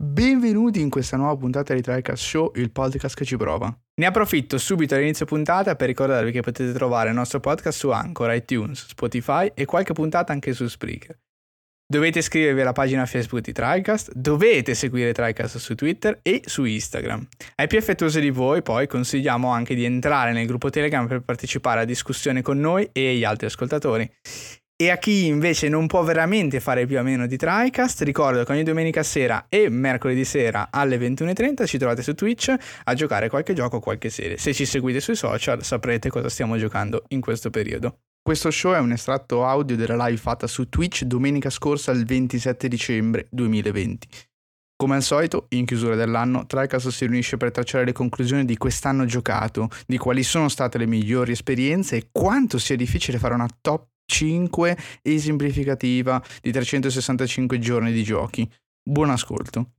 Benvenuti in questa nuova puntata di TriCast Show, il podcast che ci prova. Ne approfitto subito all'inizio puntata per ricordarvi che potete trovare il nostro podcast su Anchor, iTunes, Spotify e qualche puntata anche su Spreaker. Dovete iscrivervi alla pagina Facebook di TriCast, dovete seguire TriCast su Twitter e su Instagram. Ai più affettuosi di voi poi consigliamo anche di entrare nel gruppo Telegram per partecipare a discussioni con noi e gli altri ascoltatori. E a chi invece non può veramente fare più a meno di TriCast, ricordo che ogni domenica sera e mercoledì sera alle 21.30 ci trovate su Twitch a giocare qualche gioco o qualche serie. Se ci seguite sui social saprete cosa stiamo giocando in questo periodo. Questo show è un estratto audio della live fatta su Twitch domenica scorsa il 27 dicembre 2020. Come al solito, in chiusura dell'anno, TriCast si riunisce per tracciare le conclusioni di quest'anno giocato, di quali sono state le migliori esperienze e quanto sia difficile fare una top 5 esemplificativa di 365 giorni di giochi. Buon ascolto.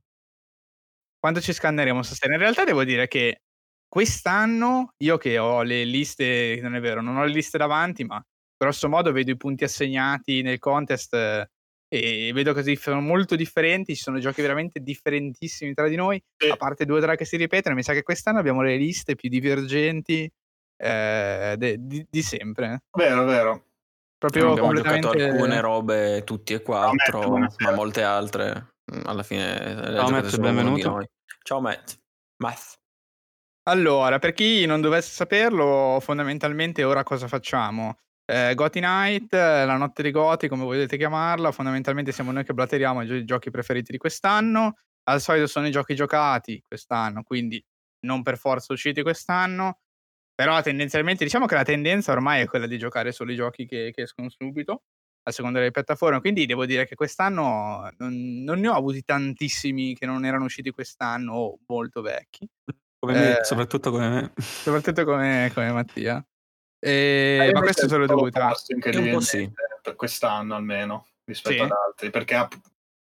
Quanto ci scanneremo stasera? In realtà devo dire che quest'anno io che ho le liste, non è vero, non ho le liste davanti, ma grosso modo vedo i punti assegnati nel contest e vedo che sono molto differenti, ci sono giochi veramente differentissimi tra di noi, a parte due o tre che si ripetono, mi sa che quest'anno abbiamo le liste più divergenti eh, de, di, di sempre. Vero, vero. Proprio abbiamo completamente... giocato alcune robe tutti e quattro, Ciao, Matt, ma molte altre mm, alla fine Ciao Matt, benvenuto. Ciao Matt. Matt. Allora, per chi non dovesse saperlo, fondamentalmente ora cosa facciamo? Eh, Gotti Night, la notte dei Goti, come volete chiamarla, fondamentalmente siamo noi che blatteriamo i giochi preferiti di quest'anno. Al solito sono i giochi giocati quest'anno, quindi non per forza usciti quest'anno. Però tendenzialmente diciamo che la tendenza ormai è quella di giocare solo i giochi che, che escono subito, a seconda delle piattaforme. Quindi devo dire che quest'anno non, non, ne ho avuti tantissimi che non erano usciti quest'anno o molto vecchi. Come me, eh, soprattutto come me. Soprattutto come, come Mattia. E, eh, ma questo te lo devo Un po' sì. Per quest'anno almeno, rispetto sì. ad altri. Perché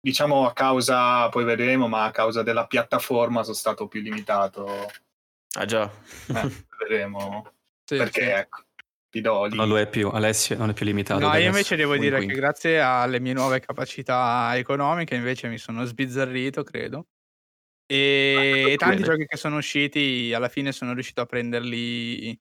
diciamo a causa, poi vedremo, ma a causa della piattaforma sono stato più limitato Ah già. Eh, vedremo. Sì, perché sì. ecco, ti do lì. Non lo è più, Alessio non è più limitato. No, io invece devo dire quindi. che grazie alle mie nuove capacità economiche invece mi sono sbizzarrito, credo. E, e tanti giochi che sono usciti alla fine sono riuscito a prenderli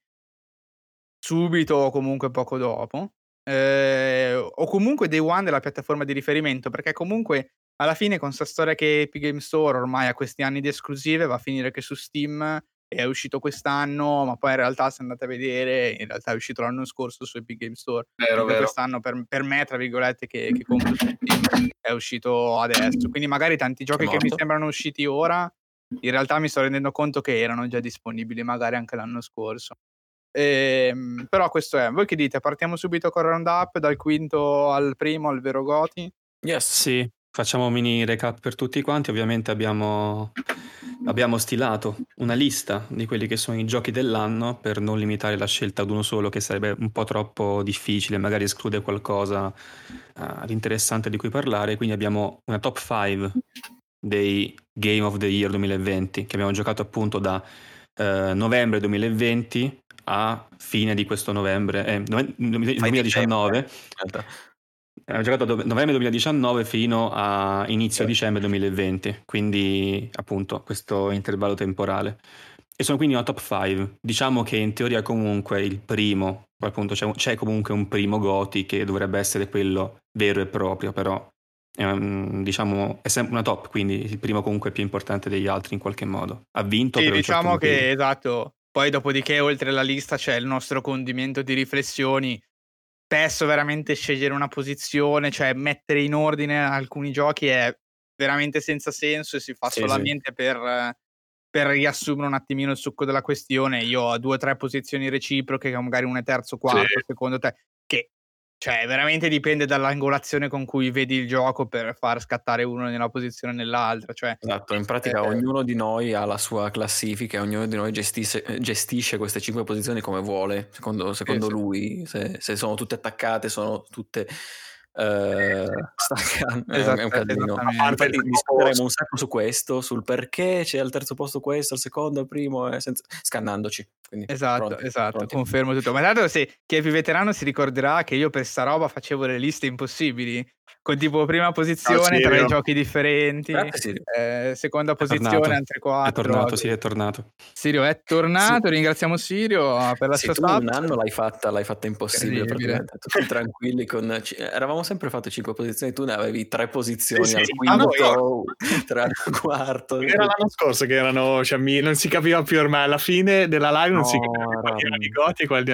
subito o comunque poco dopo. Eh, o comunque day one della piattaforma di riferimento, perché comunque alla fine con questa storia che Epic Game Store ormai ha questi anni di esclusive va a finire che su Steam è uscito quest'anno, ma poi in realtà se andate a vedere, in realtà è uscito l'anno scorso su Epic Game Store. Vero, vero. Quest'anno per, per, me, tra virgolette, che, che compro è uscito adesso. Quindi magari tanti giochi che mi sembrano usciti ora, in realtà mi sto rendendo conto che erano già disponibili magari anche l'anno scorso. Ehm, però questo è. Voi che dite? Partiamo subito con il round up, dal quinto al primo, al vero Goti? Yes, sì. Facciamo un mini recap per tutti quanti. Ovviamente abbiamo, abbiamo, stilato una lista di quelli che sono i giochi dell'anno per non limitare la scelta ad uno solo, che sarebbe un po' troppo difficile, magari esclude qualcosa uh, di interessante di cui parlare. Quindi abbiamo una top 5 dei Game of the Year 2020, che abbiamo giocato appunto da uh, novembre 2020 a fine di questo novembre, eh, 2019. Abbiamo giocato da novembre 2019 fino a inizio dicembre 2020, quindi appunto questo intervallo temporale. E sono quindi una top 5. Diciamo che in teoria comunque il primo, appunto c'è, c'è comunque un primo Goti che dovrebbe essere quello vero e proprio, però un, diciamo, è sempre una top, quindi il primo comunque è più importante degli altri in qualche modo. Ha vinto sì, diciamo certo che esatto. Poi dopodiché oltre la lista c'è il nostro condimento di riflessioni spesso veramente scegliere una posizione, cioè mettere in ordine alcuni giochi è veramente senza senso e si fa sì, solamente sì. Per, per, riassumere un attimino il succo della questione. Io ho due o tre posizioni reciproche, magari una è terzo, quarto, sì. secondo te, che cioè, veramente dipende dall'angolazione con cui vedi il gioco per far scattare uno nella posizione o nell'altra. Cioè, esatto, in pratica eh, ognuno di noi ha la sua classifica ognuno di noi gestisce, gestisce queste cinque posizioni come vuole, secondo, secondo sì, lui. Se, se, sono tutte attaccate, sono tutte Uh, esatto, è un casino. A parte di, discuteremo un sacco su questo, sul perché c'è al terzo posto questo, al secondo, al primo, eh, senza... scannandoci. Quindi, esatto, pronti, esatto, pronti. confermo tutto. Ma tanto se chi è più veterano si ricorderà che io per sta roba facevo le liste impossibili. Con tipo prima posizione tre giochi differenti, eh, seconda È posizione altre È quattro. tornato, sì, è tornato. Sirio è tornato, ringraziamo Sirio per la Sì, sua tu un anno l'hai fatta, l'hai fatta impossibile. Tutti tranquilli con... Eravamo sempre fatto cinque posizioni, tu ne avevi tre posizioni Sì, al sì. quinto, tre al quarto. Era l'anno scorso che erano, cioè, mi- non si capiva più ormai alla fine della live, non si No, capiva quali era- erano i goti e quali,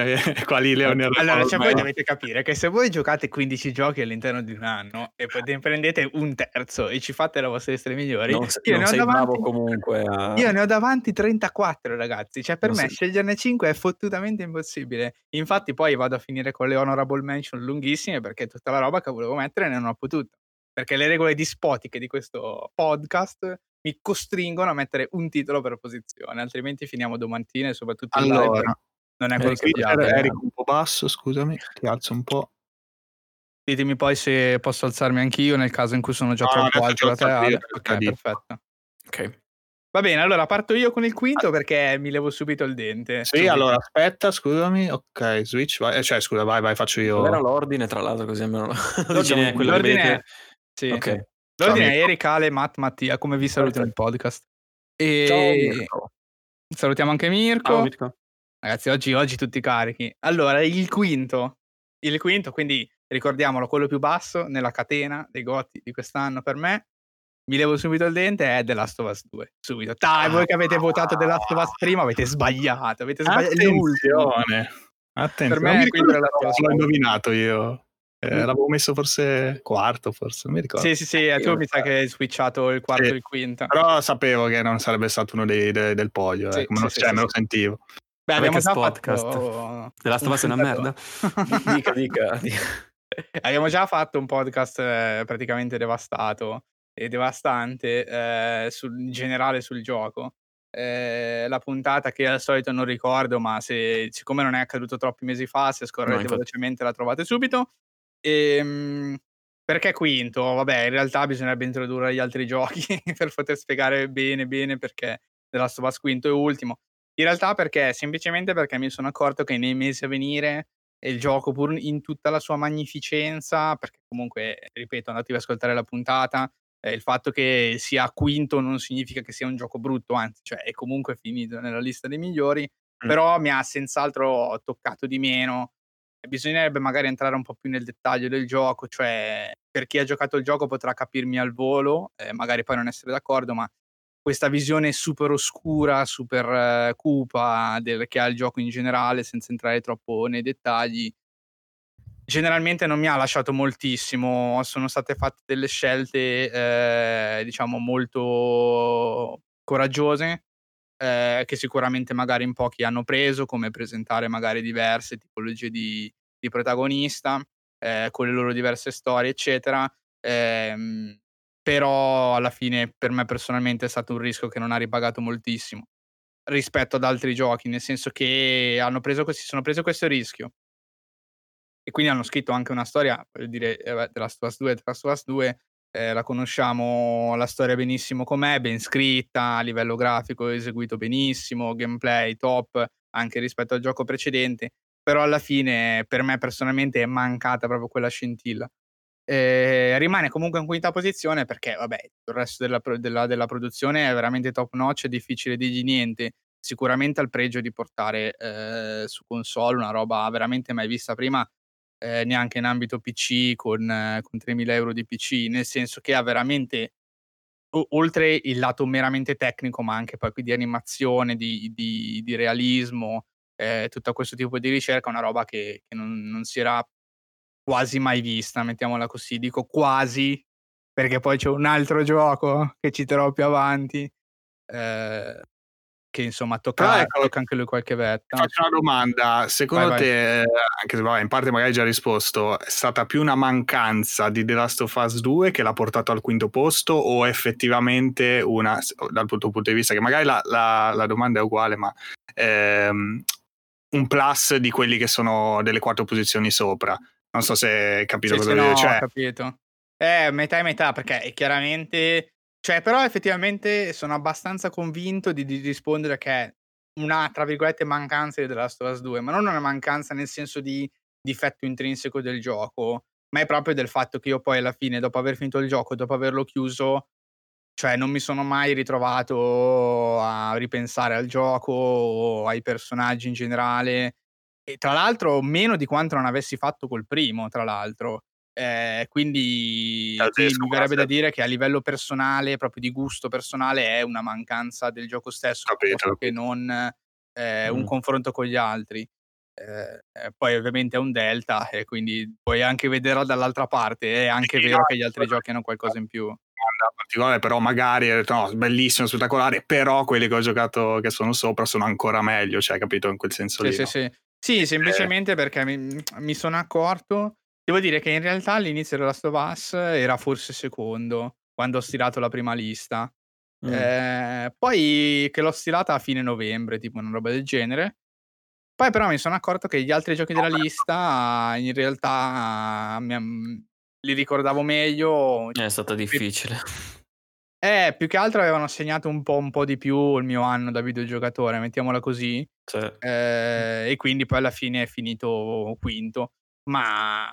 quali le erano Allora, cioè, voi dovete capire che se voi giocate 15 giochi all'interno di un anno e poi ne prendete un terzo e ci fate la vostra dei migliori, Non, io, non ne davanti, comunque a... io ne ho davanti 34, ragazzi. Cioè, per Non me sei- sceglierne 5 è fottutamente impossibile. Infatti, poi vado a finire con le honorable mention lunghissime perché tutta la roba che volevo mettere non ho potuto. Perché le regole dispotiche di questo podcast mi costringono a mettere un titolo per posizione, altrimenti finiamo domattina e soprattutto Allora, non è consigliato. Twitter, eh. Eric un po' basso, scusami, ti alzo un po'. Ditemi poi se posso alzarmi anch'io nel caso in cui sono già No, troppo alto da te. io, Ok, perfetto. Ok. Va bene, allora parto io con il quinto perché mi levo subito il dente. Sì, Subito. allora aspetta, scusami. Ok, switch, vai. eh, Cioè, scusa, vai, vai, faccio io. Qual era l'ordine, tra l'altro, così almeno lo L'ordine diciamo è quello che L'ordine vedete. è... Sì. Ok. L'ordine Ciao, è. Eric, Ale, Matt, Mattia, come vi saluto nel podcast. E Ciao Mirko. salutiamo anche Mirko. Ciao, Mirko. Ragazzi, oggi, oggi tutti carichi. Allora, il quinto. Il quinto, quindi ricordiamolo, quello più basso nella catena dei goti di quest'anno per me. Mi levo subito il dente, è The Last of Us 2. Subito. Dai, voi che avete votato The Last of Us prima avete sbagliato. Avete sbagliato. Attenzione. Attenzione. Per me Non mi ricordo l'ho indovinato io. Eh, l'avevo messo forse quarto, forse, non mi ricordo. Sì, sì, sì, eh, tu Io- mi sa che hai switchato il quarto Sì. e il quinto. Però sapevo che non sarebbe stato uno dei, de- del podio, Sì, eh, come lo- sì, cioè, sì, me sì. lo sentivo. Beh, abbiamo già podcast. fatto... The Last of Us è una merda? Dica, dica. dica. Abbiamo già fatto un podcast eh, praticamente devastato e devastante eh, sul, in generale sul gioco. Eh, la puntata che al solito non ricordo, ma se, siccome non è accaduto troppi mesi fa, se scorrete infatti. velocemente la trovate subito. Ehm, perché quinto? Vabbè, in realtà bisognerebbe introdurre gli altri giochi per poter spiegare bene bene perché The Last of Us quinto e ultimo. In realtà perché? Semplicemente perché mi sono accorto che nei mesi a venire il gioco pur in tutta la sua magnificenza, perché comunque, ripeto, andatevi ad ascoltare la puntata, eh, il fatto che sia quinto non significa che sia un gioco brutto, anzi, cioè è comunque finito nella lista dei migliori, Mm. però mi ha senz'altro toccato di meno. E Bisognerebbe magari entrare un po' più nel dettaglio del gioco, cioè per chi ha giocato il gioco potrà capirmi al volo, eh, magari poi non essere d'accordo, ma questa visione super oscura, super eh, cupa del, che ha il gioco in generale, senza entrare troppo nei dettagli, generalmente non mi ha lasciato moltissimo. Sono state fatte delle scelte, eh, diciamo, molto coraggiose, eh, che sicuramente magari in pochi hanno preso, come presentare magari diverse tipologie di, di protagonista, eh, con le loro diverse storie, eccetera. Ehm, però alla fine per me personalmente è stato un rischio che non ha ripagato moltissimo rispetto ad altri giochi, nel senso che hanno preso questi, sono preso questo rischio e quindi hanno scritto anche una storia, voglio dire, eh, The Last of Us 2, The Last of Us 2, eh, la conosciamo la storia benissimo com'è, ben scritta, a livello grafico eseguito benissimo, gameplay top, anche rispetto al gioco precedente, però alla fine per me personalmente è mancata proprio quella scintilla. Eh, rimane comunque in quinta posizione perché, vabbè, il resto della, della- della produzione è veramente top notch, è difficile dirgli niente. Sicuramente ha il pregio di portare eh, su console una roba veramente mai vista prima, eh, neanche in ambito PC con, con 3.000 euro di PC, nel senso che ha veramente, oltre il lato meramente tecnico, ma anche poi qui di animazione, di, di- di realismo, eh, tutto questo tipo di ricerca, una roba che, che non, non si era quasi mai vista, mettiamola così. Dico quasi, perché poi c'è un altro gioco che citerò più avanti, eh, che insomma tocca, ecco, tocca anche lui qualche vetta. faccio una domanda, secondo Vai, te, anche se vabbè, in parte magari hai già risposto, è stata più una mancanza di The Last of Us 2 che l'ha portato al quinto posto o effettivamente una, dal tuo punto di vista, che magari la, la- la domanda è uguale, ma ehm, un plus di quelli che sono delle quattro posizioni sopra? Non so se hai capito Sì, cosa sì, voglio no, dire. ho Cioè, capito. Eh, metà e metà, perché è chiaramente... Cioè, però effettivamente sono abbastanza convinto di, di rispondere che è una, tra virgolette, mancanza di The Last of Us 2, ma non una mancanza nel senso di difetto intrinseco del gioco, ma è proprio del fatto che io poi alla fine, dopo aver finito il gioco, dopo averlo chiuso, cioè non mi sono mai ritrovato a ripensare al gioco o ai personaggi in generale. E tra l'altro meno di quanto non avessi fatto col primo, tra l'altro. Eh, quindi, quindi mi verrebbe da dire che a livello personale, proprio di gusto personale, è una mancanza del gioco stesso, capito, che non eh, mm. un confronto con gli altri. Eh, poi ovviamente è un delta e quindi puoi anche vederla dall'altra parte. È anche sì, vero no, che gli altri giochi hanno qualcosa in più. Particolare, però magari no, bellissimo, spettacolare, però quelli che ho giocato che sono sopra sono ancora meglio, cioè capito in quel senso sì, lì. Sì, no? sì. Sì, semplicemente perché mi, mi sono accorto Devo dire che in realtà all'inizio della Last of Us era forse secondo, quando ho stilato la prima lista. Mm. Eh, poi che l'ho stilata a fine novembre, tipo una roba del genere. Poi però mi sono accorto che gli altri giochi della lista in realtà mi, li ricordavo meglio. È stata difficile. Eh, più che altro avevano segnato un po', un po', di più il mio anno da videogiocatore, mettiamola così. Sì. Eh, e quindi poi alla fine è finito quinto. Ma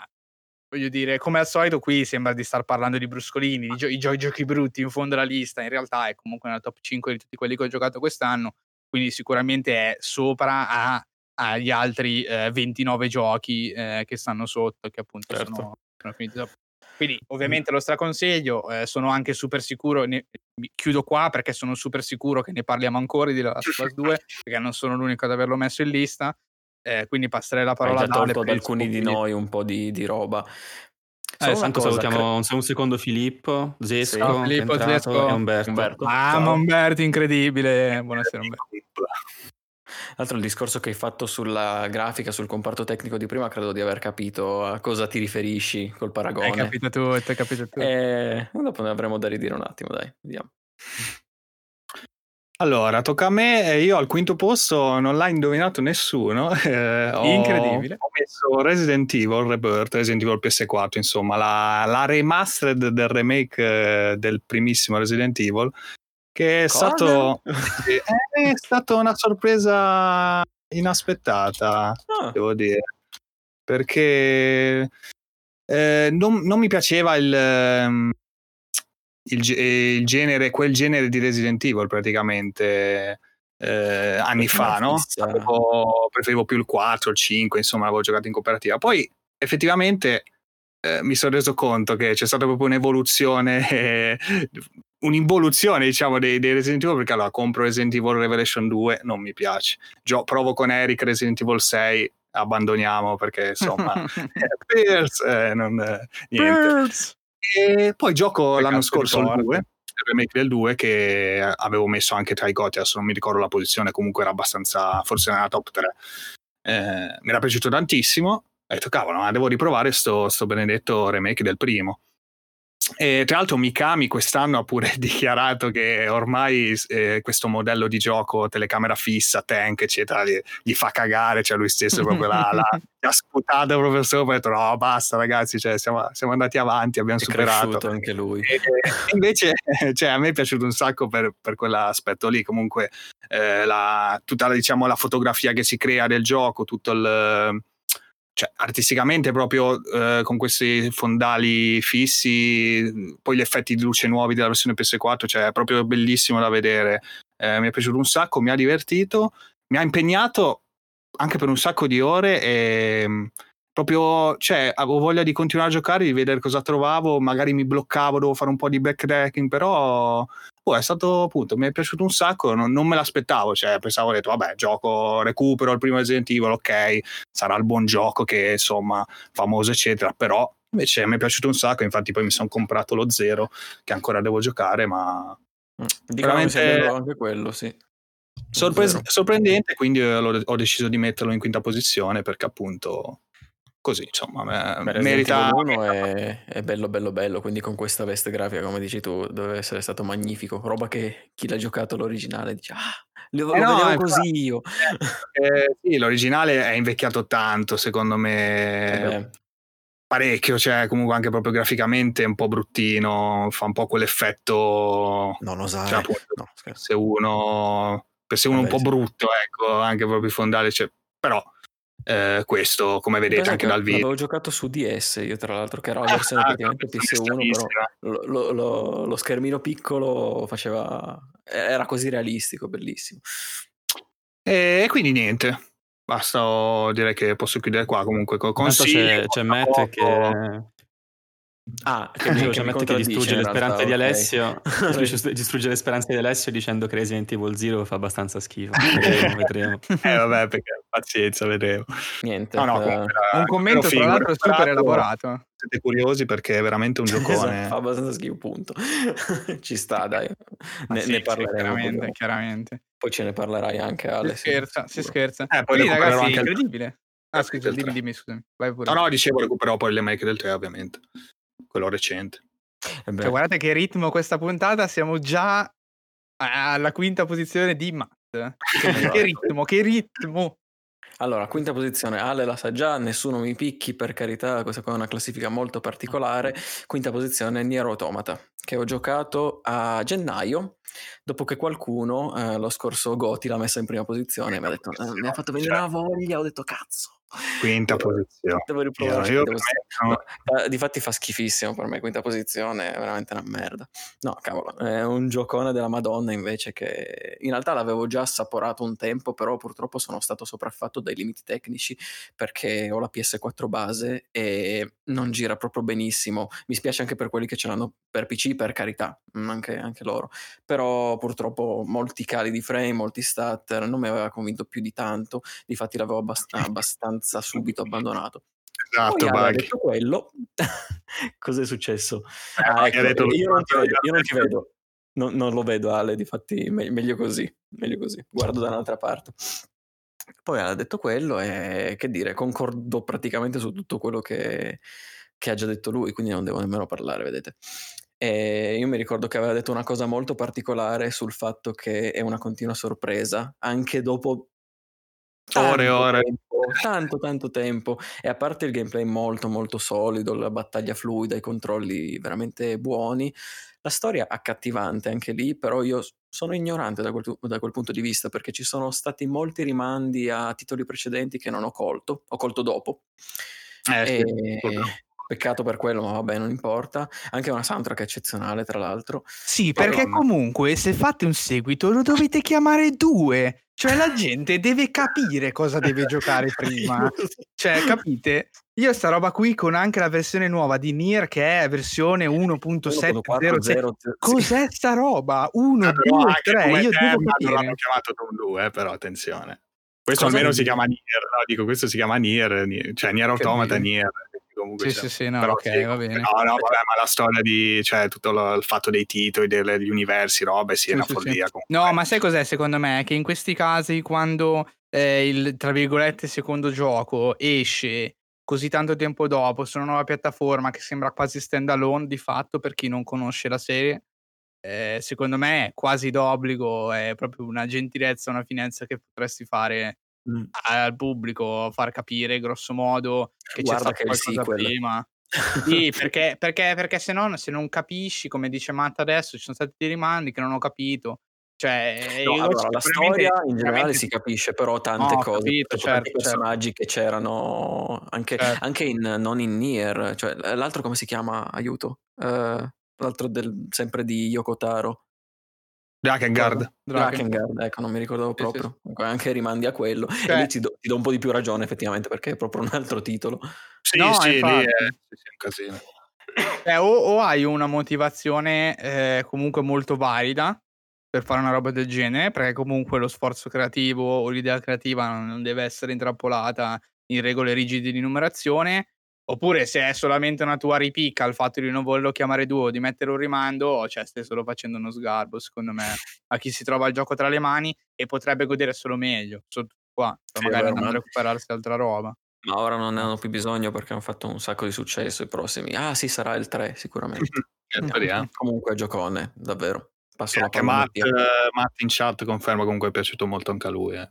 voglio dire, come al solito qui sembra di star parlando di bruscolini, di gio- i, gio- giochi brutti in fondo alla lista, in realtà è comunque nella top 5 di tutti quelli che ho giocato quest'anno, quindi sicuramente è sopra a, agli altri eh, 29 giochi eh, che stanno sotto, che appunto certo. sono, sono, finiti dopo. Quindi ovviamente lo straconsiglio, eh, sono anche super sicuro, ne, chiudo qua perché sono super sicuro che ne parliamo ancora di Last of Us 2, perché non sono l'unico ad averlo messo in lista, eh, quindi passerei la parola Hai già tolto ad alcuni di noi un po' di, di roba. Eh, Santo salutiamo cre- un secondo Filippo, Zesco, sì, Filippo, Zesco e Umberto. Umberto. Ah, ma Umberto, incredibile. Buonasera Umberto. L'altro il discorso che hai fatto sulla grafica, sul comparto tecnico di prima, credo di aver capito a cosa ti riferisci col paragone. Hai capito tu, hai capito tu. E eh, dopo ne avremo da ridire un attimo, dai, vediamo. Allora, tocca a me io al quinto posto non l'ha indovinato nessuno. Eh, ho, Incredibile. Ho messo Resident Evil Rebirth, Resident Evil PS4, insomma, la, la remastered del remake eh, del primissimo Resident Evil, che è stato, è stato una sorpresa inaspettata, ah. devo dire, perché eh, non, non, mi piaceva il ehm, il, il genere, quel genere di Resident Evil praticamente eh, anni fa, no? Avevo, preferivo più il 4, il 5, insomma, l'avevo giocato in cooperativa. Poi effettivamente eh, mi sono reso conto che c'è stata proprio un'evoluzione, eh, un'involuzione, diciamo, dei, dei, Resident Evil, perché allora compro Resident Evil Revelation 2, non mi piace. Gio- provo con Eric Resident Evil 6, abbandoniamo perché insomma, Pierce, eh, non, niente. Pierce. E poi gioco che l'anno scorso il 2, il remake del 2 che avevo messo anche tra i goti, adesso non mi ricordo la posizione, comunque era abbastanza, forse nella top 3. Eh, mi era piaciuto tantissimo, ho detto cavolo, ma devo riprovare sto, sto benedetto remake del primo. E tra l'altro Mikami quest'anno ha pure dichiarato che ormai eh, questo modello di gioco, telecamera fissa, tank, eccetera, gli, gli fa cagare, cioè lui stesso proprio l'ha, l'ha, l'ha sputato proprio sopra e ha detto no basta ragazzi, cioè, siamo, siamo, andati avanti, abbiamo è superato. anche lui. E, invece cioè, a me è piaciuto un sacco per, per quell'aspetto lì, comunque eh, la, tutta diciamo, la fotografia che si crea del gioco, tutto il cioè, artisticamente proprio eh, con questi fondali fissi, poi gli effetti di luce nuovi della versione PS4, cioè è proprio bellissimo da vedere. Eh, mi è piaciuto un sacco, mi ha divertito, mi ha impegnato anche per un sacco di ore e proprio, cioè, avevo voglia di continuare a giocare, di vedere cosa trovavo, magari mi bloccavo, dovevo fare un po' di backtracking, però oh, è stato appunto, mi è piaciuto un sacco, non, non me l'aspettavo, cioè, pensavo, ho detto, vabbè, gioco, recupero il primo Resident Evil, ok, sarà il buon gioco che, insomma, famoso, eccetera, però invece mi è piaciuto un sacco, infatti poi mi sono comprato lo Zero, che ancora devo giocare, ma... Mm, veramente... anche quello, sì. Sorpre- sorprendente, quindi ho deciso di metterlo in quinta posizione perché appunto così insomma Beh, merita è, è, bello bello bello quindi con questa veste grafica come dici tu deve essere stato magnifico roba che chi l'ha giocato l'originale dice ah lo, eh lo no, così io eh, sì l'originale è invecchiato tanto secondo me eh parecchio cioè comunque anche proprio graficamente è un po' bruttino fa un po' quell'effetto non osare cioè, appunto, no, se uno se uno Vabbè, un po' sì. brutto ecco anche proprio i fondali cioè, però eh, questo, come vedete anche dal video. L'avevo giocato su DS, io tra l'altro, che era la versione ah, praticamente PS1, però lo, lo, lo, lo, schermino piccolo faceva... era così realistico, bellissimo. E quindi niente, basta, direi che posso chiudere qua comunque. Consiglio, c'è, c'è Matt che Ah, che, dicevo, cioè, che distrugge le speranze okay. di Alessio. Distrugge le speranze di Alessio dicendo che Resident Evil Zero fa abbastanza schifo. Vedremo, vedremo. eh vabbè perché pazienza vedremo. Niente no, no, uh, un commento tra l'altro super elaborato. Siete curiosi perché è veramente un giocone. Esatto, fa abbastanza schifo punto. Ci sta dai. Ne, sì, ne parleremo sì, chiaramente, chiaramente, poi ce ne parlerai anche Alessio. si scherza si scherza. Eh, poi Quindi, ragazzi anche incredibile. Ah, scusa, dimmi, dimmi, scusami. Vai pure. No, no, dicevo, recuperò poi le make del 3, ovviamente quello recente. Eh cioè, guardate che ritmo questa puntata, siamo già alla quinta posizione di Matt. che ritmo, che ritmo. Allora, quinta posizione, Ale la sa già, nessuno mi picchi, per carità, questa qua è una classifica molto particolare. Quinta posizione, Nier Automata, che ho giocato a gennaio, dopo che qualcuno, eh, lo scorso Goti, l'ha messa in prima posizione e mi ha detto, eh, mi ha fatto venire una voglia, ho detto, cazzo, Quinta posizione. Devo riprovare. Io, io devo... No. Difatti fa schifissimo per me, quinta posizione è veramente una merda. No, cavolo, è un giocone della Madonna invece che in realtà l'avevo già assaporato un tempo, però purtroppo sono stato sopraffatto dai limiti tecnici perché ho la PS4 base e non gira proprio benissimo. Mi spiace anche per quelli che ce l'hanno per PC, per carità, mm, anche, anche loro. Però purtroppo molti cali di frame, molti stutter, non mi aveva convinto più di tanto. Difatti l'avevo abbast- abbastanza subito abbandonato. Esatto, Poi detto quello, cos'è successo? Eh, ah, ecco, detto io, non ti vedo, io non ti vedo. Non, non lo vedo Ale, difatti me- meglio così, meglio così, guardo da un'altra parte. Poi ha detto quello e che dire, concordo praticamente su tutto quello che, che ha già detto lui, quindi non devo nemmeno parlare, vedete. E io mi ricordo che aveva detto una cosa molto particolare sul fatto che è una continua sorpresa, anche dopo ore e ore. Tempo, tanto tanto tempo e a parte il gameplay molto molto solido, la battaglia fluida, i controlli veramente buoni, la storia accattivante anche lì, però io sono ignorante da quel, da quel punto di vista perché ci sono stati molti rimandi a titoli precedenti che non ho colto, ho colto dopo. Eh, e... sì, Peccato per quello, ma vabbè, non importa. Anche una soundtrack eccezionale, tra l'altro. Sì, perché Però... comunque se fate un seguito lo dovete chiamare due. Cioè la gente deve capire cosa deve giocare prima. Cioè, capite? Io sta roba qui con anche la versione nuova di Nier che è versione 1.706. Cos'è sta roba? 1, 2, 3. Io devo capire. l'hanno chiamato Tom 2, eh, però attenzione. Questo Cosa almeno si chiama Nier, no? Dico, questo si chiama Nier, cioè Nier Automata, Nier comunque. Sì, sì, sì, no, ok, sì, va bene. No, no, vabbè, ma la storia di, cioè, tutto lo, il fatto dei titoli, degli universi, robe, sì, sì è una sì, follia. Sì. No, ma sai cos'è secondo me? Che in questi casi, quando eh, il, tra virgolette, secondo gioco esce così tanto tempo dopo su una nuova piattaforma che sembra quasi stand alone di fatto per chi non conosce la serie, eh, secondo me è quasi d'obbligo, è proprio una gentilezza, una finestra che potresti fare mm. al pubblico, far capire grosso modo che Guarda c'è stato qualcosa prima. sì, perché, perché, perché se, no, se non capisci, come dice Matt adesso, ci sono stati dei rimandi che non ho capito. Cioè, no, allora, la storia in generale si capisce, però tante no, cose, capito, certo, tanti certo. personaggi certo. che c'erano anche, certo. anche in, non in Nier, cioè l'altro come si chiama? Aiuto. Uh, l'altro del, sempre di Yokotaro. Drakengard. Drakengard, ecco, non mi ricordavo proprio. Sì, sì. Anche rimandi a quello. Cioè, e lì ti do, ti do, un po' di più ragione, effettivamente, perché è proprio un altro titolo. Sì, no, sì, lì è, è, un casino. Eh, o, o, hai una motivazione eh, comunque molto valida per fare una roba del genere, perché comunque lo sforzo creativo o l'idea creativa non, non deve essere intrappolata in regole rigide di numerazione, Oppure se è solamente una tua ripicca il fatto di non volerlo chiamare duo o di mettere un rimando, cioè stai solo facendo uno sgarbo, secondo me, a chi si trova il gioco tra le mani e potrebbe godere solo meglio, sotto qua, sì, magari non recuperarsi altra roba. Ma ora non ne hanno più bisogno perché hanno fatto un sacco di successo i prossimi. Ah sì, sarà il 3 sicuramente. eh, comunque giocone, davvero. Passo la Matt, Matt in chat conferma comunque è piaciuto molto anche a lui. Eh.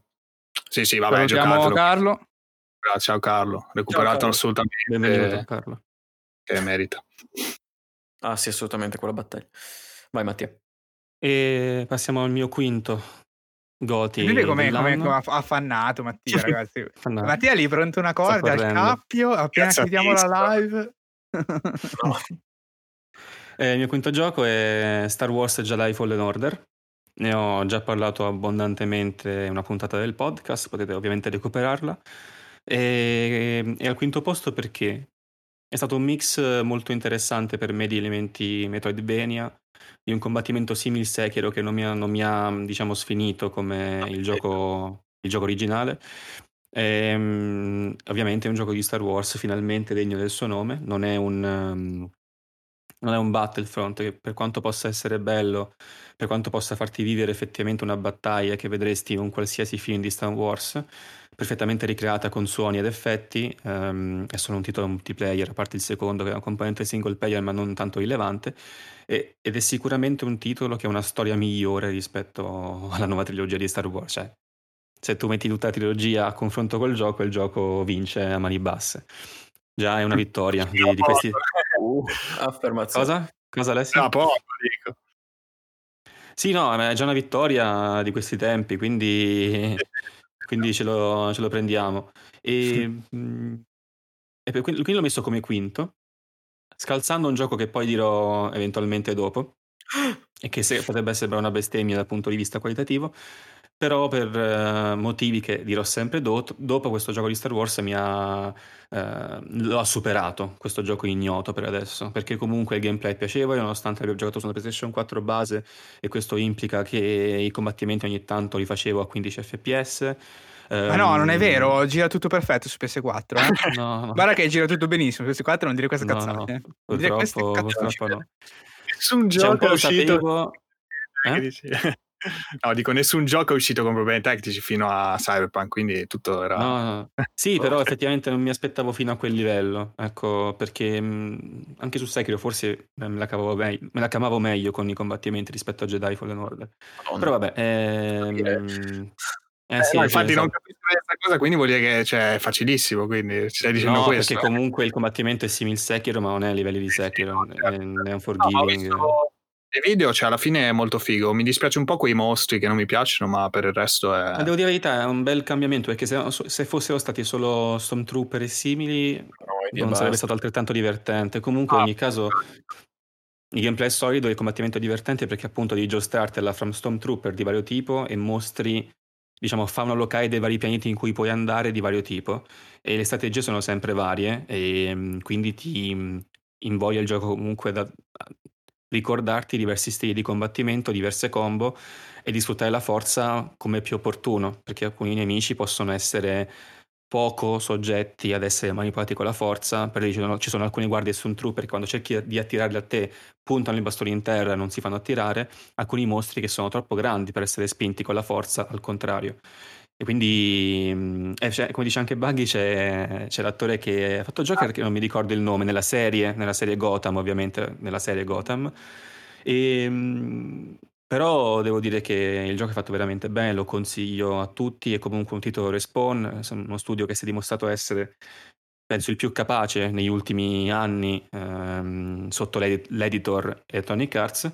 Sì, sì, vabbè, Salutiamo Carlo. Ciao Carlo, recuperato Ciao, assolutamente. Benvenuto Carlo. Che merita. Ah sì, assolutamente quella battaglia. Vai Mattia. E passiamo al mio quinto. Goti. Vedete come dell'anno. ha affannato Mattia, ragazzi. Affannato. Mattia lì pronto una corda al cappio, appena chiudiamo la live. Eh, il mio quinto gioco è Star Wars Jedi Fallen Order. Ne ho già parlato abbondantemente in una puntata del podcast, potete ovviamente recuperarla. E, e al quinto posto perché? È stato un mix molto interessante per me di elementi Metroidvania, di un combattimento simile Sekiro che non mi ha, non mi ha, diciamo, sfinito come il gioco, il gioco originale. Ehm, ovviamente è un gioco di Star Wars finalmente degno del suo nome, non è un, um, non è un Battlefront che per quanto possa essere bello, per quanto possa farti vivere effettivamente una battaglia che vedresti in un qualsiasi film di Star Wars, perfettamente ricreata con suoni ed effetti, ehm, è solo un titolo multiplayer, a parte il secondo che è una componente single player ma non tanto rilevante, e- ed è sicuramente un titolo che ha una storia migliore rispetto alla nuova trilogia di Star Wars, cioè se tu metti tutta la trilogia a confronto col gioco, il gioco vince a mani basse. Già è una vittoria di, di questi... Uh, affermazione. Cosa? Cosa Alessio? Ah, poco, dico. Sì, no, è già una vittoria di questi tempi, quindi, quindi ce, lo, ce lo prendiamo. E, mm, e per- quindi l'ho messo come quinto, scalzando un gioco che poi dirò eventualmente dopo, e che se- potrebbe sembrare una bestemmia dal punto di vista qualitativo, però per eh, motivi che dirò sempre do- dopo, questo gioco di Star Wars mi ha, eh, lo ha superato, questo gioco ignoto per adesso, perché comunque il gameplay è piacevole, nonostante abbia giocato su una PlayStation 4 base, e questo implica che i combattimenti ogni tanto li facevo a 15 fps. Ma no, non è Ehm, vero, gira tutto perfetto su PS4. Eh? No, no. Guarda che gira tutto benissimo su PS4, non dire queste cazzate. no. Non dire queste purtroppo, cazzate. purtroppo no. Nessun un gioco è lo uscito. sapevo. Eh? No, dico, nessun gioco è uscito con problemi tecnici fino a Cyberpunk, quindi tutto era... No, no. Sì, però effettivamente non mi aspettavo fino a quel livello, ecco, perché mh, anche su Sekiro forse eh, me la, cavavo me- me la cavavo meglio con i combattimenti rispetto a Jedi Fallen Order. Madonna. Però vabbè, ehm, eh, Eh, sì, no, sì, infatti non capisco questa cosa, quindi vuol dire che cioè, è facilissimo, quindi stai dicendo No, questo. perché comunque il combattimento è simile Sekiro, ma non è a livelli di Sekiro, no, è, certo. è un No, ma ho forgiving. visto i video, cioè alla fine è molto figo. Mi dispiace un po' quei mostri che non mi piacciono, ma per il resto è... Ma devo dire la verità, è un bel cambiamento, perché se, se fossero stati solo Stormtrooper e simili, Noi, non sarebbe stato altrettanto divertente. Comunque, Ah. in ogni caso, il gameplay è solido e il combattimento è divertente perché appunto devi giostrartela from Stormtrooper di vario tipo e mostri, diciamo, fauna locale dei vari pianeti in cui puoi andare di vario tipo. E le strategie sono sempre varie e mm, quindi ti mm, invoglia il gioco comunque da ricordarti diversi stili di combattimento, diverse combo e di sfruttare la forza come più opportuno, perché alcuni nemici possono essere poco soggetti ad essere manipolati con la forza, per esempio ci sono, ci sono alcuni guardie su un trooper che quando cerchi di attirarli a te puntano i bastoni in terra e non si fanno attirare, alcuni mostri che sono troppo grandi per essere spinti con la forza, al contrario. E quindi, mh, eh, come dice anche Buggy, c'è, c'è l'attore che ha fatto Joker, che non mi ricordo il nome, nella serie, nella serie Gotham, ovviamente, nella serie Gotham. E, mh, però devo dire che il gioco è fatto veramente bene, lo consiglio a tutti, è comunque un titolo Respawn, uno studio che si è dimostrato essere, penso, il più capace negli ultimi anni ehm, sotto l'edi- l'editor Electronic Arts.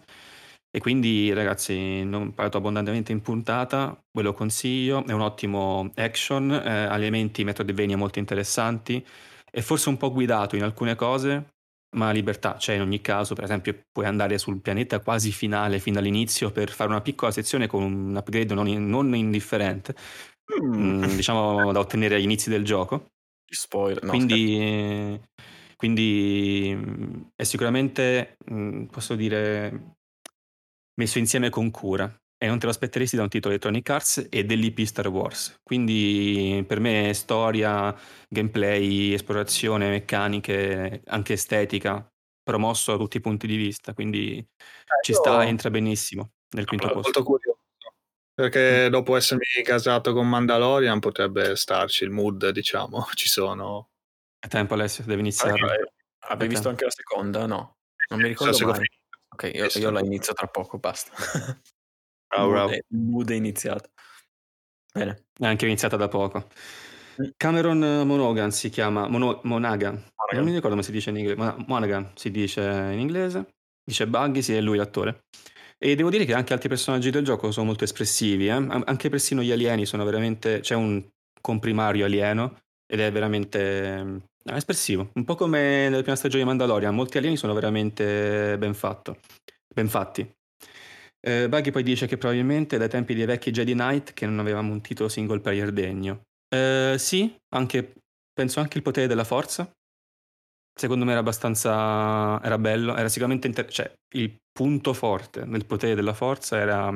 E quindi ragazzi, non ho parlato abbondantemente in puntata, ve lo consiglio, è un ottimo action, eh, ha elementi Metroidvania molto interessanti, è forse un po' guidato in alcune cose, ma libertà c'è in ogni caso, per esempio puoi andare sul pianeta quasi finale fin dall'inizio per fare una piccola sezione con un upgrade non, in- non indifferente, Mm, mm, diciamo da ottenere agli inizi del gioco. spoiler. No, quindi, quindi mm, è sicuramente, mm, posso dire, messo insieme con cura e non te lo aspetteresti da un titolo Electronic Arts e dell'IP Star Wars. Quindi per me storia, gameplay, esplorazione, meccaniche, anche estetica, promosso da tutti i punti di vista, quindi ci io- sta, entra benissimo nel quinto molto posto. curioso. Perché dopo essermi casato con Mandalorian potrebbe starci il mood, diciamo, ci sono. È tempo Alessio, devi iniziare. eh, Avevi visto anche la seconda? No, non mi ricordo l'ho mai. finito. Ok, io, io la inizio tra poco, basta. Bravo, bravo. Il mood è iniziato. Bene. È anche iniziata da poco. Mm. Cameron Monaghan si chiama Mono- Monaghan. Non mi ricordo come si dice in inglese. Mon- Monaghan si dice in inglese. Dice Buggy, sì, è lui l'attore. E devo dire che anche altri personaggi del gioco sono molto espressivi, eh? anche persino gli alieni sono veramente... c'è un comprimario alieno ed è veramente eh, espressivo, un po' come nella prima stagione di Mandalorian, molti alieni sono veramente ben, fatto, ben fatti. Eh, Buggy poi dice che probabilmente dai tempi dei vecchi Jedi Knight che non avevamo un titolo single player degno. Eh, sì, anche, penso anche il potere della forza. Secondo me era abbastanza. era bello, era sicuramente. Inter- cioè, il punto forte del potere della forza era.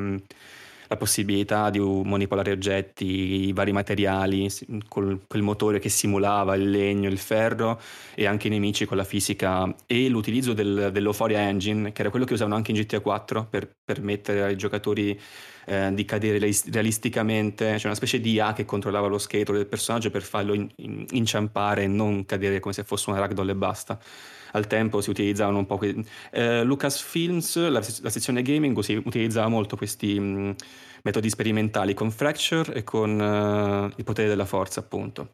La possibilità di manipolare oggetti, i vari materiali, col, quel motore che simulava il legno, il ferro e anche i nemici con la fisica e l'utilizzo del, dell'Euphoria Engine, che era quello che usavano anche in GTA 4 per permettere ai giocatori eh, di cadere realisticamente, c'è una specie di IA che controllava lo scheletro del personaggio per farlo in, in, inciampare e non cadere come se fosse una ragdoll e basta al tempo si utilizzavano un po' que- eh, Lucasfilms, la, la sezione gaming utilizzava molto questi mh, metodi sperimentali con Fracture e con uh, il potere della forza appunto.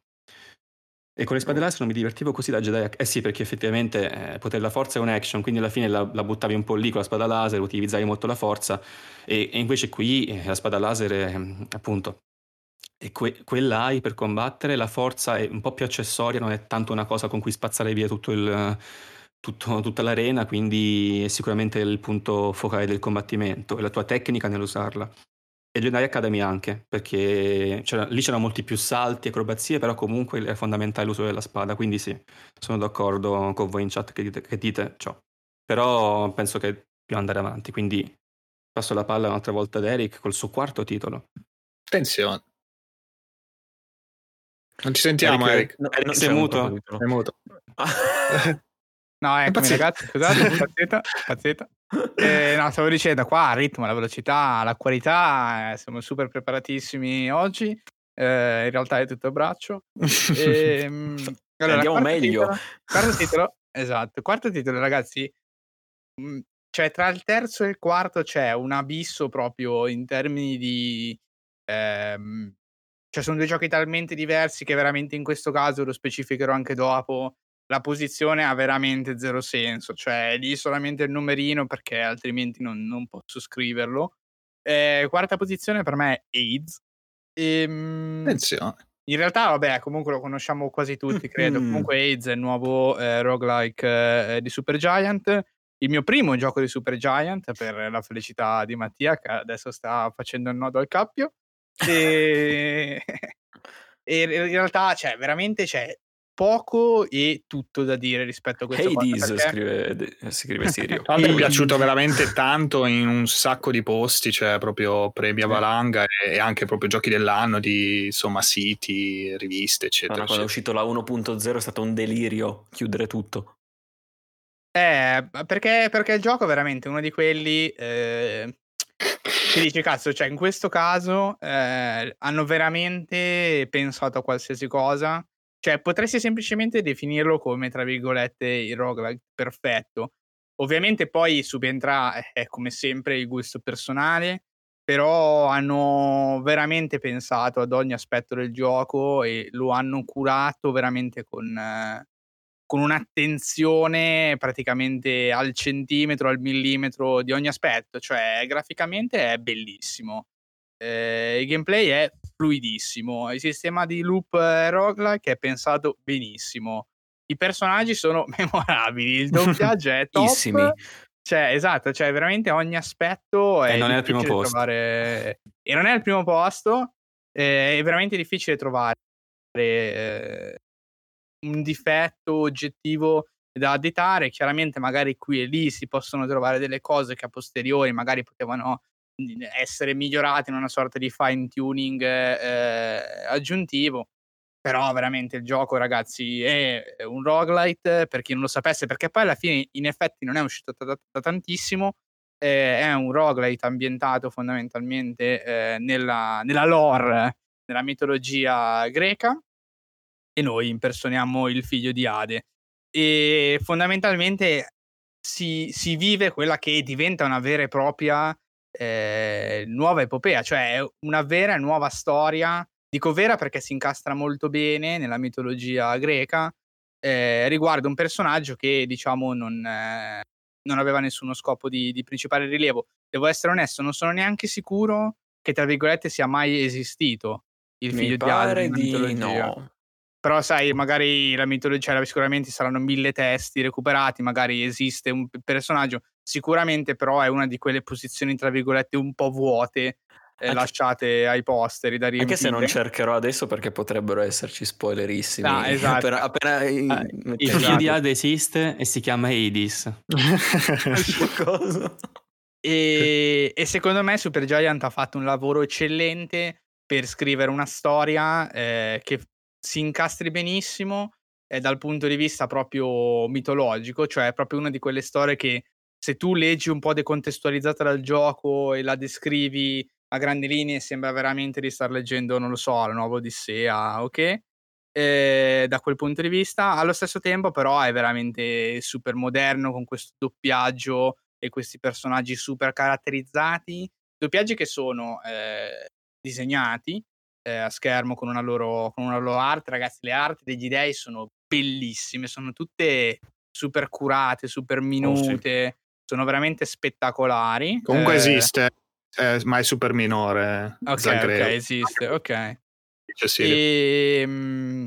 E con le spade laser non mi divertivo così da Jedi. Eh sì, perché effettivamente eh, potere della forza è un action, quindi alla fine la, la, buttavi un po' lì con la spada laser, utilizzavi molto la forza. E, e invece qui eh, la spada laser è appunto e que- quella hai per combattere, la forza è un po' più accessoria, non è tanto una cosa con cui spazzare via tutto il, tutto, tutta l'arena, quindi è sicuramente il punto focale del combattimento e la tua tecnica nell'usarla. E Jedi Academy anche, perché c'era, lì c'erano molti più salti, acrobazie, però comunque è fondamentale l'uso della spada, quindi sì, sono d'accordo con voi in chat che dite, che dite ciò. Però penso che dobbiamo andare avanti, quindi passo la palla un'altra volta ad Eric col suo quarto titolo. Attenzione. Non ci sentiamo, Eric. Eric. No, Eric sei muto? Sei muto. no, eccomi ragazzi, scusate, pazzetta, pazzetta. Eh, no, stavo dicendo qua il ritmo, la velocità, la qualità, eh, siamo super preparatissimi oggi. Eh, in realtà è tutto a braccio. E, ehm, allora, Andiamo meglio. Titolo, quarto titolo, esatto, quarto titolo ragazzi, mm, cioè tra il terzo e il quarto c'è un abisso proprio in termini di... Ehm, cioè sono due giochi talmente diversi che veramente in questo caso lo specificherò anche dopo. La posizione ha veramente zero senso, cioè lì solamente il numerino perché altrimenti non, non posso scriverlo. Eh, quarta posizione per me è AIDS. Ehm, Attenzione. In realtà, vabbè, comunque lo conosciamo quasi tutti, credo. Comunque AIDS è il nuovo eh, roguelike eh, di Supergiant. Il mio primo gioco di Supergiant, per la felicità di Mattia, che adesso sta facendo il nodo al cappio. E, e in realtà, cioè, veramente c'è poco e tutto da dire rispetto a questo Hades perché... scrive, scrive Sirio. A me è piaciuto veramente tanto in un sacco di posti cioè proprio premi a valanga e anche proprio giochi dell'anno di insomma siti riviste eccetera, no, quando è uscito la 1.0 è stato un delirio chiudere tutto. Eh perché, perché il gioco è veramente uno di quelli eh, ti dici, cazzo, cioè in questo caso eh, hanno veramente pensato a qualsiasi cosa. Cioè, potresti semplicemente definirlo come, tra virgolette, il roguelike perfetto. Ovviamente poi subentra, è eh, come sempre, il gusto personale, però hanno veramente pensato ad ogni aspetto del gioco e lo hanno curato veramente con, eh, con un'attenzione praticamente al centimetro, al millimetro di ogni aspetto, cioè graficamente è bellissimo. Eh, il gameplay è fluidissimo, il sistema di loop roguelike è pensato benissimo. I personaggi sono memorabili, il doppiaggio è top. Cioè, esatto, cioè veramente ogni aspetto è e non è al primo posto. Trovare... E non è al primo posto, eh, è veramente difficile trovare eh, un difetto oggettivo da additare. Chiaramente, magari qui e lì si possono trovare delle cose che a posteriori magari potevano mhmm, essere migliorate in una sorta di fine tuning eh, aggiuntivo. Però veramente il gioco, ragazzi, è un roguelite per chi non lo sapesse, perché poi alla fine in effetti non è uscito da, da tantissimo. Eh, è un roguelite ambientato fondamentalmente eh, nella, nella lore, nella mitologia greca, e noi impersoniamo il figlio di Ade. E fondamentalmente si, si vive quella che diventa una vera e propria eh, nuova epopea, cioè una vera e nuova storia. Dico vera perché si incastra molto bene nella mitologia greca. Eh, riguardo un personaggio che diciamo non, eh, non aveva nessuno scopo di, di principale rilievo. Devo essere onesto, non sono neanche sicuro che, tra virgolette, sia mai esistito il Mi figlio di Aldo. di no. Però sai, magari la mitologia, cioè, sicuramente saranno mille testi recuperati, magari esiste un personaggio, sicuramente però è una di quelle posizioni, tra virgolette, un po' vuote eh, Anche- lasciate ai posteri da riempire. Anche se non cercherò adesso perché potrebbero esserci spoilerissimi. No, esatto. Appena, appena Ah, il mettete- figlio Esatto. di Aldo esiste e si chiama Hades. E, e secondo me Supergiant ha fatto un lavoro eccellente per scrivere una storia eh, che si incastri benissimo eh, dal punto di vista proprio mitologico, cioè è proprio una di quelle storie che se tu leggi un po' decontestualizzata dal gioco e la descrivi a grandi linee sembra veramente di star leggendo, non lo so, la nuova Odissea, ok? Eh, da quel punto di vista, allo stesso tempo però è veramente super moderno con questo doppiaggio e questi personaggi super caratterizzati, doppiaggi che sono eh, disegnati eh, a schermo con una, loro, con una loro arte, ragazzi, le arti degli dei sono bellissime, sono tutte super curate, super minute, sono veramente spettacolari. Comunque Eh, esiste, eh, ma è super minore. Ok, Zagreo. ok, esiste, ok. Sì. E, mm,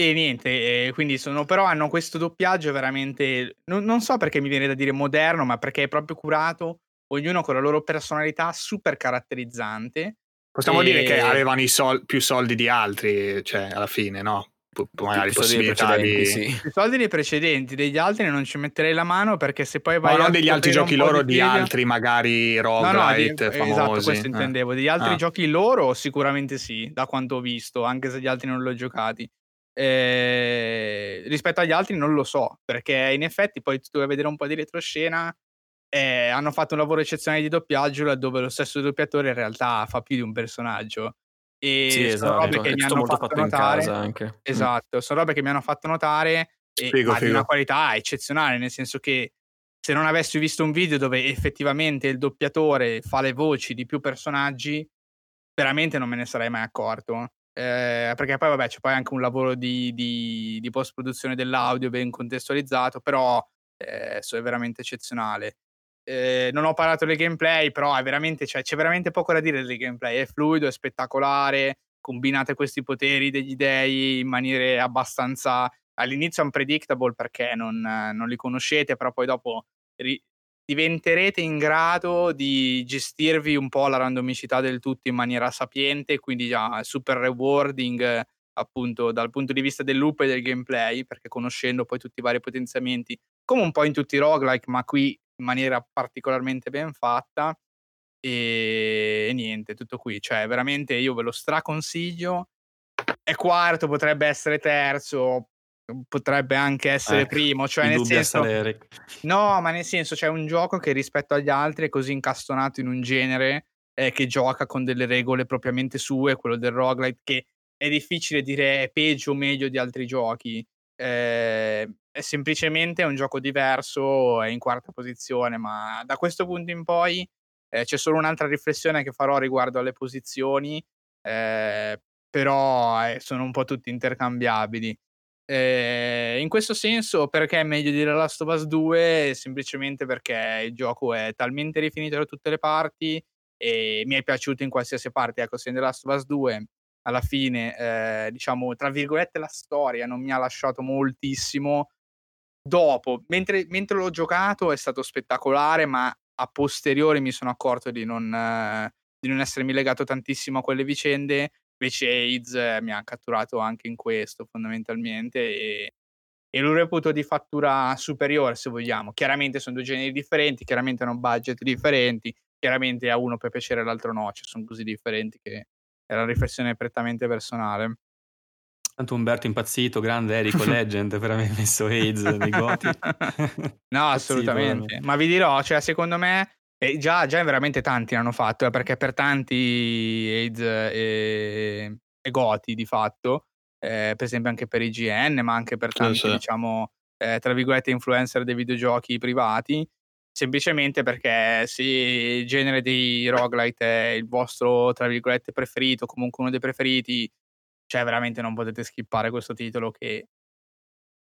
e niente, eh, quindi sono, però hanno questo doppiaggio veramente, non, non so perché mi viene da dire moderno, ma perché è proprio curato, ognuno con la loro personalità super caratterizzante. Possiamo e- dire che avevano i sol- più soldi di altri, cioè alla fine, no? P- magari possibilità di... sì. I soldi dei precedenti, degli altri non ci metterei la mano perché se poi vai Ma a non degli altri giochi loro, di trivia- altri magari No, no, di- roguelite famosi. esatto, questo Eh. intendevo. Degli altri Ah. giochi loro sicuramente sì, da quanto ho visto, anche se gli altri non li ho giocati. Eh, rispetto agli altri non lo so, perché in effetti poi tu vai a vedere un po' di retroscena, eh, hanno fatto un lavoro eccezionale di doppiaggio laddove lo stesso doppiatore in realtà fa più di un personaggio. E Sì, sono robe esatto. che È mi hanno fatto fatto notare. Mm. Esatto, sono robe che mi hanno fatto notare e Figo, figo. una qualità eccezionale, nel senso che se non avessi visto un video dove effettivamente il doppiatore fa le voci di più personaggi, veramente non me ne sarei mai accorto. Eh, perché poi, vabbè, c'è poi anche un lavoro di, di- di post-produzione dell'audio ben contestualizzato, però eh, è veramente eccezionale. Eh, non ho parlato del gameplay, però veramente, cioè, c'è veramente poco da dire del gameplay. È fluido, è spettacolare. Combinate questi poteri degli dei in maniere abbastanza all'inizio unpredictable perché non, non li conoscete, però poi dopo ri- diventerete in grado di gestirvi un po' la randomicità del tutto in maniera sapiente, quindi già super rewarding appunto dal punto di vista del loop e del gameplay, perché conoscendo poi tutti i vari potenziamenti, come un po' in tutti i roguelike, ma qui in maniera particolarmente ben fatta. E, niente, tutto qui. Cioè, veramente io ve lo straconsiglio. È quarto, potrebbe essere terzo, potrebbe anche essere Ecco, primo. Cioè, nel senso. No, ma nel senso c'è un gioco che rispetto agli altri è così incastonato in un genere eh, che gioca con delle regole propriamente sue, quello del roguelite, che è difficile dire è peggio o meglio di altri giochi. Eh, è semplicemente un gioco diverso, è in quarta posizione, ma da questo punto in poi eh, c'è solo un'altra riflessione che farò riguardo alle posizioni, eh, però eh, sono un po' tutti intercambiabili. Eh, in questo senso, perché è meglio di The Last of Us 2? Semplicemente perché il gioco è talmente rifinito da tutte le parti e mi è piaciuto in qualsiasi parte. Ecco, se in The Last of Us 2 alla fine, eh, diciamo, tra virgolette, la storia non mi ha lasciato moltissimo. Dopo, mentre, mentre l'ho giocato, è stato spettacolare, ma a posteriori mi sono accorto di non, eh, di non essermi legato tantissimo a quelle vicende. Invece AIDS eh, mi ha catturato anche in questo fondamentalmente e, e lo reputo di fattura superiore se vogliamo. Chiaramente sono due generi differenti, chiaramente hanno budget differenti, chiaramente a uno può piacere all'altro no, cioè sono così differenti che è una riflessione prettamente personale. Tanto Umberto impazzito, grande Erico Legend per aver messo AIDS nei goti. no, assolutamente. Ma vi dirò, cioè, secondo me, eh, già, già veramente tanti l'hanno fatto, eh, perché per tanti AIDS e, e Goti di fatto, eh, per esempio anche per IGN, ma anche per Sì, tanti, sì. diciamo, eh, tra virgolette, influencer dei videogiochi privati, semplicemente perché se il genere dei roguelite è il vostro, tra virgolette, preferito, comunque uno dei preferiti, cioè veramente non potete skippare questo titolo che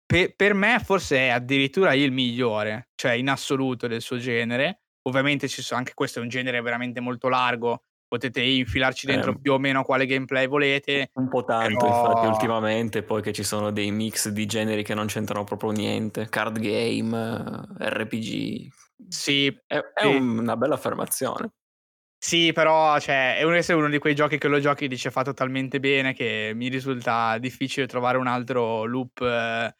pe- per me forse è addirittura il migliore, cioè in assoluto del suo genere. Ovviamente ci sono, anche questo è un genere veramente molto largo, potete infilarci dentro eh, più o meno quale gameplay volete. Un po' tanto, però... infatti, ultimamente, poi che ci sono dei mix di generi che non c'entrano proprio niente, card game, RPG. Sì, è, è sì. una bella affermazione. Sì, però cioè, è uno di quei giochi che lo giochi e dice fa totalmente bene che mi risulta difficile trovare un altro loop, eh,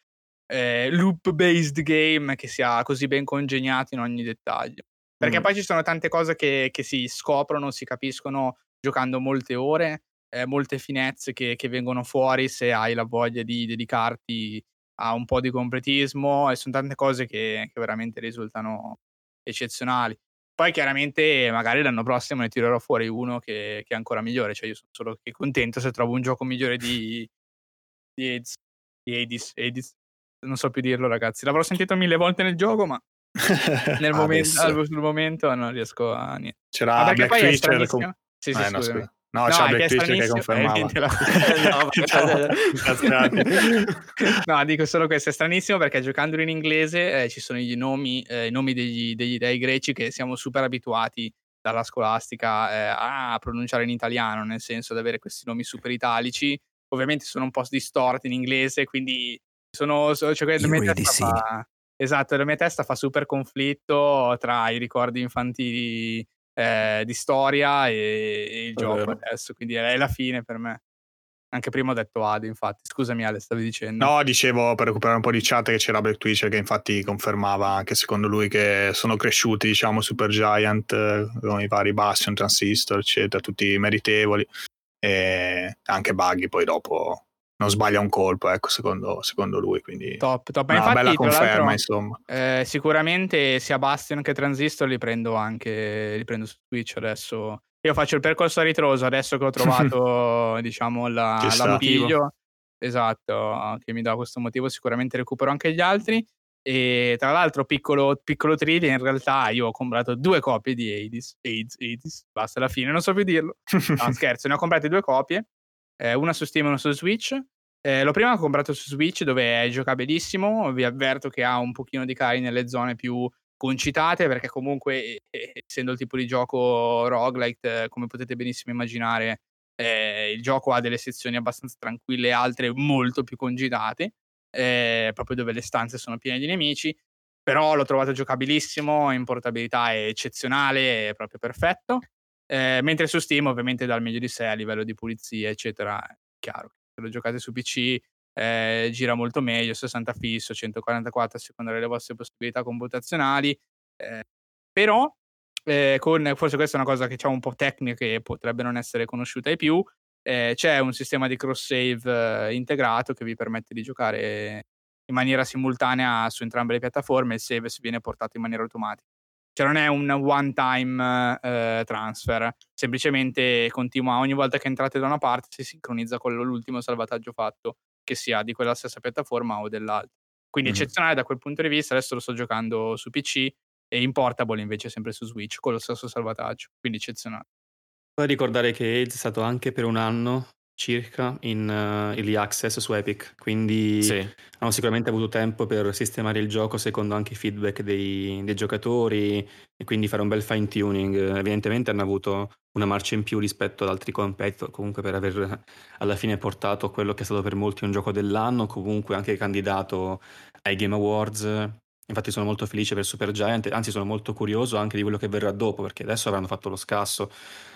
eh, loop based game che sia così ben congegnato in ogni dettaglio. Perché mm. poi ci sono tante cose che, che, si scoprono, si capiscono giocando molte ore, eh, molte finezze che, che, vengono fuori se hai la voglia di dedicarti a un po' di completismo e sono tante cose che, che veramente risultano eccezionali. Poi chiaramente magari l'anno prossimo ne tirerò fuori uno che, che, è ancora migliore, cioè io sono solo che contento se trovo un gioco migliore di, di Hades, di Hades, Hades. non so più dirlo ragazzi, l'avrò sentito mille volte nel gioco ma nel momento, sul momento non riesco a niente. C'era Black Twitcher com- sì, sì, eh, no, No, no c'è Black Twitcher che confermava. no, no, dico solo questo, è stranissimo perché giocandolo in inglese eh, ci sono i nomi, eh, i nomi degli, degli dei greci che siamo super abituati dalla scolastica eh, a pronunciare in italiano, nel senso di avere questi nomi super italici. Ovviamente sono un po' distorti in inglese, quindi sono, cioè, fa, esatto, la mia testa fa super conflitto tra i ricordi infantili eh, di storia e, e il è gioco vero. adesso, quindi è la fine per me. Anche prima ho detto Adi, infatti. Scusami Ale, stavi dicendo. No, dicevo per recuperare un po' di chat che c'era Black Twitcher che infatti confermava anche secondo lui che sono cresciuti, diciamo, Super Giant eh, con i vari Bastion, Transistor, eccetera, tutti meritevoli. E anche Buggy poi dopo non sbaglia un colpo, ecco, secondo, secondo lui. Quindi top, top. Una infatti, bella conferma, insomma. Eh, sicuramente sia Bastion che Transistor li prendo anche li prendo su Twitch adesso. Io faccio il percorso a ritroso adesso che ho trovato, diciamo, la, l'appiglio. Esatto, che mi dà questo motivo, sicuramente recupero anche gli altri. E tra l'altro, piccolo, piccolo trivia, in realtà io ho comprato due copie di Hades, Hades, Hades, basta alla fine, non so più dirlo. No, scherzo, ne ho comprate due copie eh, una su Steam e una su Switch. Eh, l'ho prima comprato su Switch dove è giocabilissimo, vi avverto che ha un pochino di cari nelle zone più concitate perché comunque eh, essendo il tipo di gioco roguelite, come potete benissimo immaginare, eh, il gioco ha delle sezioni abbastanza tranquille e altre molto più congitate, eh, proprio dove le stanze sono piene di nemici, però l'ho trovato giocabilissimo, in portabilità è eccezionale, è proprio perfetto. Eh, mentre su Steam ovviamente dà il meglio di sé a livello di pulizia, eccetera. È chiaro, se lo giocate su PC eh, gira molto meglio, 60 fisso, 144 a seconda delle vostre possibilità computazionali. Eh, però, eh, con, forse questa è una cosa che c'è un po' tecnica che potrebbe non essere conosciuta ai più, eh, c'è un sistema di cross save eh, integrato che vi permette di giocare in maniera simultanea su entrambe le piattaforme, il save viene portato in maniera automatica. Cioè non è un one time eh, transfer, semplicemente continua ogni volta che entrate da una parte si sincronizza con l'ultimo salvataggio fatto, che sia di quella stessa piattaforma o dell'altra. Quindi mm-hmm. eccezionale da quel punto di vista, adesso lo sto giocando su PC e in portable invece sempre su Switch con lo stesso salvataggio, quindi eccezionale. Poi ricordare che AIDS è stato anche per un anno circa in uh, early access su Epic, quindi sì. hanno sicuramente avuto tempo per sistemare il gioco secondo anche i feedback dei, dei giocatori e quindi fare un bel fine tuning. Evidentemente hanno avuto una marcia in più rispetto ad altri competitor, comunque per aver alla fine portato quello che è stato per molti un gioco dell'anno, comunque anche candidato ai Game Awards Infatti sono molto felice per Supergiant, anzi sono molto curioso anche di quello che verrà dopo, perché adesso avranno fatto lo scasso,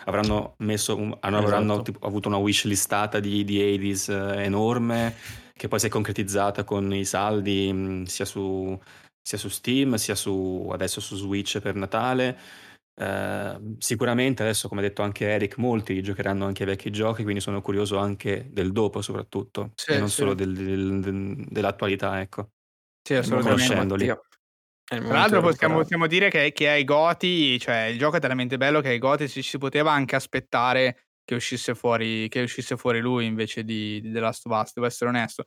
avranno, messo un, avranno esatto. tipo, avuto una wish listata di, di Hades eh, enorme, che poi si è concretizzata con i saldi mh, mm, sia, su, sia su Steam, sia su, adesso su Switch per Natale. Uh, sicuramente adesso, come ha detto anche Eric, molti giocheranno anche ai vecchi giochi, quindi sono curioso anche del dopo soprattutto, sì, e non sì. solo del, del, del, dell'attualità, ecco. Sì, assolutamente. Tra l'altro possiamo, possiamo, dire che, che ai Goti, cioè il gioco è talmente bello che ai Goti si, si poteva anche aspettare che uscisse fuori, che uscisse fuori lui invece di, di The Last of Us, devo essere onesto.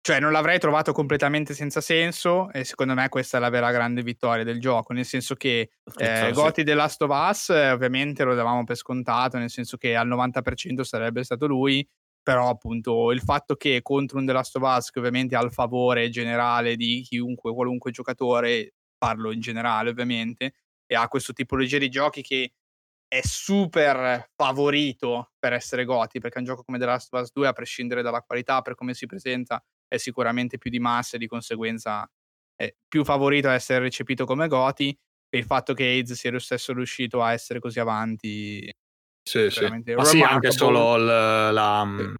Cioè non l'avrei trovato completamente senza senso e secondo me questa è la vera grande vittoria del gioco, nel senso che eh, Goti The Last of Us ovviamente lo davamo per scontato, nel senso che al 90% sarebbe stato lui però appunto il fatto che contro un The Last of Us che ovviamente ha il favore generale di chiunque, qualunque giocatore, parlo in generale ovviamente, e ha questo tipologia di giochi che è super favorito per essere goti, perché un gioco come The Last of Us 2, a prescindere dalla qualità, per come si presenta, è sicuramente più di massa e di conseguenza è più favorito a essere recepito come goti, e il fatto che AIDS sia lo stesso riuscito a essere così avanti sì, sì. Ma sì, anche solo l- la, sì.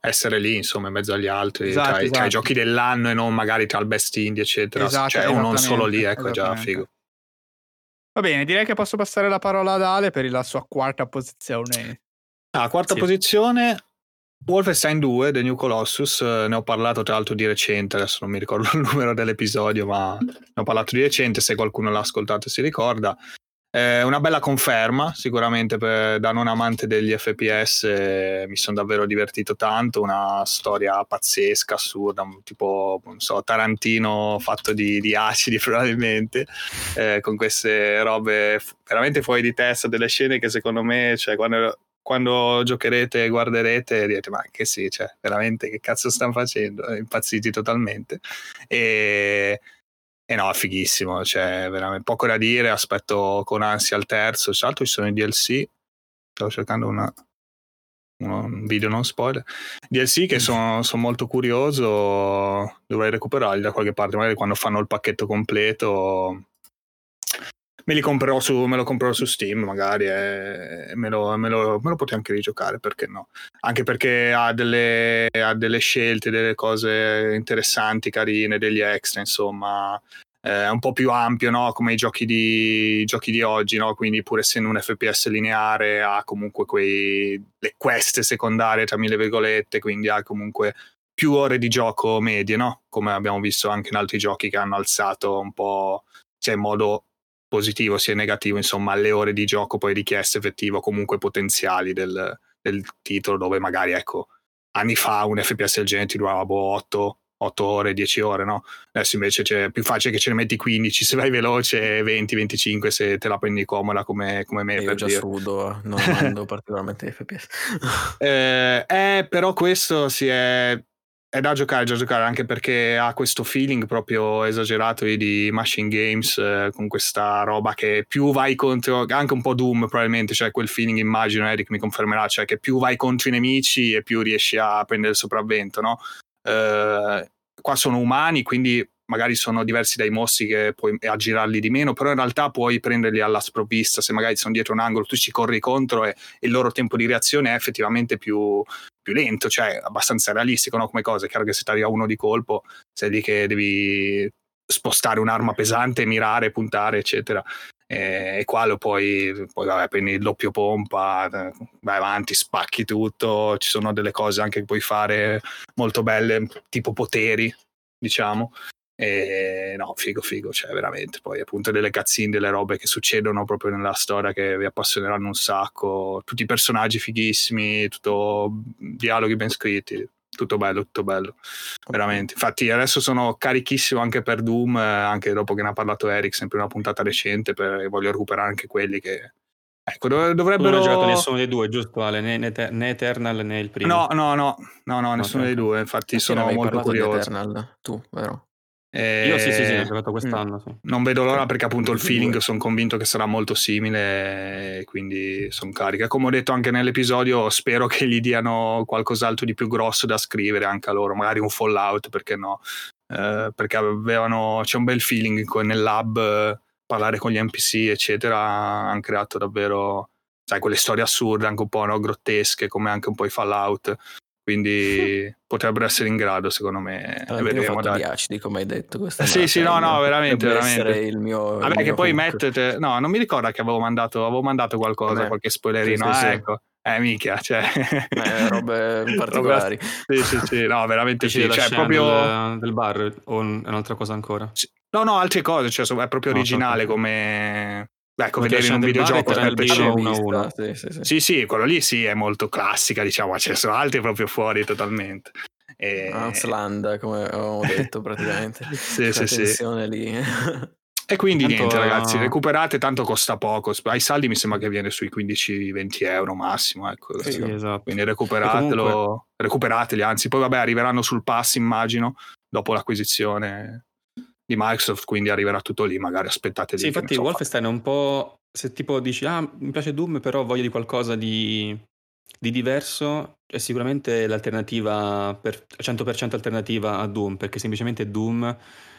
essere lì, insomma, in mezzo agli altri, esatto, tra, esatto. tra, i esatto. giochi dell'anno e non magari tra il best indie, eccetera. Esatto, cioè, o non solo lì, ecco, già figo. Va bene, direi che posso passare la parola ad Ale per la sua quarta posizione. Ah, quarta sì. posizione, Wolfenstein 2, The New Colossus, eh, ne ho parlato tra l'altro di recente, adesso non mi ricordo il numero dell'episodio, ma ne ho parlato di recente, se qualcuno l'ha ascoltato si ricorda. Eh, una bella conferma, sicuramente per, da non amante degli FPS eh, mi sono davvero divertito tanto, una storia pazzesca, assurda, tipo, non so, Tarantino fatto di, di acidi probabilmente, eh, con queste robe veramente fuori di testa, delle scene che secondo me, cioè, quando, quando giocherete e guarderete direte ma che sì, cioè, veramente che cazzo stanno facendo? Impazziti totalmente. E e no, è fighissimo, cioè veramente. Poco da dire, aspetto con ansia il terzo, tra l'altro ci sono i DLC, stavo cercando una, un video non spoiler, DLC che sono, sono molto curioso, dovrei recuperarli da qualche parte, magari quando fanno il pacchetto completo me, li comprerò su, me lo comprerò su Steam magari e me lo, me, lo, me lo potrei anche rigiocare, perché no? Anche perché ha delle, ha delle scelte, delle cose interessanti, carine, degli extra, insomma è un po' più ampio no? come i giochi di, giochi di oggi, no? quindi pur essendo un FPS lineare ha comunque quei, le quest secondarie tra mille virgolette, quindi ha comunque più ore di gioco medie, no? come abbiamo visto anche in altri giochi che hanno alzato un po' cioè in modo positivo sia negativo, insomma, le ore di gioco poi richieste effettivo comunque potenziali del, del titolo, dove magari ecco anni fa un FPS del genere ti durava 8, boh, 8 ore, 10 ore, no? Adesso invece c'è più facile che ce ne metti 15 se vai veloce, 20, 25 se te la prendi comoda come, come me. Io per già dire. sudo, non mando particolarmente FPS. eh, eh, però questo si è è da giocare, da giocare anche perché ha questo feeling proprio esagerato di machine games eh, con questa roba che più vai contro, anche un po' Doom probabilmente, cioè quel feeling immagino Eric mi confermerà, cioè che più vai contro i nemici e più riesci a prendere il sopravvento, no? Eh, qua sono umani, quindi magari sono diversi dai mossi che puoi aggirarli di meno, però in realtà puoi prenderli alla sprovvista, se magari sono dietro un angolo, tu ci corri contro e il loro tempo di reazione è effettivamente più, più lento, cioè abbastanza realistico no? come cosa. È chiaro che se ti arriva uno di colpo, sei lì che devi spostare un'arma pesante, mirare, puntare, eccetera. E, e qua lo puoi, poi vabbè, prendi il doppio pompa, vai avanti, spacchi tutto. Ci sono delle cose anche che puoi fare molto belle, tipo poteri, diciamo. E no, figo, figo, cioè veramente. Poi appunto delle cazzine, delle robe che succedono proprio nella storia che vi appassioneranno un sacco. Tutti i personaggi fighissimi, tutto dialoghi ben scritti. Tutto bello, tutto bello, veramente. Infatti, adesso sono carichissimo anche per Doom, eh, anche dopo che ne ha parlato Eric, sempre una puntata recente. Per, voglio recuperare anche quelli che, Ecco, dovrebbero... Non hai giocato nessuno dei due, giusto Ale? Né, né, Eternal né il primo? No, no, no, no, no nessuno okay. dei due, infatti sono molto curioso. Eternal, tu, vero? Eh, Io sì, sì, sì, ho giocato quest'anno. Sì. Non vedo l'ora perché appunto il feeling sono convinto che sarà molto simile, quindi sono carica. Come ho detto anche nell'episodio, spero che gli diano qualcos'altro di più grosso da scrivere anche a loro, magari un Fallout, perché no? Eh, perché avevano, c'è un bel feeling nel lab, parlare con gli NPC, eccetera, hanno creato davvero, sai, quelle storie assurde, anche un po' no, grottesche, come anche un po' i Fallout quindi potrebbero essere in grado secondo me allora, vedremo dai. acidi come hai detto sì sì no no veramente veramente. il mio, vabbè il che poi mettete no non mi ricordo che avevo mandato avevo mandato qualcosa eh, qualche spoilerino sì, sì, ecco. Eh mica cioè eh, robe particolari. sì sì sì no veramente sì cioè proprio del, del, bar o un'altra cosa ancora? No no altre cose cioè è proprio no, originale come Ecco, vedere in un videogioco era il PC 1 sì sì, sì. sì, sì, quello lì sì, è molto classica, diciamo, ma ce sono altri proprio fuori totalmente. E... Ansland, come ho detto praticamente. sì, sì, sì. lì. E quindi Tanto- niente ragazzi, recuperate, tanto costa poco, ai saldi mi sembra che viene sui 15-20 euro massimo, ecco. Sì, esatto. Quindi recuperatelo, comunque- recuperateli, anzi poi vabbè arriveranno sul pass immagino, dopo l'acquisizione di Microsoft, quindi arriverà tutto lì, magari aspettate Sì, infatti so, Wolfenstein è un po'... Se tipo dici, ah, mi piace Doom, però voglio di qualcosa di, di diverso, è sicuramente l'alternativa, per, 100% alternativa a Doom, perché semplicemente Doom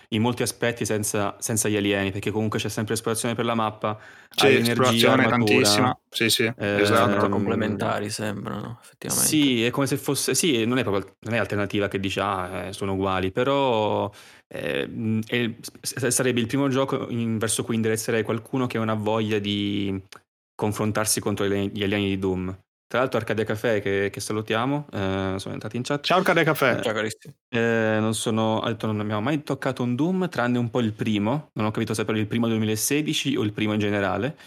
in molti aspetti senza, senza gli alieni, perché comunque c'è sempre esplorazione per la mappa, Sì, hai energia, esplorazione armatura. tantissima. Sì, sì, Eh, esatto. Complementari, sembrano, effettivamente. Sì, è come se fosse. Sì, non è proprio non è alternativa che dice ah, eh, sono uguali, però eh, mh, sarebbe il primo gioco in- verso cui indirizzerei qualcuno che ha una voglia di confrontarsi contro gli alieni di Doom. Tra l'altro, Arcadia Café, che, che salutiamo, eh, sono entrati in chat. Ciao Arcade Caffè. Ciao carissimi. Eh, non sono, ha detto, non abbiamo mai toccato un Doom, tranne un po' il primo. Non ho capito se per il primo 2016 o il primo in generale,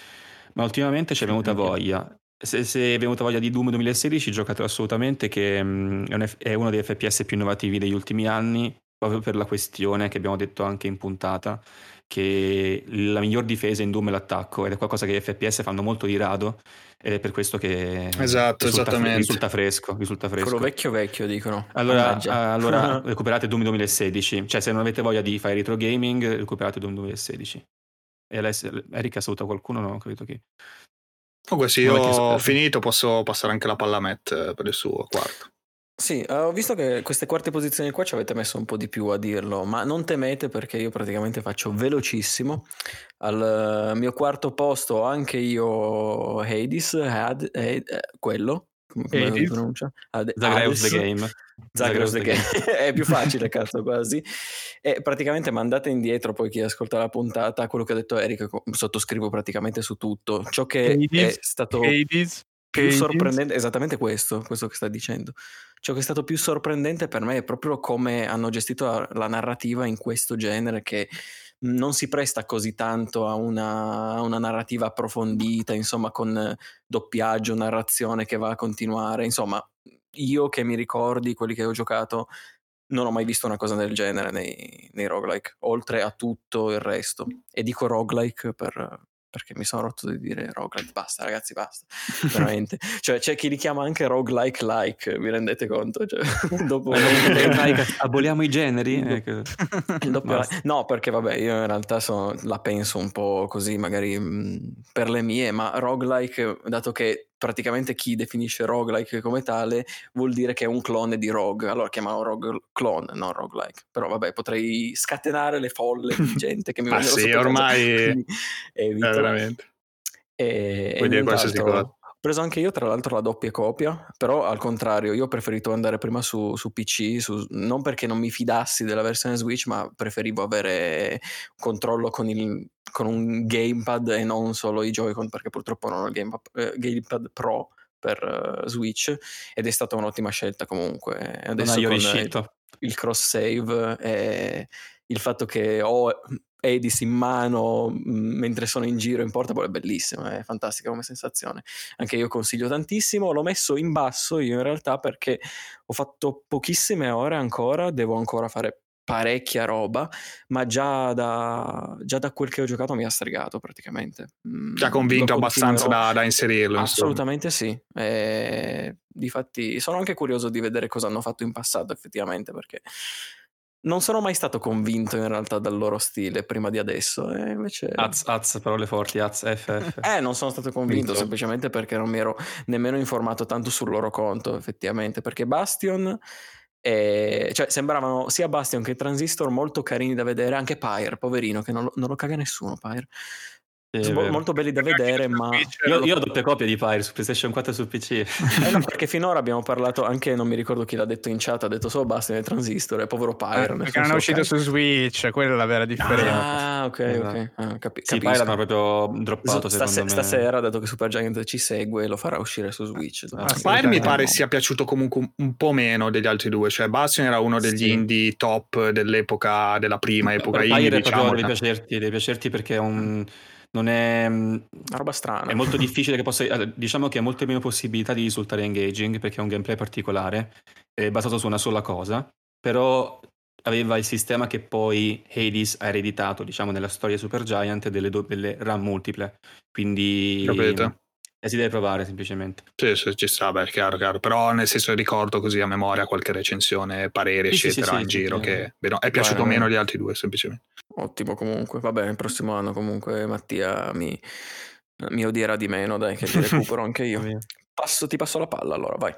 ma ultimamente ci è venuta voglia. Se, se è venuta voglia di Doom 2016, giocatelo assolutamente, che mm, è, un è uno dei FPS più innovativi degli ultimi anni, proprio per la questione che abbiamo detto anche in puntata, che la miglior difesa in Doom è l'attacco, ed è qualcosa che gli FPS fanno molto di rado, ed è per questo che Esatto, risulta, esattamente. risulta fresco. Risulta fresco. Quello vecchio vecchio, dicono. Allora, eh, allora recuperate Doom 2016, cioè se non avete voglia di fare retro gaming, recuperate Doom 2016. E Alessia, Erika saluta qualcuno, non ho capito chi. Comunque sì, io ho finito, posso passare anche la palla a Matt eh, per il suo quarto. Sì, eh, ho visto che queste quarte posizioni qua ci avete messo un po' di più a dirlo, ma non temete perché io praticamente faccio velocissimo. Al eh, mio quarto posto anche io Hades, Had- eh, eh, quello, come si pronuncia? Had- Zagreus the Game. Zagreus the Game. è più facile, cazzo, quasi. E praticamente mandate indietro poi chi ascolta la puntata, quello che ha detto Eric, sottoscrivo praticamente su tutto. Ciò che Hades, è stato Hades, più Hades. sorprendente, esattamente questo, questo che sta dicendo. Ciò che è stato più sorprendente per me è proprio come hanno gestito la, narrativa in questo genere che non si presta così tanto a una, a una narrativa approfondita, insomma, con doppiaggio, narrazione che va a continuare. Insomma, io che mi ricordi quelli che ho giocato, non ho mai visto una cosa del genere nei, nei roguelike, oltre a tutto il resto. E dico roguelike per- perché mi sono rotto di dire roguelike. Basta, ragazzi, basta. Veramente. cioè, c'è chi li chiama anche roguelike like, vi rendete conto? Cioè, dopo... Aboliamo i generi? Dopo- Ecco. Like. No, perché vabbè, io in realtà sono- la penso un po' così, magari mh, per le mie, ma roguelike, dato che praticamente chi definisce roguelike come tale, vuol dire che è un clone di rogue. Allora chiamalo rogue clone, non roguelike. Però vabbè, potrei scatenare le folle di gente che mi Ma sì, ormai-. Eh, veramente. E, Puoi e dire qualsiasi cosa. Ho preso anche io, tra l'altro, la doppia copia, però al contrario, io ho preferito andare prima su, su PC, su- non perché non mi fidassi della versione Switch, ma preferivo avere controllo con, il, con un gamepad e non solo i Joy-Con, perché purtroppo non ho il gamepad, eh, gamepad Pro per eh, Switch ed è stata un'ottima scelta comunque. Non Adesso hai con riuscito. il cross save e il fatto che ho Edis in mano mh, mentre sono in giro in porta è bellissimo, è fantastica come sensazione. Anche io consiglio tantissimo, l'ho messo in basso io in realtà perché ho fatto pochissime ore ancora, devo ancora fare parecchia roba, ma già da, già da quel che ho giocato mi ha stregato praticamente. Mm, Ti ha convinto abbastanza da, da inserirlo. insomma. Assolutamente sì. E, difatti sono anche curioso di vedere cosa hanno fatto in passato effettivamente perché non sono mai stato convinto in realtà dal loro stile prima di adesso e invece Az, az, parole forti, az, FF. eh, non sono stato convinto Vinto. semplicemente perché non mi ero nemmeno informato tanto sul loro conto effettivamente perché Bastion eh, cioè sembravano sia Bastion che Transistor molto carini da vedere anche Pyre poverino che non lo, non lo caga nessuno Pyre Sì, è molto belli da vedere ma Io, io ho doppia copia di Pyre su PlayStation 4 e su PC. Eh no, perché finora abbiamo parlato anche, non mi ricordo chi l'ha detto in chat, ha detto solo Bastion e Transistor e povero Pyre. nel Eh, perché non è uscito su Switch, quella è la vera differenza. Ah, ok, Esatto. ok. Ah, capi- Sì, capisco. Pyre hanno proprio droppato Sta- secondo me. Stasera, dato che Supergiant ci segue, lo farà uscire su Switch. Ah, Pyre mi pare no. sia piaciuto comunque un, po' meno degli altri due, cioè Bastion era uno degli Sì. indie top dell'epoca, della prima epoca indie, Pyre proprio diciamo. deve piacerti, deve piacerti perché è un... Non è, Una roba strana. è molto difficile che possa. Diciamo che ha molte meno possibilità di risultare engaging perché è un gameplay particolare, è basato su una sola cosa. Però aveva il sistema che poi Hades ha ereditato, diciamo, nella storia Supergiant delle, do- delle RAM multiple. Quindi Capito? Eh, si deve provare semplicemente. Sì, sì, ci sta, beh, chiaro, chiaro. Però nel senso ricordo così a memoria qualche recensione, pareri, Sì, eccetera, sì, in sì, giro sì. che beh, no, è piaciuto Beh, meno gli altri due, semplicemente. Ottimo comunque. Vabbè, il prossimo anno comunque Mattia mi, mi odierà di meno, dai, che ti recupero anche io. Passo, ti passo la palla allora, vai.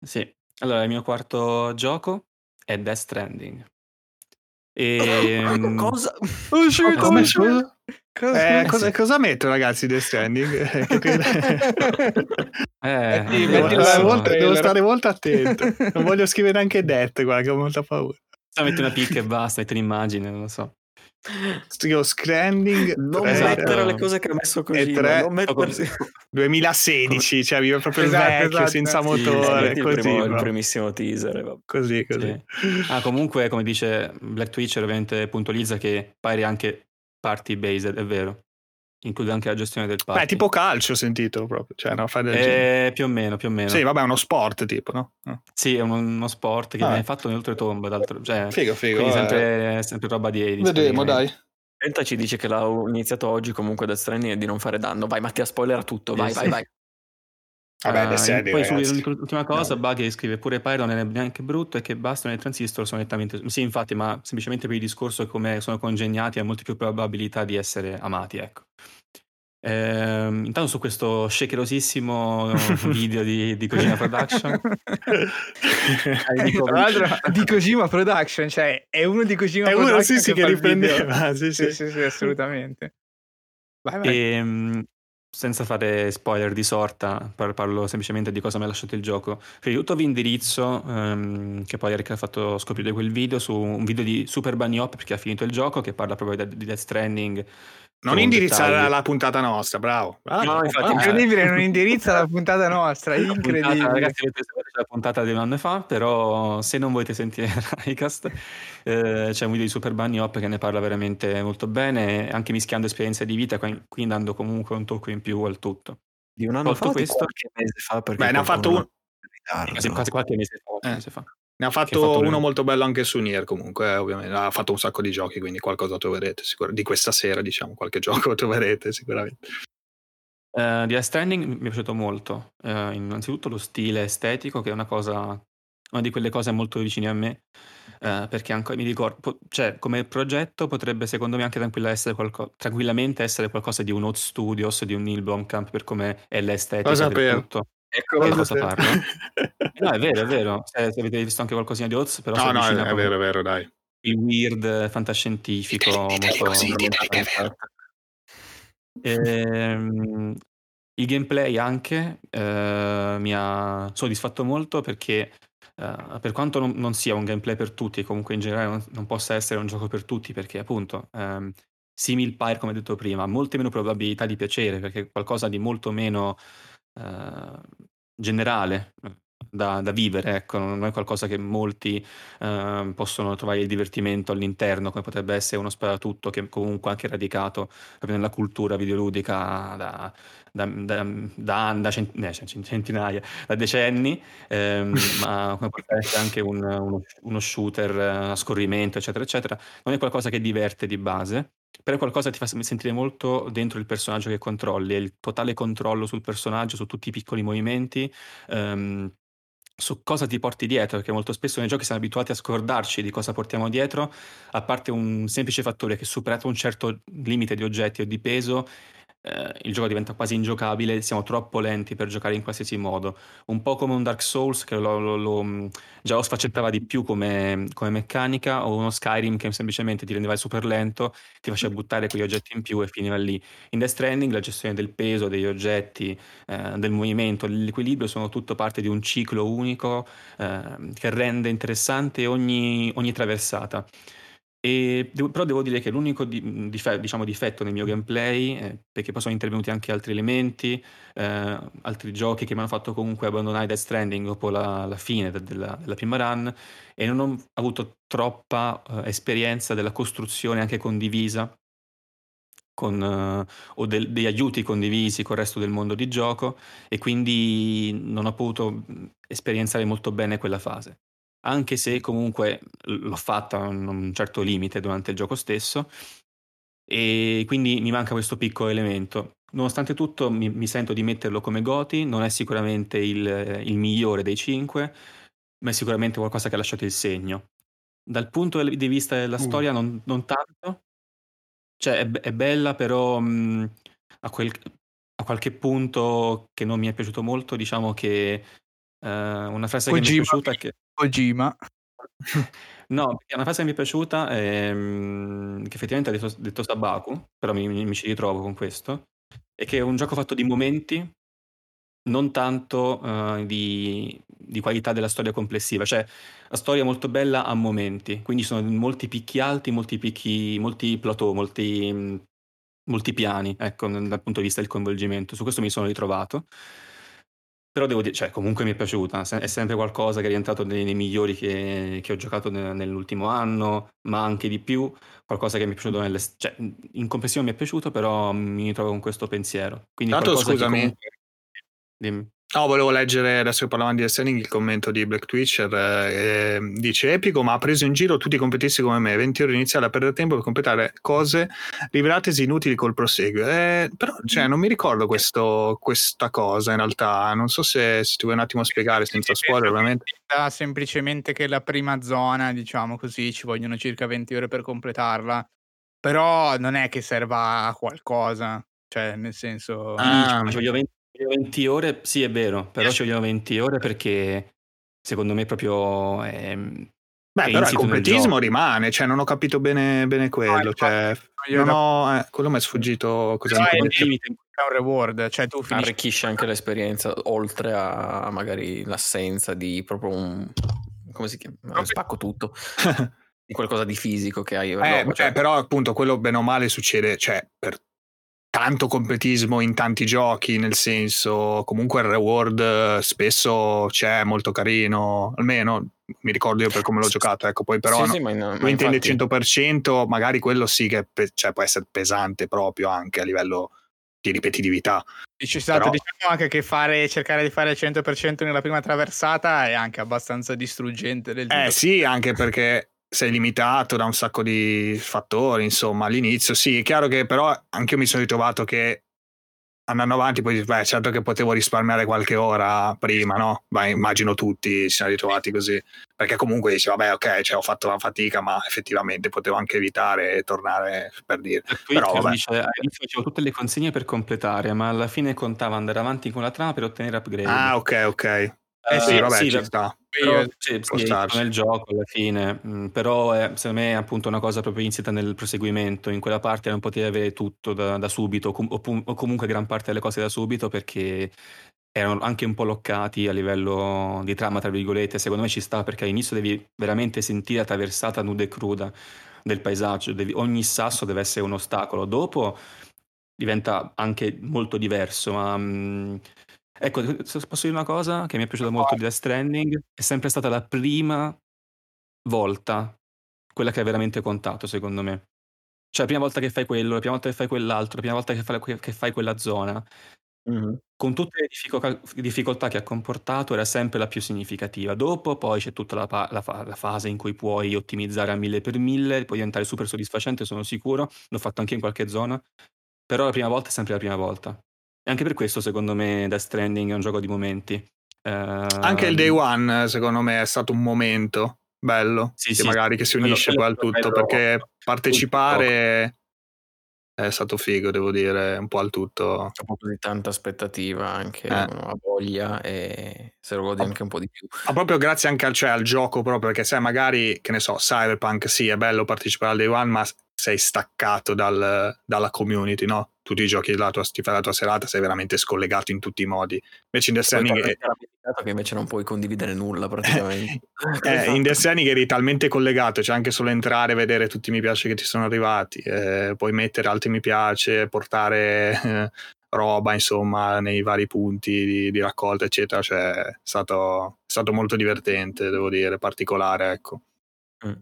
Sì. Allora, il mio quarto gioco è Death Stranding. E, mm, Cosa? Uscito, Come, uscito. Cosa? Eh, cosa, cosa metto ragazzi The Stranding? Che credo- eh, Metti- devo, il molto, devo stare molto attento. Non voglio scrivere anche Death, guarda che ho molta paura. Sta metti una picca e basta, metti un'immagine, non lo so. Scrivo Stranding Non Esatto. mettere le cose che ha messo così. E tre- non mettersi... 2016, cioè vive proprio Esatto, il vecchio esatto. senza Sì, motore, il, così, primo- il primissimo teaser. così, così. Sì. Ah, comunque, come dice Black Twitcher, ovviamente puntualizza che pare anche party based, è vero. Include anche la gestione del party. Beh, tipo calcio ho sentito proprio, cioè no, fai del genere. Eh, più o meno, più o meno. Sì, vabbè, è uno sport tipo, no? No. Sì, è uno, uno sport che Ah. viene fatto nell'oltretomba, d'altro, cioè, Figo, figo. quindi eh. sempre, sempre roba di Hades. Vedremo, dai. Penta ci dice che l'ha iniziato oggi comunque Death Stranding e di non fare danno. Vai Mattia, spoiler tutto. Vai, Sì, vai, vai. Vabbè, The Stranding, poi sull'ultima cosa, Buggy scrive pure Pyro non è neanche brutto e che Bastion e Transistor sono nettamente... Sì, infatti, ma semplicemente per il discorso come sono congegnati ha molte più probabilità di essere amati, ecco. Ehm, intanto su questo shakerosissimo video di, di Kojima Production dico- Tra l'altro di Kojima Production, cioè è uno di Kojima È uno, Production sì, sì, che il video. riprendeva, sì, Sì, sì. sì, sì, assolutamente. Vai, vai. E, mh, senza fare spoiler di sorta, par- parlo semplicemente di cosa mi ha lasciato il gioco. Prima di tutto vi indirizzo, ehm, che poi Eric ha fatto scoprire quel video, su un video di Super Bunny Hop perché ha finito il gioco, che parla proprio di Death Stranding. Non indirizzare la puntata nostra, bravo. bravo. No, infatti, bravo. Incredibile, non indirizza la puntata nostra, La puntata, incredibile. ragazzi, avete sapete la puntata di un anno fa, però se non volete sentire Icast, eh, c'è un video di Super Bunny Hop che ne parla veramente molto bene, anche mischiando esperienze di vita, qui qui dando comunque un tocco in più al tutto. Di un anno Tolto fa questo- qualche mese fa? Beh, ne ha fatto un- è in ritardo. Quasi, quasi qualche mese fa. qualche Eh. mese fa. Ne ha fatto, fatto uno le- molto bello anche su Nier comunque, eh, ovviamente. Ha fatto un sacco di giochi, quindi qualcosa troverete sicuramente. Di questa sera, diciamo, qualche gioco troverete sicuramente. Eh, di Death Stranding mi è piaciuto molto. Eh, innanzitutto lo stile estetico, che è una cosa, una di quelle cose molto vicine a me, eh, perché anche mi ricordo, po- cioè come progetto potrebbe secondo me anche tranquilla essere qualco- tranquillamente essere qualcosa di un Hot Studios, di un Neil Blomkamp per come è l'estetica Cosa per- tutto. Ecco, Che Cosa parlo? No, è vero, è vero. Se, se avete visto anche qualcosina di Oz, però No, no, è, è vero, è vero, dai. il weird fantascientifico Diteli molto così, che è vero. Ehm, il gameplay anche eh, mi ha soddisfatto molto perché eh, per quanto non, non sia un gameplay per tutti e comunque in generale non, non possa essere un gioco per tutti perché appunto ehm, Simil Pyre come detto prima ha molte meno probabilità di piacere perché è qualcosa di molto meno eh, generale eh, da, da vivere, ecco, non è qualcosa che molti eh, possono trovare il divertimento all'interno, come potrebbe essere uno sparatutto che comunque è anche radicato proprio nella cultura videoludica da, da, da, da, da cent- eh, cent- centinaia, da decenni, ehm, ma come può essere anche un- uno, uno shooter a scorrimento, eccetera, eccetera, non è qualcosa che diverte di base, però è qualcosa che ti fa sentire molto dentro il personaggio che controlli, il totale controllo sul personaggio, su tutti i piccoli movimenti, ehm, su cosa ti porti dietro, perché molto spesso nei giochi siamo abituati a scordarci di cosa portiamo dietro, a parte un semplice fattore che superato un certo limite di oggetti o di peso, eh, il gioco diventa quasi ingiocabile, siamo troppo lenti per giocare in qualsiasi modo. Un po' come un Dark Souls che lo, lo- lo- già lo sfaccettava di più come, come meccanica, o uno Skyrim che semplicemente ti rendeva super lento, ti faceva buttare quegli oggetti in più e finiva lì. In Death Stranding la gestione del peso, degli oggetti, eh, del movimento, l'equilibrio sono tutto parte di un ciclo unico eh, che rende interessante ogni, ogni traversata. E però devo dire che l'unico di- dife- diciamo, difetto nel mio gameplay, eh, perché poi sono intervenuti anche altri elementi, eh, altri giochi che mi hanno fatto comunque abbandonare Death Stranding dopo la, la fine de- della, della prima run, e non ho avuto troppa eh, esperienza della costruzione anche condivisa con, eh, o del- degli aiuti condivisi col resto del mondo di gioco e quindi non ho potuto mh, esperienzare molto bene quella fase. Anche se comunque l'ho fatta a un certo limite durante il gioco stesso e quindi mi manca questo piccolo elemento. Nonostante tutto mi, mi sento di metterlo come Goti, non è sicuramente il, il migliore dei cinque, ma è sicuramente qualcosa che ha lasciato il segno. Dal punto di vista della uh. storia non, non, tanto, cioè è, è bella però mh, a, quel, a, qualche punto che non mi è piaciuto molto, diciamo che uh, una frase Kojima, che mi è piaciuta è che... Kojima. No, una frase che mi è piaciuta, è, mhmm, che effettivamente ha detto, detto Sabaku, però mi, mi, ci ritrovo con questo, è che è un gioco fatto di momenti, non tanto uh, di, di, qualità della storia complessiva, cioè la storia è molto bella a momenti, quindi sono molti picchi alti, molti picchi, molti plateau, molti, molti piani, ecco, dal punto di vista del coinvolgimento. Su questo mi sono ritrovato. Però devo dire, cioè, comunque mi è piaciuta, è sempre qualcosa che è rientrato nei, nei migliori che, che, ho giocato nell'ultimo anno, ma anche di più, qualcosa che mi è piaciuto, nelle, cioè, in complessivo mi è piaciuto, però mi trovo con questo pensiero. Quindi Tanto scusami, comunque... Dimmi. No, volevo leggere, adesso che parlavamo di Destiny, il commento di Black Twitcher. Eh, dice: Epico, ma ha preso in giro tutti i competisti come me. 20 ore iniziali a perdere tempo per completare cose rivelatesi inutili col proseguo. Eh, però, cioè, non mi ricordo questo, questa cosa in realtà. Non so se, se ti vuoi un attimo spiegare senza spoiler, ovviamente. Semplicemente che la prima zona, diciamo così, ci vogliono circa 20 ore per completarla. Però non è che serva a qualcosa. Cioè, nel senso. Ah, ci voglio 20 20 ore, sì è vero, però ci vogliono 20 ore perché secondo me proprio è, Beh, però il completismo rimane, cioè non ho capito bene, bene quello, no, cioè, non ho, eh, quello mi è sfuggito così. È un limite, è un reward, cioè tu finisci... Arricchisce anche l'esperienza, oltre a magari l'assenza di proprio un... come si chiama? Okay. Spacco tutto. di qualcosa di fisico che hai. Eh, dopo, cioè... però appunto quello bene o male succede, cioè per tanto completismo in tanti giochi, nel senso comunque il reward eh, spesso c'è, molto carino, almeno mi ricordo io per come l'ho giocato, ecco, poi però sì, no, sì, ma intende infatti... 100%, magari quello sì che pe- cioè, può essere pesante proprio anche a livello di ripetitività. Ci stato, però... diciamo anche che fare, cercare di fare il 100% nella prima traversata è anche abbastanza distruggente del Eh sì, anche perché sei limitato da un sacco di fattori, insomma, all'inizio sì, è chiaro che però anche io mi sono ritrovato che andando avanti poi beh, certo che potevo risparmiare qualche ora prima, no? Beh, immagino tutti si siano ritrovati così, perché comunque dici vabbè ok, cioè, ho fatto la fatica, ma effettivamente potevo anche evitare e tornare per dire. Però, vabbè. dice, all'inizio facevo tutte le consegne per completare, ma alla fine contava andare avanti con la trama per ottenere upgrade. Ah ok ok. Eh sì, uh, vabbè, sì, ci sta. Però, sì, sì, nel gioco alla fine, mm, però è, secondo me è appunto una cosa proprio insita nel proseguimento, in quella parte non potevi avere tutto da, da subito o, com- o, comunque gran parte delle cose da subito perché erano anche un po' loccati a livello di trama, tra virgolette, secondo me ci sta perché all'inizio devi veramente sentire la traversata nuda e cruda del paesaggio, devi, ogni sasso deve essere un ostacolo, dopo diventa anche molto diverso, ma... Mm, Ecco, posso dire una cosa che mi è piaciuta molto di Death Stranding? È sempre stata la prima volta, quella che ha veramente contato, secondo me. Cioè, la prima volta che fai quello, la prima volta che fai quell'altro, la prima volta che fai, che fai quella zona, mm-hmm. con tutte le difficoltà, difficoltà, che ha comportato, era sempre la più significativa. Dopo, poi c'è tutta la, la, la, fase in cui puoi ottimizzare a mille per mille, puoi diventare super soddisfacente, sono sicuro. L'ho fatto anche in qualche zona. Però la prima volta è sempre la prima volta. Anche per questo, secondo me, Death Stranding è un gioco di momenti. Uh, anche il day one, secondo me, è stato un momento bello. Sì, che sì, magari che si unisce poi al tutto, bello, perché partecipare è stato figo, devo dire, un po' al tutto. C'è un po' di tanta aspettativa, anche eh. una voglia e se lo godi anche un po' di più. Ma proprio grazie anche al, cioè, al gioco, proprio perché sai, magari, che ne so, Cyberpunk sì, è bello partecipare al day one, ma sei staccato dal, dalla community, no? Tutti i giochi della tua, ti fai la tua serata, sei veramente scollegato in tutti i modi. Invece in The Standing... È... che invece non puoi condividere nulla praticamente. eh, in The Standing eri talmente collegato, cioè anche solo entrare, vedere tutti i mi piace che ti sono arrivati, eh, puoi mettere altri mi piace, portare eh, roba insomma nei vari punti di, di raccolta eccetera, cioè è stato, è stato, molto divertente, devo dire, particolare, ecco. Mm.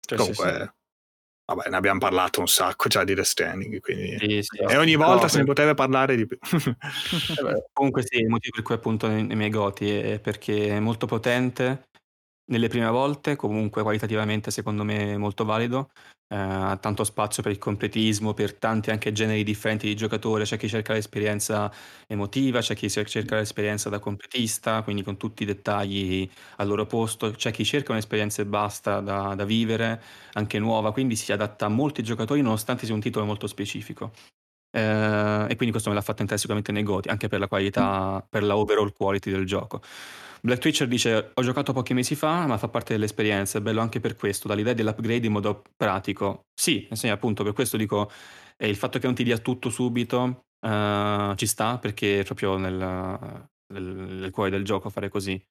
Cioè, Comunque... Sì, sì Vabbè, ne abbiamo parlato un sacco già di The Standing, quindi... sì, sì, e ogni volta no, se ne poteva parlare di più. Comunque sì, il motivo per cui appunto nei miei goti è perché è molto potente, nelle prime volte, comunque qualitativamente secondo me molto valido, eh, tanto spazio per il completismo, per tanti anche generi differenti di giocatore, c'è chi cerca l'esperienza emotiva, c'è chi cerca l'esperienza da completista, quindi con tutti i dettagli al loro posto, c'è chi cerca un'esperienza e basta da, da vivere, anche nuova, quindi si adatta a molti giocatori nonostante sia un titolo molto specifico. Eh, e quindi questo me l'ha fatto entrare sicuramente nei goti, anche per la qualità, per la overall quality del gioco. Black Twitcher dice: Ho giocato pochi mesi fa, ma fa parte dell'esperienza. È bello anche per questo, dall'idea dell'upgrade in modo pratico. Sì, insomma, appunto, per questo dico: eh, il fatto che non ti dia tutto subito uh, ci sta, perché è proprio nel, nel, nel, cuore del gioco fare così.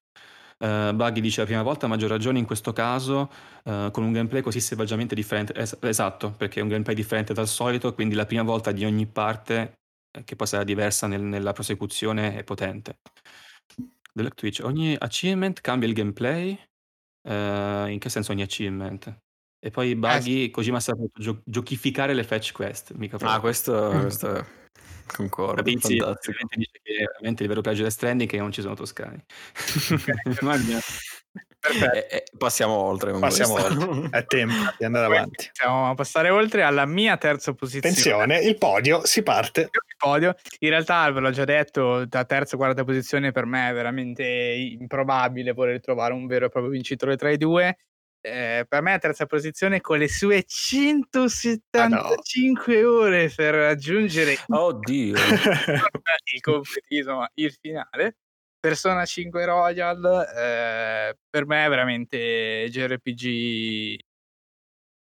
Uh, Buggy dice la prima volta a maggior ragione in questo caso uh, con un gameplay così selvaggiamente differente es- esatto perché è un gameplay differente dal solito quindi la prima volta di ogni parte che poi sarà diversa nel, nella prosecuzione è potente Black Twitch, ogni achievement cambia il gameplay? Uh, in che senso ogni achievement? E poi buggy, eh, Kojima sa gio- giochificare le fetch quest. Mica ah, questo, questo concordo. Capizzi, dice che ovviamente il vero plagio è Stranding che non ci sono toscani. E, e passiamo oltre. Passiamo oltre. È tempo di andare avanti. Possiamo passare oltre alla mia terza posizione. Attenzione, il podio si parte. Il podio. In realtà, ve l'ho già detto, da terza o quarta posizione per me è veramente improbabile voler trovare un vero e proprio vincitore tra i due. Eh, per me a terza posizione con le sue 175 ah, no. ore per raggiungere Oddio. il completismo, il finale Persona 5 Royal eh, per me è veramente JRPG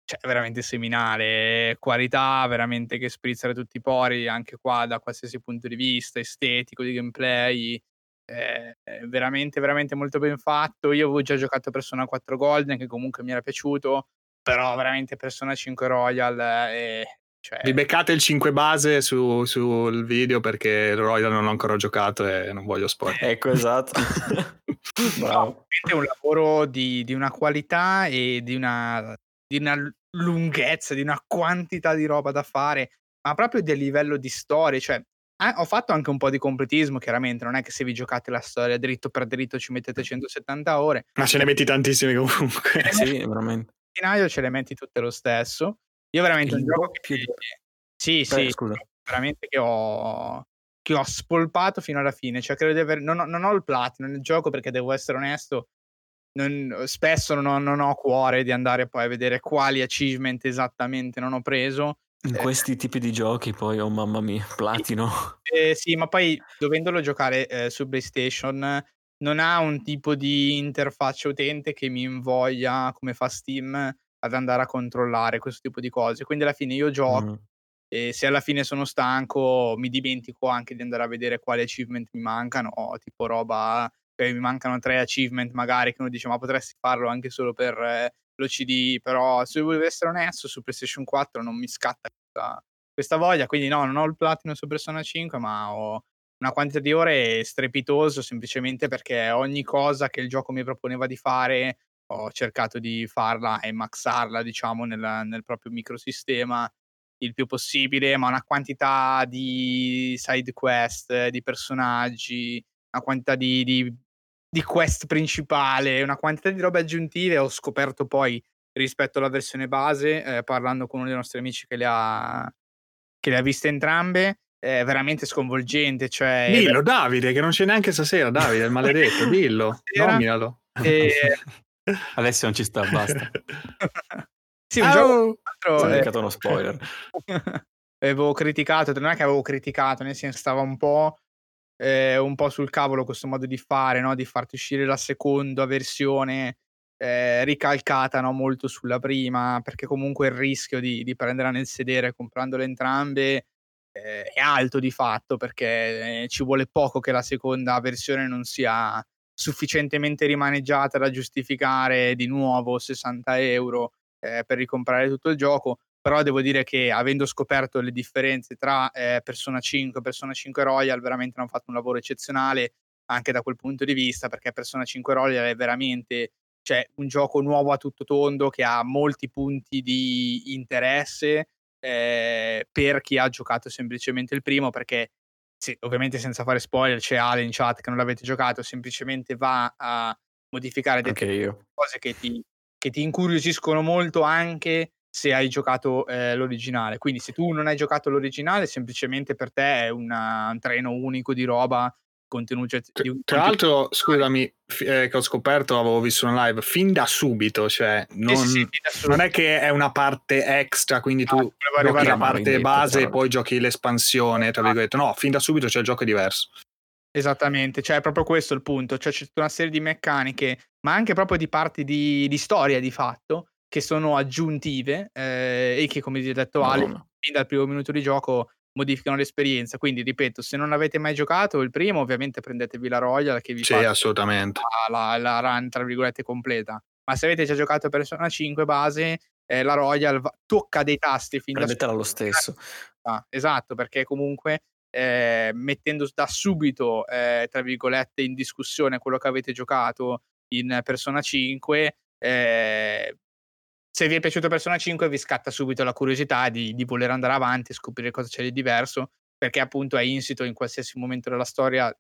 cioè veramente seminale, qualità veramente che sprizza da tutti i pori, anche qua da qualsiasi punto di vista, estetico, di gameplay, eh, veramente veramente molto ben fatto. Io avevo già giocato Persona 4 Golden che comunque mi era piaciuto, però veramente Persona 5 Royal è cioè... Vi beccate il 5 base su, sul video perché il Royal non ho ancora giocato e non voglio spoiler. Ecco, esatto. Bravo. è un lavoro di, di, una qualità e di una, di una lunghezza, di una quantità di roba da fare, ma proprio del livello di storia. Cioè, eh, ho fatto anche un po' di completismo, chiaramente, non è che se vi giocate la storia dritto per dritto ci mettete 170 ore. Ma ce ne metti tantissime comunque. sì, veramente. In ce le metti tutte lo stesso. Io veramente un gioco che... Più... Sì, Beh, sì, scusa. veramente che ho che ho spolpato fino alla fine. Cioè, credo di aver. Non ho, non ho il platino nel gioco perché devo essere onesto. Non, spesso non ho, non ho, cuore di andare poi a vedere quali achievement esattamente non ho preso. In eh, questi tipi di giochi, poi, oh mamma mia, platino. Eh, sì, ma poi dovendolo giocare eh, su PlayStation, non ha un tipo di interfaccia utente che mi invoglia come fa Steam ad andare a controllare questo tipo di cose. Quindi alla fine io gioco mm. e se alla fine sono stanco mi dimentico anche di andare a vedere quali achievement mi mancano, tipo roba, cioè mi mancano tre achievement magari che uno dice ma potresti farlo anche solo per eh, l'OCD, però se devo essere onesto su PlayStation 4 non mi scatta questa, questa voglia, quindi no, non ho il platino su Persona 5 ma ho una quantità di ore strepitoso semplicemente perché ogni cosa che il gioco mi proponeva di fare ho cercato di farla e maxarla, diciamo, nel, nel proprio microsistema il più possibile, ma una quantità di side quest, di personaggi, una quantità di, di, di quest principale, una quantità di robe aggiuntive ho scoperto poi rispetto alla versione base, eh, parlando con uno dei nostri amici che le ha, che le ha viste entrambe, è veramente sconvolgente. Cioè, dillo, Davide, che non c'è neanche stasera, Davide, il maledetto, dillo, nominalo. E, Adesso non ci sta, basta. sì, un oh! gioco... Ho cercato uno spoiler. avevo criticato, non è che avevo criticato, nel senso stava un po', eh, un po' sul cavolo questo modo di fare, no? di farti uscire la seconda versione eh, ricalcata no? molto sulla prima, perché comunque il rischio di, di prenderla nel sedere comprandole entrambe eh, è alto di fatto, perché eh, ci vuole poco che la seconda versione non sia sufficientemente rimaneggiata da giustificare di nuovo 60 euro eh, per ricomprare tutto il gioco. Però devo dire che avendo scoperto le differenze tra eh, Persona 5 e Persona 5 Royal, veramente hanno fatto un lavoro eccezionale anche da quel punto di vista, perché Persona 5 Royal è veramente cioè, un gioco nuovo a tutto tondo che ha molti punti di interesse eh, per chi ha giocato semplicemente il primo, perché sì, ovviamente senza fare spoiler, c'è Ale in chat che non l'avete giocato, semplicemente va a modificare io. cose che ti, che ti incuriosiscono molto anche se hai giocato eh, l'originale. Quindi se tu non hai giocato l'originale, semplicemente per te è una, un treno unico di roba contenuti. Tra, tra l'altro, scusami, eh, che ho scoperto, avevo visto un live fin da subito, cioè non, sì, sì, non è che è una parte extra, quindi tu ah, giochi la parte base e poi giochi l'espansione, tra virgolette. No, fin da subito c'è il gioco è diverso. Esattamente, cioè è proprio questo il punto, cioè c'è tutta una serie di meccaniche, ma anche proprio di parti di, di storia di fatto, che sono aggiuntive eh, e che, come ti ho detto Ale, fin dal primo minuto di gioco modificano l'esperienza. Quindi, ripeto, se non avete mai giocato il primo, ovviamente prendetevi la Royal che vi sì, fa assolutamente. La, la, la run, tra virgolette, completa. Ma se avete già giocato Persona 5 base, eh, la Royal va, tocca dei tasti fin Prendetela da lo stesso. Ah, esatto, perché comunque eh, mettendo da subito, eh, tra virgolette, in discussione quello che avete giocato in Persona 5, eh, se vi è piaciuto Persona 5 vi scatta subito la curiosità di, di voler andare avanti e scoprire cosa c'è di diverso, perché appunto è insito in qualsiasi momento della storia,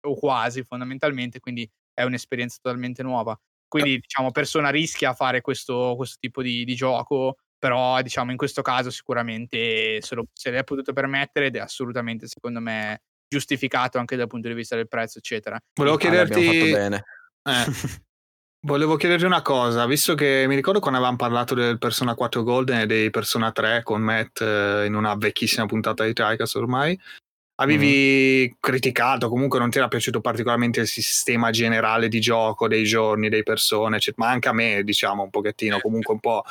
o quasi fondamentalmente, quindi è un'esperienza totalmente nuova. Quindi diciamo Persona rischia a fare questo, questo tipo di, di, gioco, però diciamo in questo caso sicuramente se, lo, se l'è potuto permettere ed è assolutamente secondo me giustificato anche dal punto di vista del prezzo eccetera. Volevo chiederti... Eh, Volevo chiederti una cosa, visto che mi ricordo quando avevamo parlato del Persona 4 Golden e dei Persona 3 con Matt eh, in una vecchissima puntata di Tricast ormai, avevi mm. criticato, comunque non ti era piaciuto particolarmente il sistema generale di gioco dei giorni, dei persone, eccetera, ma anche a me, diciamo, un pochettino, comunque un po'.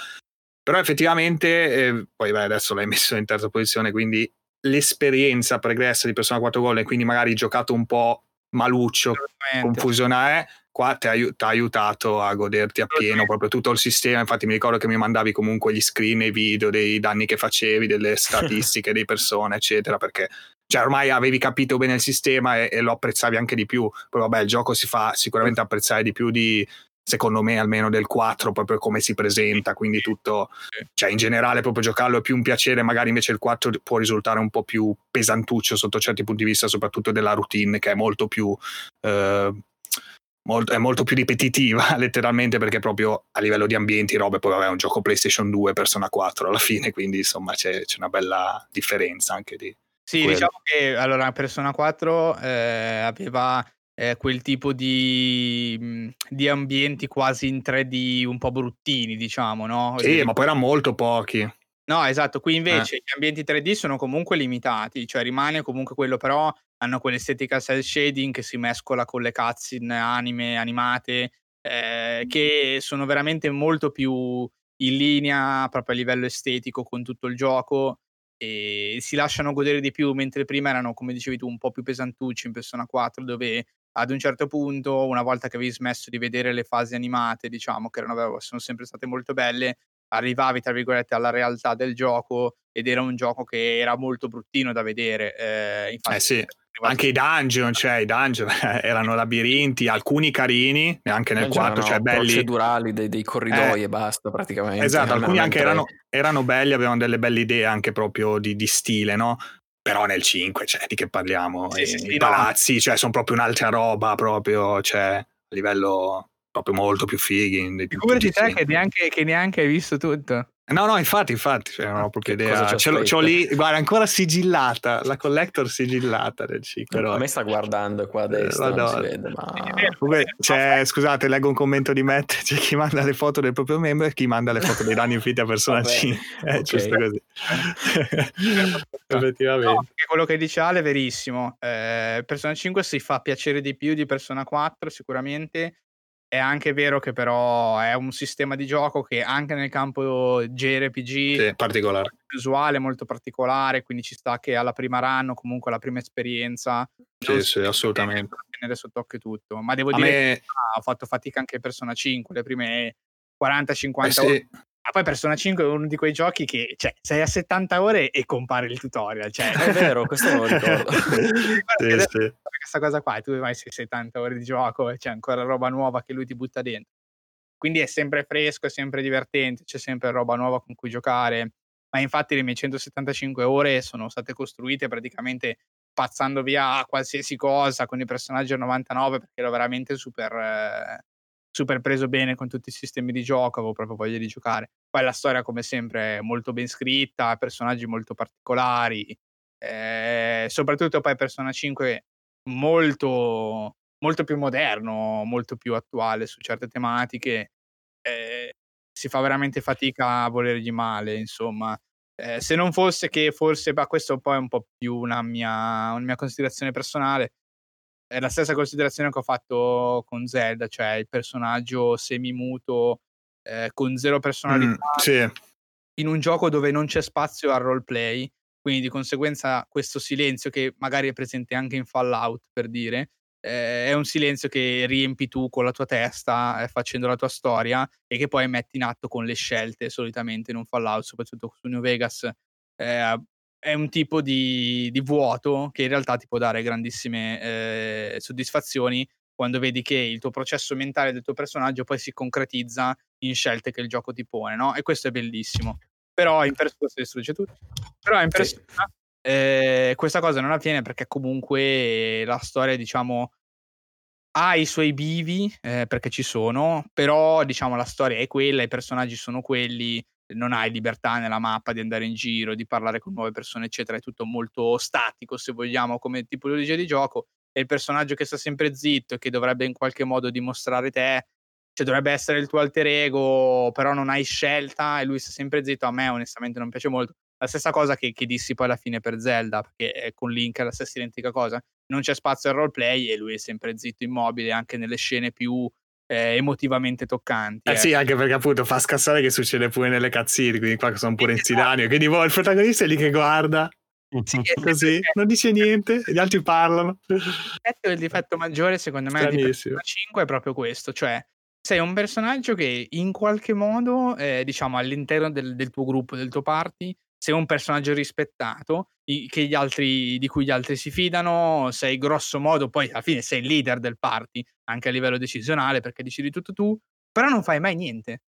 Però effettivamente, eh, poi beh, adesso l'hai messo in terza posizione, quindi l'esperienza pregressa di Persona 4 Golden, quindi magari giocato un po' maluccio, confusionale, qua ti ha aiutato a goderti appieno proprio tutto il sistema. Infatti, mi ricordo che mi mandavi comunque gli screen e i video dei danni che facevi, delle statistiche delle persone, eccetera, perché cioè, ormai avevi capito bene il sistema e, e, lo apprezzavi anche di più. Poi, vabbè, il gioco si fa sicuramente apprezzare di più di. Secondo me, almeno del 4, proprio come si presenta. Quindi, tutto, cioè, in generale, proprio giocarlo è più un piacere. Magari invece il 4 può risultare un po' più pesantuccio sotto certi punti di vista, soprattutto della routine, che è molto più eh, molto, è molto più ripetitiva letteralmente perché proprio a livello di ambienti robe poi vabbè è un gioco PlayStation 2 Persona 4 alla fine quindi insomma c'è, c'è una bella differenza anche di sì quello. diciamo che allora Persona 4 eh, aveva eh, quel tipo di, di, ambienti quasi in 3D un po' bruttini diciamo no? sì ma poi erano molto pochi No, esatto, qui invece eh. gli ambienti 3D sono comunque limitati, cioè rimane comunque quello, però hanno quell'estetica cell shading che si mescola con le cutscene anime, animate, eh, che sono veramente molto più in linea proprio a livello estetico con tutto il gioco e si lasciano godere di più, mentre prima erano, come dicevi tu, un po' più pesantucci in Persona 4, dove ad un certo punto, una volta che avevi smesso di vedere le fasi animate, diciamo, che erano, sono sempre state molto belle, arrivavi tra virgolette alla realtà del gioco ed era un gioco che era molto bruttino da vedere. Eh, infatti, eh sì. Anche i dungeon, cioè i dungeon erano labirinti, alcuni carini, neanche nel 4, cioè belli. procedurali dei, dei corridoi eh, e basta praticamente. Esatto, alcuni anche erano, erano, belli, avevano delle belle idee anche proprio di, di stile, no? Però nel 5, cioè, di che parliamo? Sì, I, sì, i palazzi, no. cioè, sono proprio un'altra roba, proprio, cioè, a livello proprio molto più fighi. Figurati te che neanche, che neanche hai visto tutto. No, no, infatti, infatti, cioè, non ho proprio idea. Ce l'ho, ce l'ho, lì, guarda, ancora sigillata, la collector sigillata del 5. A me sta guardando qua a eh, destra, eh, non si vede, ma... Comunque, scusate, leggo un commento di Matt, c'è chi manda le foto del proprio membro e chi manda le foto dei danni inflitti a Persona 5. È okay. giusto così. Effettivamente. No, quello che dice Ale è verissimo. Eh, Persona 5 si fa piacere di più di Persona 4, sicuramente, è anche vero che però è un sistema di gioco che anche nel campo JRPG sì, particolare. visuale molto particolare, quindi ci sta che alla prima run o comunque alla prima esperienza sì, sì, assolutamente. tenere sotto tutto. Ma devo A dire me... che ho fatto fatica anche Persona 5, le prime 40-50 eh sì. ore. Ma poi Persona 5 è uno di quei giochi che cioè, sei a 70 ore e compare il tutorial. Cioè... È vero, questo non lo ricordo. sì, sì questa cosa qua, tu vai 70 ore di gioco e c'è ancora roba nuova che lui ti butta dentro. Quindi è sempre fresco, è sempre divertente, c'è sempre roba nuova con cui giocare. Ma infatti le mie 175 ore sono state costruite praticamente spazzando via qualsiasi cosa con i personaggi al 99 perché ero veramente super, eh, super preso bene con tutti i sistemi di gioco, avevo proprio voglia di giocare. Poi la storia, come sempre, è molto ben scritta, personaggi molto particolari, eh, soprattutto poi Persona 5 molto, molto più moderno, molto più attuale su certe tematiche. Eh, si fa veramente fatica a volergli male, insomma. Eh, se non fosse che forse, ma questo poi è un po' più una mia, una mia considerazione personale, è la stessa considerazione che ho fatto con Zelda, cioè il personaggio semimuto eh, con zero personalità mm, sì. in un gioco dove non c'è spazio al roleplay, quindi di conseguenza questo silenzio che magari è presente anche in Fallout per dire, eh, è un silenzio che riempi tu con la tua testa eh, facendo la tua storia e che poi metti in atto con le scelte solitamente in un Fallout, soprattutto su New Vegas. Eh, è un tipo di, di, vuoto che in realtà ti può dare grandissime eh, soddisfazioni quando vedi che il tuo processo mentale del tuo personaggio poi si concretizza in scelte che il gioco ti pone, no? E questo è bellissimo. Però in persona si distrugge tutto. Però in persona sì. eh, questa cosa non avviene perché comunque la storia, diciamo, ha i suoi bivi, eh, perché ci sono, però diciamo la storia è quella, i personaggi sono quelli, non hai libertà nella mappa di andare in giro, di parlare con nuove persone, eccetera, è tutto molto statico, se vogliamo, come tipologia di gioco, e il personaggio che sta sempre zitto e che dovrebbe in qualche modo dimostrare te, cioè dovrebbe essere il tuo alter ego, però non hai scelta e lui sta sempre zitto, a me onestamente non piace molto. La stessa cosa che, che dissi poi alla fine per Zelda, perché con Link è la stessa identica cosa, non c'è spazio al roleplay e lui è sempre zitto, immobile, anche nelle scene più eh, emotivamente toccanti. Eh, eh, sì, anche perché appunto fa scassare che succede pure nelle cazzine, quindi qua sono pure in sidanio, quindi boh, il protagonista è lì che guarda. Sì, così, non dice niente, gli altri parlano. Il difetto maggiore secondo me di Persona 5 è proprio questo, cioè sei un personaggio che in qualche modo, eh, diciamo, all'interno del, del tuo gruppo, del tuo party, sei un personaggio rispettato, altri, di cui gli altri si fidano, sei grosso modo, poi alla fine sei il leader del party, anche a livello decisionale, perché decidi tutto tu, però non fai mai niente.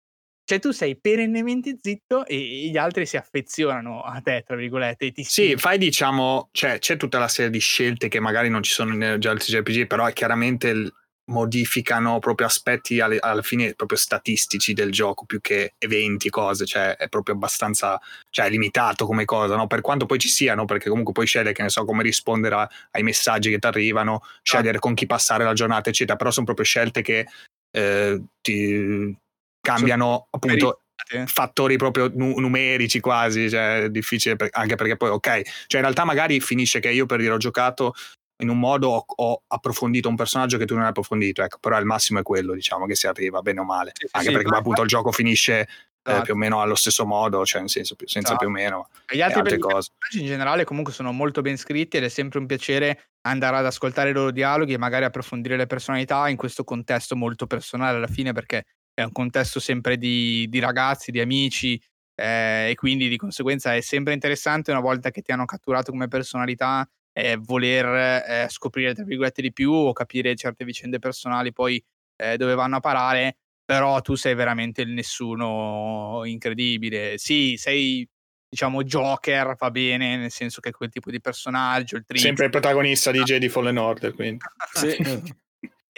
Cioè tu sei perennemente zitto e gli altri si affezionano a te, tra virgolette. E ti sì, fai diciamo, cioè c'è tutta la serie di scelte che magari non ci sono negli altri JRPG, però è chiaramente il, modificano proprio aspetti alle, alla fine proprio statistici del gioco più che eventi, cose, cioè è proprio abbastanza cioè, limitato come cosa, no? per quanto poi ci siano, perché comunque puoi scegliere che ne so come rispondere a, ai messaggi che ti arrivano, scegliere con chi passare la giornata, eccetera, però sono proprio scelte che eh, ti cambiano appunto fattori proprio nu- numerici quasi, cioè difficile per- anche perché poi ok, cioè in realtà magari finisce che io per dire ho giocato in un modo ho, ho, approfondito un personaggio che tu non hai approfondito, ecco, però il massimo è quello, diciamo, che si arriva bene o male, sì, anche sì, perché appunto il gioco finisce eh, esatto. più o meno allo stesso modo, cioè nel senso, senza esatto. più o meno e gli altri altre cose. in generale comunque sono molto ben scritti ed è sempre un piacere andare ad ascoltare i loro dialoghi e magari approfondire le personalità in questo contesto molto personale alla fine perché è un contesto sempre di, di ragazzi, di amici eh, e quindi di conseguenza è sempre interessante una volta che ti hanno catturato come personalità eh, voler eh, scoprire tra virgolette di più o capire certe vicende personali poi eh, dove vanno a parare, però tu sei veramente il nessuno incredibile. Sì, sei diciamo Joker, va bene, nel senso che è quel tipo di personaggio, il triste. Sempre il protagonista di Jedi Fallen Order, quindi. sì.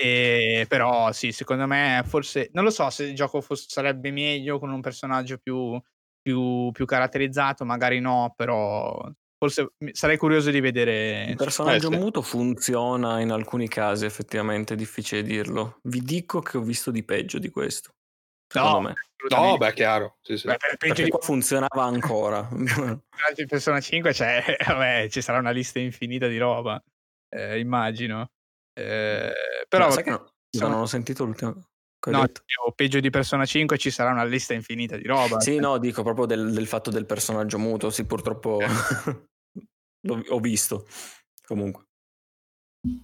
E, però sì, secondo me forse non lo so se il gioco fosse, sarebbe meglio con un personaggio più, più, più caratterizzato, magari no, però Forse sarei curioso di vedere. Il personaggio eh, muto funziona in alcuni casi, effettivamente, è difficile dirlo. Vi dico che ho visto di peggio di questo. No, me. no, beh, chiaro. Sì, sì. Beh, per Perché qua funzionava ancora. in Persona 5 cioè, vabbè, ci sarà una lista infinita di roba, eh, immagino. Eh, però no, sai che no, sono... non ho sentito l'ultimo. No, peggio di Persona 5 ci sarà una lista infinita di roba. Sì, no, dico proprio del, del fatto del personaggio muto. Sì, purtroppo ho visto. Comunque.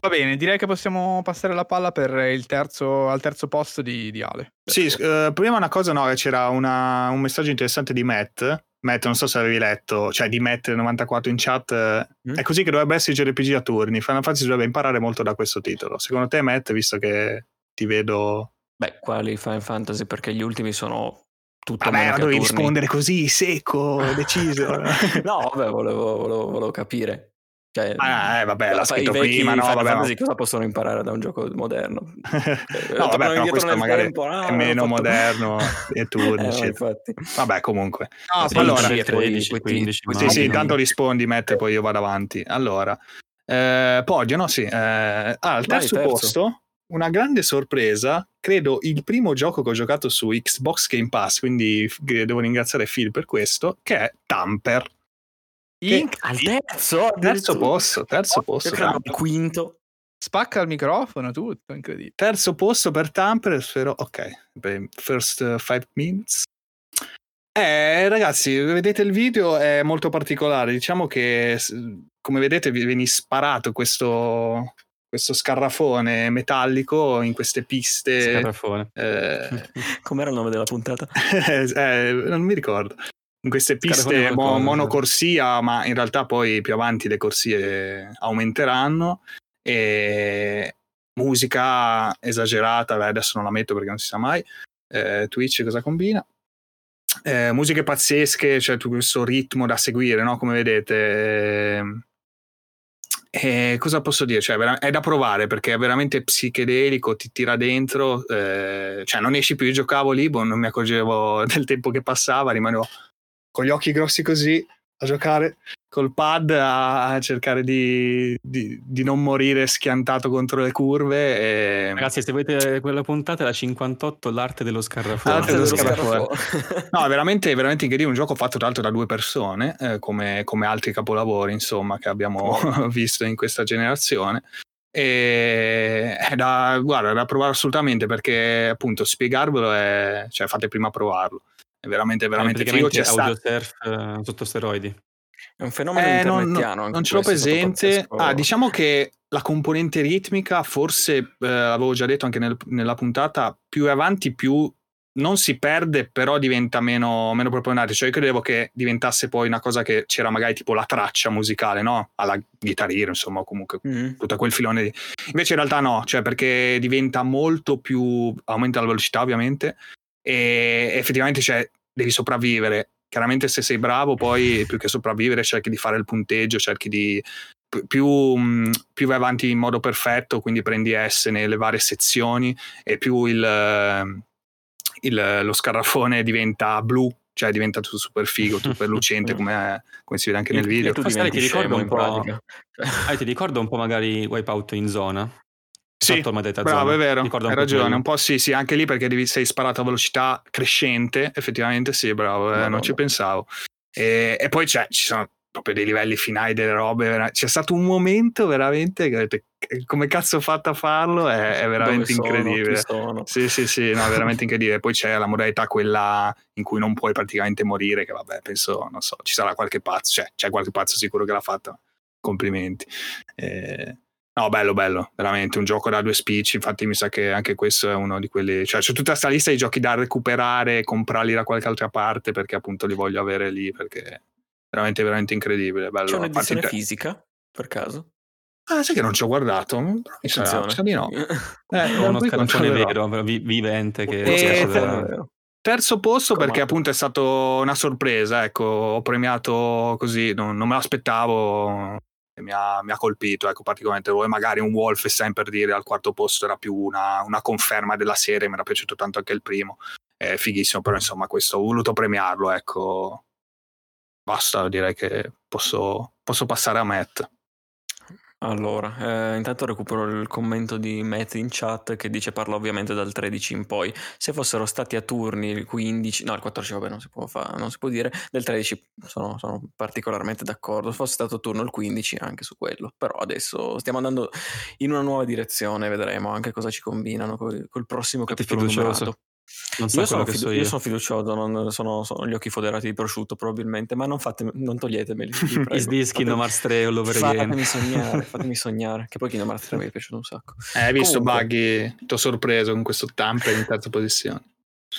Va bene, direi che possiamo passare la palla per il terzo, al terzo posto di, di Ale. Sì, uh, prima una cosa, no, c'era una, un messaggio interessante di Matt. Matt, non so se avevi letto, cioè di Matt94 in chat. Mm? È così che dovrebbe essere JRPG a turni. Final Fantasy dovrebbe imparare molto da questo titolo. Secondo te, Matt, visto che ti vedo Beh, quali Final Fantasy? Perché gli ultimi sono tutto Vabbè, ma dovevi rispondere così, secco, deciso. no, vabbè, volevo, volevo, volevo, capire. Cioè, ah, eh, vabbè, l'ha scritto vecchi prima, no, vabbè, Fantasy no. cosa possono imparare da un gioco moderno? no, Cioè, vabbè, tornano però questo magari tempo, ah, è meno fatto- moderno e turni, Eh, no. Vabbè, comunque. No, Sì, poi allora, allora, sì, e poi- 13, poi ti- 15, poi ti- Sì, sì, intanto rispondi, Matt, e poi io vado avanti. Allora, eh, Poggio, no, sì. eh, ah, al Vai, terzo terzo. posto, una grande sorpresa, credo il primo gioco che ho giocato su Xbox Game Pass, quindi devo ringraziare Phil per questo, che è Tamper. In- Al terzo? Terzo posto, terzo posto. Tamper. al quinto. spacca il microfono, tutto, incredibile. Terzo posto per Tamper, spero. Ok, first uh, five minutes. Eh, ragazzi, vedete il video, è molto particolare. Diciamo che, come vedete, vi viene sparato questo, questo scarrafone metallico in queste piste. Scarafone. eh, Com'era il nome della puntata? eh, non mi ricordo. In queste piste mo- monocorsia, ma in realtà poi più avanti le corsie aumenteranno. E musica esagerata, beh, adesso non la metto perché non si sa mai. Eh, Twitch cosa combina? Eh, musiche pazzesche, cioè tutto questo ritmo da seguire, no? Come vedete. Ehm, E cosa posso dire? Cioè, è da provare perché è veramente psichedelico, ti tira dentro, eh, cioè non esci più, io giocavo lì, boh, non mi accorgevo del tempo che passava, rimanevo con gli occhi grossi così a giocare col pad a, cercare di, di- di non morire schiantato contro le curve. E... Ragazzi, se vedete quella puntata, la 58, l'arte dello scarrafone. L'arte dello scarafone. No, è veramente, veramente incredibile. Un gioco fatto tra l'altro da due persone, eh, come, come altri capolavori, insomma, che abbiamo visto in questa generazione. E è da, guarda, è da provare assolutamente perché, appunto, spiegarvelo è. cioè, fate prima provarlo. È veramente, veramente figo. praticamente C'è audio sta- surf eh, sotto steroidi. È un fenomeno Eh, non, anche non ce l'ho presente. Ah, diciamo che la componente ritmica, forse eh, l'avevo già detto anche nel- nella puntata, più avanti, più non si perde, però diventa meno, meno preponderante. Cioè, io credevo che diventasse poi una cosa che c'era magari tipo la traccia musicale, no? Alla Guitar Hero, insomma, comunque Mm. tutto quel filone lì. Invece in realtà no, cioè perché diventa molto più aumenta la velocità ovviamente e effettivamente cioè, devi sopravvivere. Chiaramente se sei bravo poi più che sopravvivere cerchi di fare il punteggio, cerchi di pi- più, mh, più vai avanti in modo perfetto, quindi prendi S nelle varie sezioni e più il, eh, il- lo scarrafone diventa blu, cioè diventa tutto super figo, super lucente come, come si vede anche nel E video. tu Pasquale, diventi ti ricordo un po'-. Ah, ti ricordo un po' magari Wipeout in zona? Sì, Bravo, è vero, hai ragione. quello. Un po' sì, sì, anche lì perché devi, sei sparato a velocità crescente, effettivamente sì, bravo, eh, non ci pensavo. E, e poi c'è, ci sono proprio dei livelli finali delle robe, vera- c'è stato un momento veramente che detto, come cazzo ho fatto a farlo, è, è veramente sono? incredibile. Sì, sì, sì, no, è veramente incredibile. Poi c'è la modalità quella in cui non puoi praticamente morire, che vabbè, penso, non so, ci sarà qualche pazzo, cioè c'è qualche pazzo sicuro che l'ha fatta. Complimenti. Eh, no, bello, bello, veramente un gioco da due spicci. Infatti, mi sa che anche questo è uno di quelli, cioè c'è tutta questa lista di giochi da recuperare e comprarli da qualche altra parte perché appunto li voglio avere lì perché è veramente, veramente incredibile. Bello. C'è parte un'edizione te- fisica, per caso? Ah, sai che non ci ho guardato? Mi sa, mi sa di no. Eh, Ho uno controllerò. vero, vi- vivente che Eh, esce te- da- Terzo posto Come- perché appunto è stato una sorpresa, ecco, ho premiato così, non, non me l'aspettavo mi ha, mi ha colpito, ecco, particolarmente. Voi magari un Wolfenstein per dire al quarto posto era più una, una conferma della serie, mi era piaciuto tanto anche il primo, è fighissimo, però insomma questo ho voluto premiarlo, ecco, basta, direi che posso, posso passare a Matt. Allora, eh, intanto recupero il commento di Matt in chat che dice parla ovviamente dal 13 in poi. Se fossero stati a turni il 15, no il 14 vabbè non si può, fa- non si può dire, del 13 sono, sono particolarmente d'accordo. Se fosse stato turno il 15 anche su quello, però adesso stiamo andando in una nuova direzione, vedremo anche cosa ci combinano col, col prossimo capitolo numerato. Non so Io sono, fidu- so io io. sono fiducioso, non sono, sono gli occhi foderati di prosciutto probabilmente, ma non, fate, non toglietemeli. vi prego. Is this Fate- Kingdom Hearts 3 all over again? Fatemi sognare, fatemi sognare. Che poi Kingdom Hearts 3 mi è piaciuto un sacco. Eh, hai visto Comunque- Buggy, ti ho sorpreso con questo Tamper in terza posizione.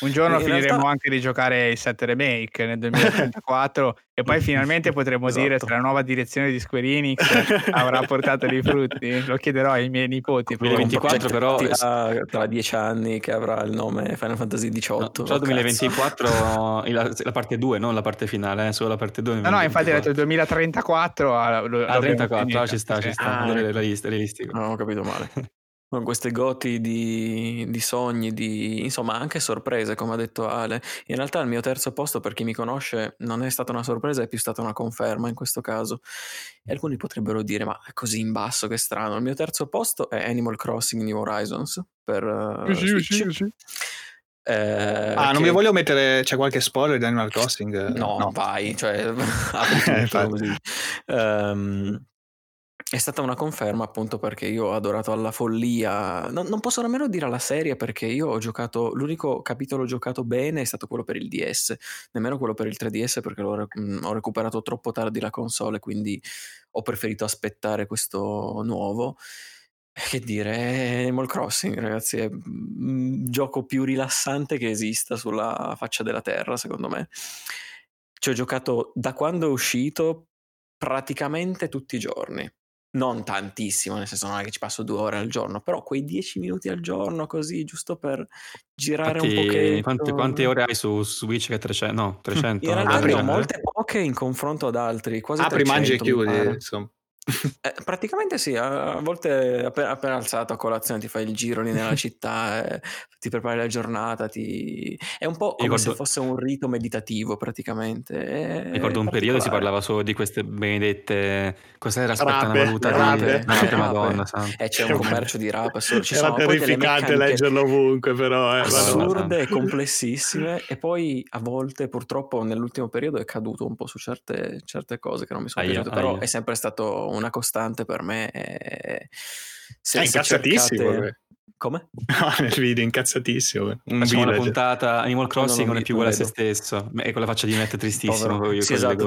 Un giorno In finiremo realtà- anche di giocare il 7 Remake nel 2034 e poi finalmente potremo dire Esatto. se la nuova direzione di Square Enix avrà portato dei frutti. Lo chiederò ai miei nipoti. Con un 2024 progetto però- che dirà tra dieci anni che avrà il nome Final Fantasy XVIII. No, oh, 2024 la, la parte 2, non la parte finale, eh, solo la parte 2. No, no, infatti ho detto il 2034. ah, lo- Ah, l'abbiamo 34, finita, ah, ci sta, sì. ci sta. Ah. No, non ho capito male. Con queste goti di, di sogni, di insomma anche sorprese, come ha detto Ale. In realtà il mio terzo posto, per chi mi conosce, non è stata una sorpresa, è più stata una conferma in questo caso. E alcuni potrebbero dire, ma è così in basso, che strano. Il mio terzo posto è Animal Crossing New Horizons per eh, Sì, Switch. sì, sì. Eh, Ah, non che- mi voglio mettere. C'è qualche spoiler di Animal Crossing? No, vai, cioè, così. Ehm, è stata una conferma appunto perché io ho adorato alla follia. Non, non posso nemmeno dire alla serie perché io ho giocato. L'unico capitolo giocato bene è stato quello per il DS, nemmeno quello per il 3DS perché rec- mh, ho recuperato troppo tardi la console, quindi ho preferito aspettare questo nuovo. Che dire, Animal Crossing, ragazzi, è il gioco più rilassante che esista sulla faccia della terra, secondo me. Ci ho giocato da quando è uscito praticamente tutti i giorni. Non tantissimo, nel senso non è che ci passo due ore al giorno, però quei dieci minuti al giorno così, giusto per girare un Infatti, pochetto. quante, quante ore hai su Switch che 300? No, 300. In realtà Apri- ne ho molte poche in confronto ad altri, quasi Apri, mangi e 300 mi chiudi. Insomma. Eh, praticamente sì, a volte appena, appena alzato a colazione ti fai il giro lì nella città, eh, ti prepari la giornata, ti... è un po' come Ricordo- se fosse un rito meditativo praticamente. è Ricordo un periodo si parlava solo di queste benedette. Cos'era? Aspetta, Rape, una valuta rape. di. Rape. Madonna. Eh, c'è un commercio di rap, assurdo. ci Era terrificante leggerlo ovunque, però. Eh, assurde e complessissime e poi a volte purtroppo nell'ultimo periodo è caduto un po' su certe, certe cose che non mi sono Aia, piaciute, però aia. è sempre stato una costante per me. e- Se, È se incazzatissimo. cercate- Come? No, nel video, incazzatissimo. Un Facciamo una puntata Animal Crossing non non, è più uguale a se stesso e con la faccia di Matt tristissimo Povero. con, Sì, con le esatto,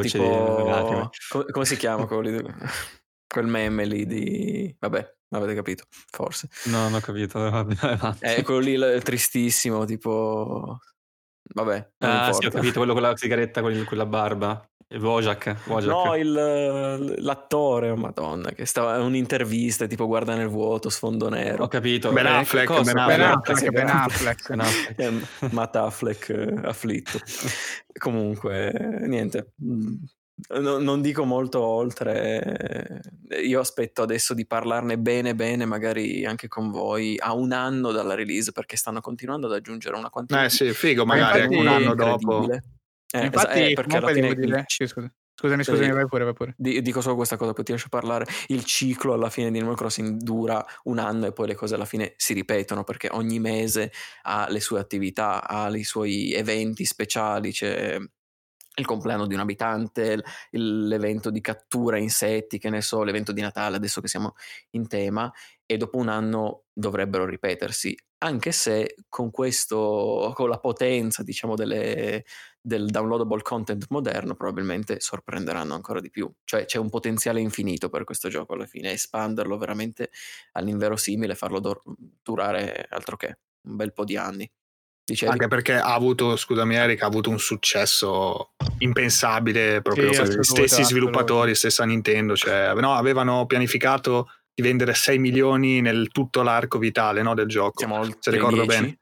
lacrime. tipo... come, come si chiama quello? Quel meme lì di... Vabbè, avete capito, forse. No, non ho capito. È quello lì l- tristissimo, tipo... Vabbè, non ah, sì, ho capito quello con la sigaretta con il- con la barba. Wojak. Wojak. No, il, l'attore, oh, madonna, che stava in un'intervista, tipo guarda nel vuoto, sfondo nero. Ho capito. Ben Eh, Affleck, cosa? Ben Ben Affleck. Affleck, Ben Affleck. Ben Affleck. Eh, Matt Affleck eh, afflitto. Comunque, niente. mm, no- non dico molto oltre. Io aspetto adesso di parlarne bene, bene, magari anche con voi a un anno dalla release, perché stanno continuando ad aggiungere una quantità. Eh sì, figo, Ma magari anche un anno dopo. Eh, Infatti, esa- eh, perché alla fine dire... sì, scusa. Scusami, Sì. scusami, vai pure, vai pure. Di- dico solo questa cosa, poi ti lascio parlare. Il ciclo alla fine di Animal Crossing dura un anno e poi le cose alla fine si ripetono perché ogni mese ha le sue attività, ha i suoi eventi speciali. C'è il compleanno di un abitante, l'evento di cattura insetti, che ne so, l'evento di Natale, adesso che siamo in tema, e dopo un anno dovrebbero ripetersi. Anche se con questo, con la potenza, diciamo, delle, del downloadable content moderno, probabilmente sorprenderanno ancora di più. Cioè c'è un potenziale infinito per questo gioco alla fine, espanderlo veramente all'inverosimile, farlo dor- durare altro che un bel po' di anni. Dicevi? Anche perché ha avuto, scusami Eric, ha avuto un successo impensabile proprio Sì, per gli stessi sviluppatori, stessa Nintendo. Cioè, no, avevano pianificato di vendere 6 milioni nel tutto l'arco vitale no, del gioco. Siamo oltre se ricordo i 10? bene.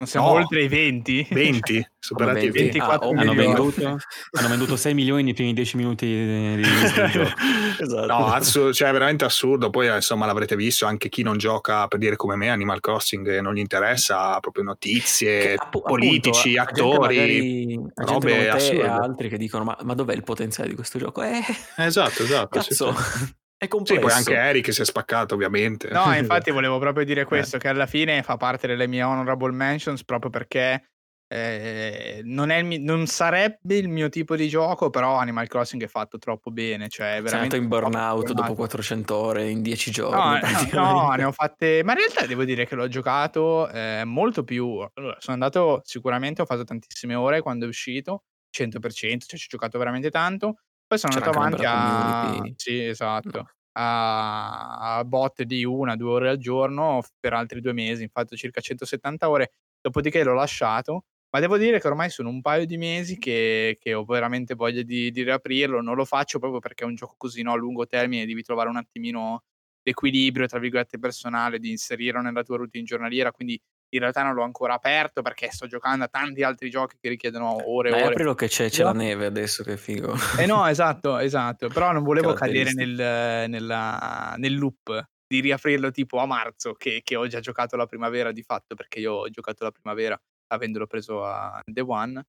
Non siamo No. oltre i 20? 20, superati i 20. 20. 24 Ah, Hanno venduto, hanno venduto 6 milioni nei primi 10 minuti di gioco. Esatto. No, assu- cioè veramente assurdo. Poi eh, insomma l'avrete visto anche chi non gioca per dire come me Animal Crossing eh, non gli interessa proprio notizie, Che appu- politici, appunto, attori. magari- robe assurde. e altri che dicono ma, ma dov'è il potenziale di questo gioco? Eh, Esatto, esatto. sì, cazzo, sì. È Sì, complesso. poi anche Eric si è spaccato ovviamente. No, infatti volevo proprio dire questo, che alla fine fa parte delle mie honorable mentions proprio perché eh, non, è il mi- non sarebbe il mio tipo di gioco, però Animal Crossing è fatto troppo bene, cioè è veramente in burnout dopo formato. 400 ore in 10 giorni. No, no, no, ne ho fatte, ma in realtà devo dire che l'ho giocato eh, molto più. Allora, sono andato sicuramente, ho fatto tantissime ore quando è uscito, 100%, cioè ci ho giocato veramente tanto. Poi sono C'era andato avanti a, sì, esatto, a, a bot di una, due ore al giorno per altri due mesi, ho fatto circa 170 ore, dopodiché l'ho lasciato Ma devo dire che ormai sono un paio di mesi che, che ho veramente voglia di, di, riaprirlo. Non lo faccio proprio perché è un gioco così no, a lungo termine, devi trovare un attimino l'equilibrio, tra virgolette, personale, di inserirlo nella tua routine giornaliera. Quindi in realtà non l'ho ancora aperto perché sto giocando a tanti altri giochi che richiedono ore e ore. aprilo che c'è, c'è la neve adesso, che figo. Eh no, esatto, esatto. Però non volevo cadere nel, nella, nel loop di riaprirlo tipo a marzo, che, che ho già giocato la primavera di fatto, perché io ho giocato la primavera avendolo preso a The One.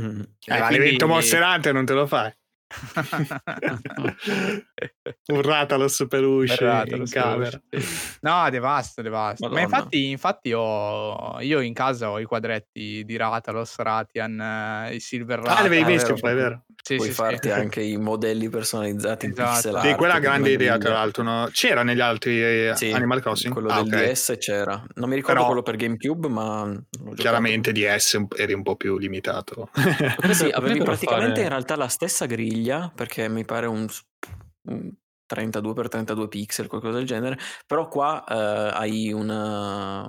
Mm. Eh, quindi... L'evento Monster Hunter non te lo fai. un Ratalos peluche Ratalos in camera. no devasto devasto. Madonna. ma infatti, infatti ho, io in casa ho i quadretti di Ratalos Ratian i Silver Ratalos ah li avevi visti poi è vero. Sì, puoi sì, farti sì. anche i modelli personalizzati esatto. sì, quella grande idea tra l'altro no? c'era negli altri eh, sì, Animal Crossing? quello ah, del okay. DS c'era. Non mi ricordo Però, quello per GameCube ma chiaramente DS eri un po' più limitato. Sì avevi praticamente fare... in realtà la stessa griglia perché mi pare un, un 32x32 pixel qualcosa del genere però qua eh, hai una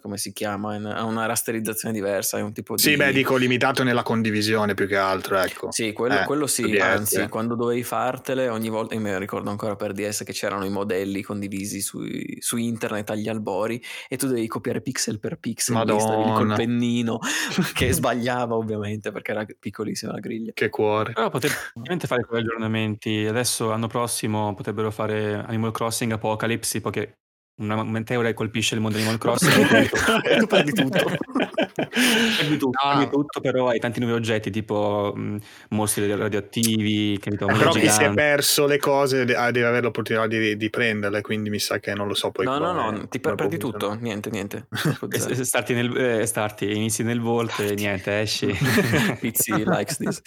come si chiama, ha una rasterizzazione diversa, è un tipo di... Sì, beh, dico limitato nella condivisione più che altro, ecco. Sì, quello, eh, quello sì, anzi, eh. quando dovevi fartele ogni volta, io mi ricordo ancora per DS che c'erano i modelli condivisi su, su internet agli albori e tu dovevi copiare pixel per pixel, Madonna. col pennino, che sbagliava ovviamente perché era piccolissima la griglia. Che cuore. Però potrebbero fare quei aggiornamenti, adesso l'anno prossimo potrebbero fare Animal Crossing Apocalypse, perché una meteora colpisce il mondo di Animal Crossing e tu perdi tutto. perdi tutto, no. perdi tutto, però hai tanti nuovi oggetti tipo mh, mostri radioattivi, capito? Però chi si è perso le cose deve avere l'opportunità di, di, prenderle, quindi mi sa che non lo so poi. No, no, no, ti per, perdi tutto, niente, niente. e, starti nel, eh, starti, inizi nel vault e niente, esci. Pizzi likes this.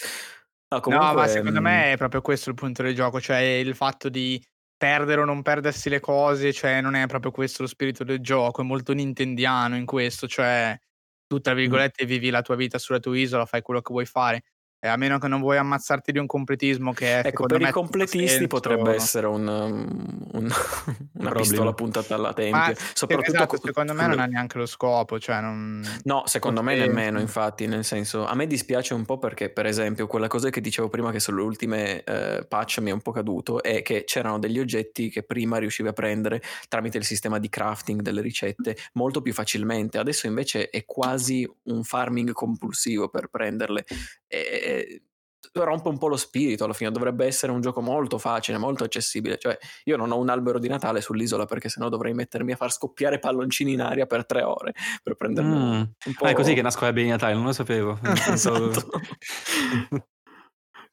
No, comunque, no, ma secondo me è proprio questo il punto del gioco, cioè il fatto di perdere o non perdersi le cose, cioè non è proprio questo lo spirito del gioco, è molto nintendiano in questo, cioè tu tra virgolette vivi la tua vita sulla tua isola, fai quello che vuoi fare. Eh, a meno che non vuoi ammazzarti di un completismo che è ecco per i completisti potrebbe essere un, um, un, una pistola puntata alla tempia soprattutto esatto, secondo me non ha neanche lo scopo cioè non... no secondo me nemmeno infatti nel senso a me dispiace un po' perché per esempio quella cosa che dicevo prima che sulle ultime eh, patch mi è un po' caduto è che c'erano degli oggetti che prima riuscivi a prendere tramite il sistema di crafting delle ricette molto più facilmente. Adesso invece è quasi un farming compulsivo per prenderle e rompe un po' lo spirito alla fine dovrebbe essere un gioco molto facile molto accessibile cioè io non ho un albero di Natale sull'isola perché sennò dovrei mettermi a far scoppiare palloncini in aria per tre ore per prenderne mm. un po'... Ah, è così che nascono le di Natale non lo sapevo esatto.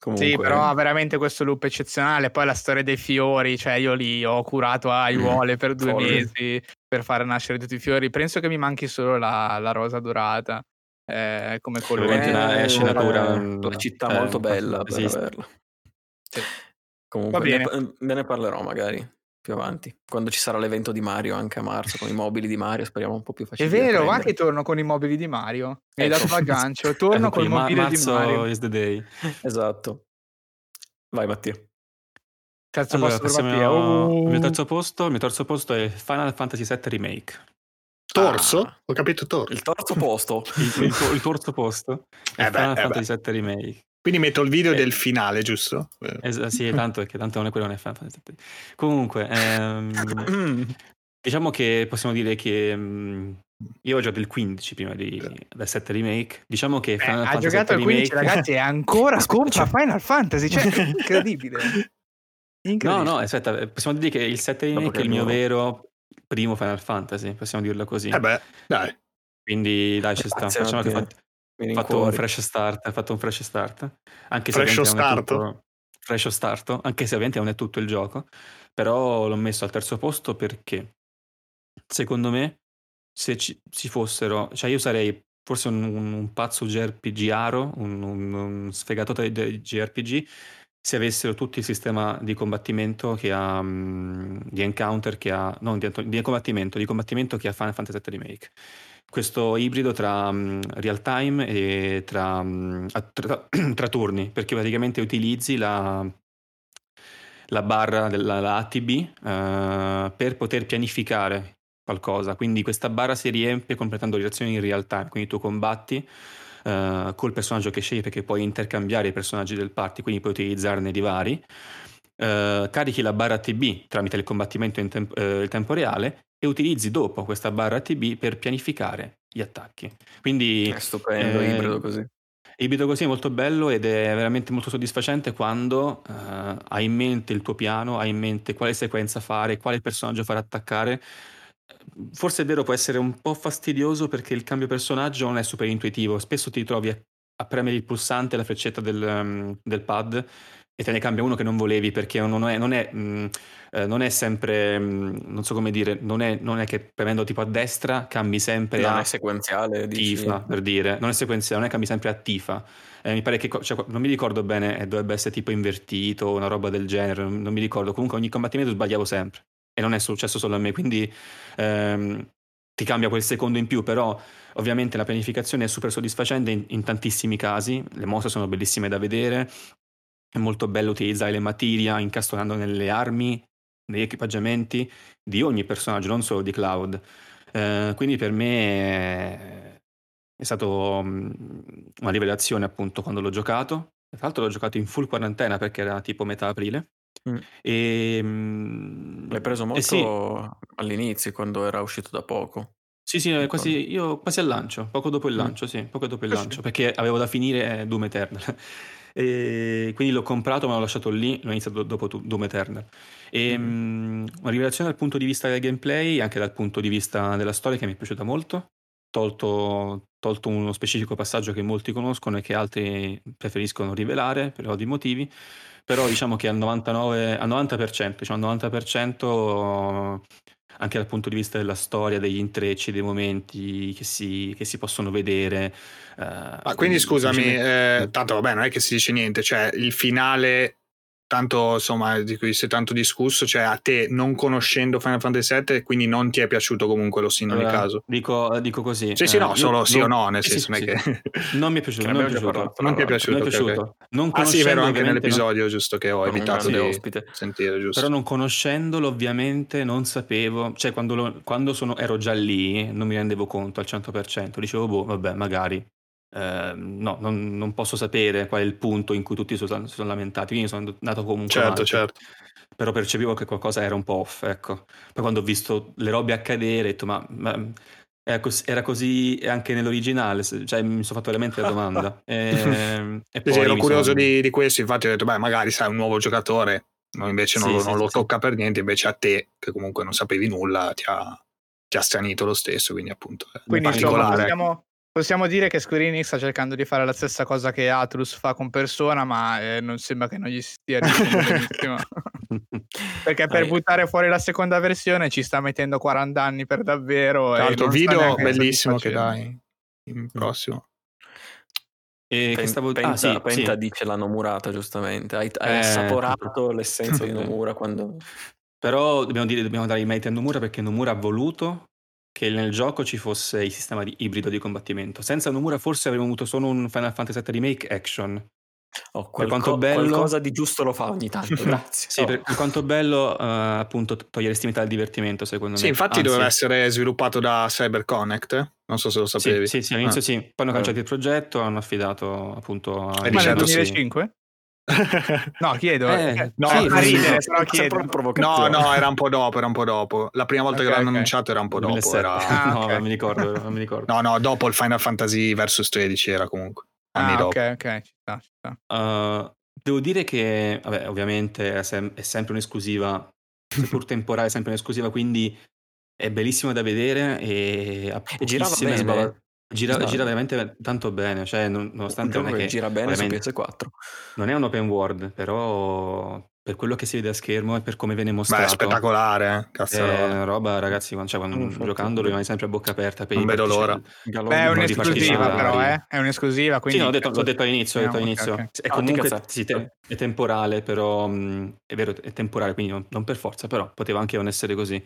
Comunque... Sì, però ha veramente questo loop eccezionale. Poi la storia dei fiori, cioè io lì ho curato aiuole per due Folle. mesi per fare nascere tutti i fiori. Penso che mi manchi solo la, la rosa dorata eh, come colore. Una scenatura, una città eh, molto bella. Sì. Comunque ne, me ne parlerò magari più avanti, quando ci sarà l'evento di Mario anche a marzo con i mobili di Mario, speriamo un po' più facile. È vero, va che torno con i mobili di Mario. Mi hai ecco. dato l'aggancio, torno con i mobili ma- di Mario. is the day. Esatto. Vai Mattia. Terzo allora, posto per Mattia. Uh. Il mio terzo posto, il mio terzo posto è Final Fantasy VII Remake. Torso? Ah, Ho capito torso. Il terzo posto. il, il, il, terzo posto. Eh beh, Final eh Fantasy VII Remake. Quindi metto il video eh, del finale, giusto? Es- sì, tanto perché tanto non è quello non è Final Fantasy VII. Comunque, ehm, diciamo che possiamo dire che um, io ho giocato il 15 prima di, del 7 remake. Diciamo che Final eh, Fantasy ha giocato il 15, remake... ragazzi, è ancora compra Final Fantasy, cioè incredibile. incredibile. No, no, aspetta, possiamo dire che il 7 remake è il mio vero primo Final Fantasy, possiamo dirlo così. Eh beh, dai. Quindi dai, ci sta. Facciamo che fatto, fatto un fresh start, fatto un fresh start. Anche se fresh start. Tutto, fresh start, anche se ovviamente non è tutto il gioco, però l'ho messo al terzo posto perché secondo me se ci, ci fossero, cioè io sarei forse un, un, un pazzo JRPG aro, un, un, un sfegato di JRPG se avessero tutto il sistema di combattimento che ha um, di encounter che ha non di, di, combattimento di combattimento che ha Final Fantasy VII Remake questo ibrido tra um, real time e tra, um, tra, tra, turni perché praticamente utilizzi la, la barra della ATB uh, per poter pianificare qualcosa. Quindi questa barra si riempie completando le azioni in real time, quindi tu combatti uh, col personaggio che scegli perché puoi intercambiare i personaggi del party, quindi puoi utilizzarne di vari. Uh, carichi la barra TB tramite il combattimento in, temp- uh, in tempo reale e utilizzi dopo questa barra TB per pianificare gli attacchi. Quindi è stupendo, eh, ibrido così. Ibrido così è molto bello ed è veramente molto soddisfacente quando uh, hai in mente il tuo piano, hai in mente quale sequenza fare, quale personaggio far attaccare. Forse è vero, può essere un po' fastidioso perché il cambio personaggio non è super intuitivo. Spesso ti trovi a, a premere il pulsante, la freccetta del, um, del pad e te ne cambia uno che non volevi perché non è, non è, mh, mm, eh, non è sempre, mh, mm, non so come dire, non è, non è, che premendo tipo a destra cambi sempre non a è sequenziale, tifa per dire, non è sequenziale, non è cambi sempre a tifa. Eh, mi pare che, cioè, non mi ricordo bene, eh, dovrebbe essere tipo invertito o una roba del genere, non, mi ricordo, comunque ogni combattimento sbagliavo sempre e non è successo solo a me, quindi ehm, ti cambia quel secondo in più, però ovviamente la pianificazione è super soddisfacente in, in tantissimi casi, le mosse sono bellissime da vedere, è molto bello utilizzare le materia incastonando nelle armi, negli equipaggiamenti di ogni personaggio, non solo di Cloud. Eh, quindi per me è stato mm, una rivelazione appunto quando l'ho giocato. Tra l'altro l'ho giocato in full quarantena perché era tipo metà aprile. Mm. E, mm, L'hai preso molto eh sì. all'inizio, quando era uscito da poco. Sì, sì, quasi, io quasi al lancio, poco dopo il lancio, mm. sì, poco dopo il eh lancio, sì. perché avevo da finire Doom Eternal. E quindi l'ho comprato, ma l'ho lasciato lì, l'ho iniziato dopo Doom Eternal. E, mm. mh, una rivelazione dal punto di vista del gameplay, anche dal punto di vista della storia, che mi è piaciuta molto. Tolto, tolto uno specifico passaggio che molti conoscono e che altri preferiscono rivelare per ovvi motivi, però diciamo che al 99, al 90%, diciamo al 90% anche dal punto di vista della storia, degli intrecci, dei momenti che si, che si possono vedere. Uh, ah, quindi scusami, eh, tanto vabbè, non è che si dice niente, cioè il finale tanto insomma di cui si è tanto discusso, cioè a te non conoscendo Final Fantasy VII, quindi non ti è piaciuto comunque lo sì in ogni caso. Dico, dico, così. Sì, sì, no, eh, solo sì o no, nel senso sì, non è che... Non mi è piaciuto, non, mi è piaciuto. non ti è piaciuto. Non, piaciuto. Okay. non ah sì, è vero, anche nell'episodio, no. giusto, che ho evitato di ospite. sentire, giusto. Però non conoscendolo ovviamente non sapevo, cioè quando, lo, quando sono, ero già lì non mi rendevo conto al 100%, dicevo, boh, vabbè, magari Ehm, no, non, non, posso sapere qual è il punto in cui tutti si sono, sono lamentati, quindi sono andato comunque certo, avanti. certo. Però percepivo che qualcosa era un po' off, ecco. Poi quando ho visto le robe accadere, ho detto, ma, ma era, così, anche nell'originale? Cioè, mi sono fatto veramente la domanda. e, e poi sì, ero curioso sono... di, di, questo, infatti ho detto, beh, magari sai, un nuovo giocatore, no, invece non, sì, lo, sì, non lo tocca per niente, invece a te, che comunque non sapevi nulla, ti ha, ti ha stranito lo stesso, quindi appunto... Quindi insomma, possiamo, Possiamo dire che Square Enix sta cercando di fare la stessa cosa che Atlus fa con Persona, ma eh, non sembra che non gli stia benissimo. Perché per buttare fuori la seconda versione ci sta mettendo 40 anni per davvero. Tra l'altro, video bellissimo che dai in prossimo. E Pen- stavo... Penta, ah, sì, Penta sì. dice la Nomurata, giustamente. Hai, hai eh, assaporato l'essenza di Nomura quando... Però dobbiamo, dire, dobbiamo dare i meriti a Nomura perché Nomura ha voluto che nel gioco ci fosse il sistema di ibrido di combattimento. Senza Nomura forse avremmo avuto solo un Final Fantasy VII Remake action. Oh, quel per quanto bello... Qualcosa di giusto lo fa ogni tanto, grazie. sì, oh. per, quanto bello uh, appunto togliere stimita al divertimento secondo sì, me. Sì, infatti Anzi, doveva essere sviluppato da CyberConnect, non so se lo sapevi. Sì, sì, all'inizio ah. sì, poi hanno cancellato il progetto, hanno affidato appunto a... Ma nel 2005? No, chiedo. Eh, eh no, sì, ridere, però chiedo. No, no, era un po' dopo, era un po' dopo. La prima volta okay, che l'hanno okay. annunciato era un po' dopo. Era... Ah, no, okay. non mi ricordo, non mi ricordo. No, no, dopo il Final Fantasy Versus 13 era comunque. Anni ah, dopo. Ok, ok, ci sta, ci sta. Uh, devo dire che, vabbè, ovviamente è, sem- è sempre un'esclusiva, seppur temporale, è sempre un'esclusiva, quindi è bellissimo da vedere e ha pochissime sbavature Gira, esatto. gira, veramente tanto bene, cioè non, nonostante non è che gira bene su PS4. Non è un open world, però per quello che si vede a schermo e per come viene mostrato. Beh, è spettacolare, eh? Cazzo è roba, ragazzi, cioè, quando mm, giocandolo rimane sempre a bocca aperta. non vedo l'ora. Beh, è un'esclusiva però, eh? È un'esclusiva, quindi... Sì, no, l'ho detto, l'ho detto all'inizio, l'ho detto all'inizio. Okay, okay. È comunque sì, te, è temporale, però mh, è vero, è temporale, quindi non, non per forza, però poteva anche non essere così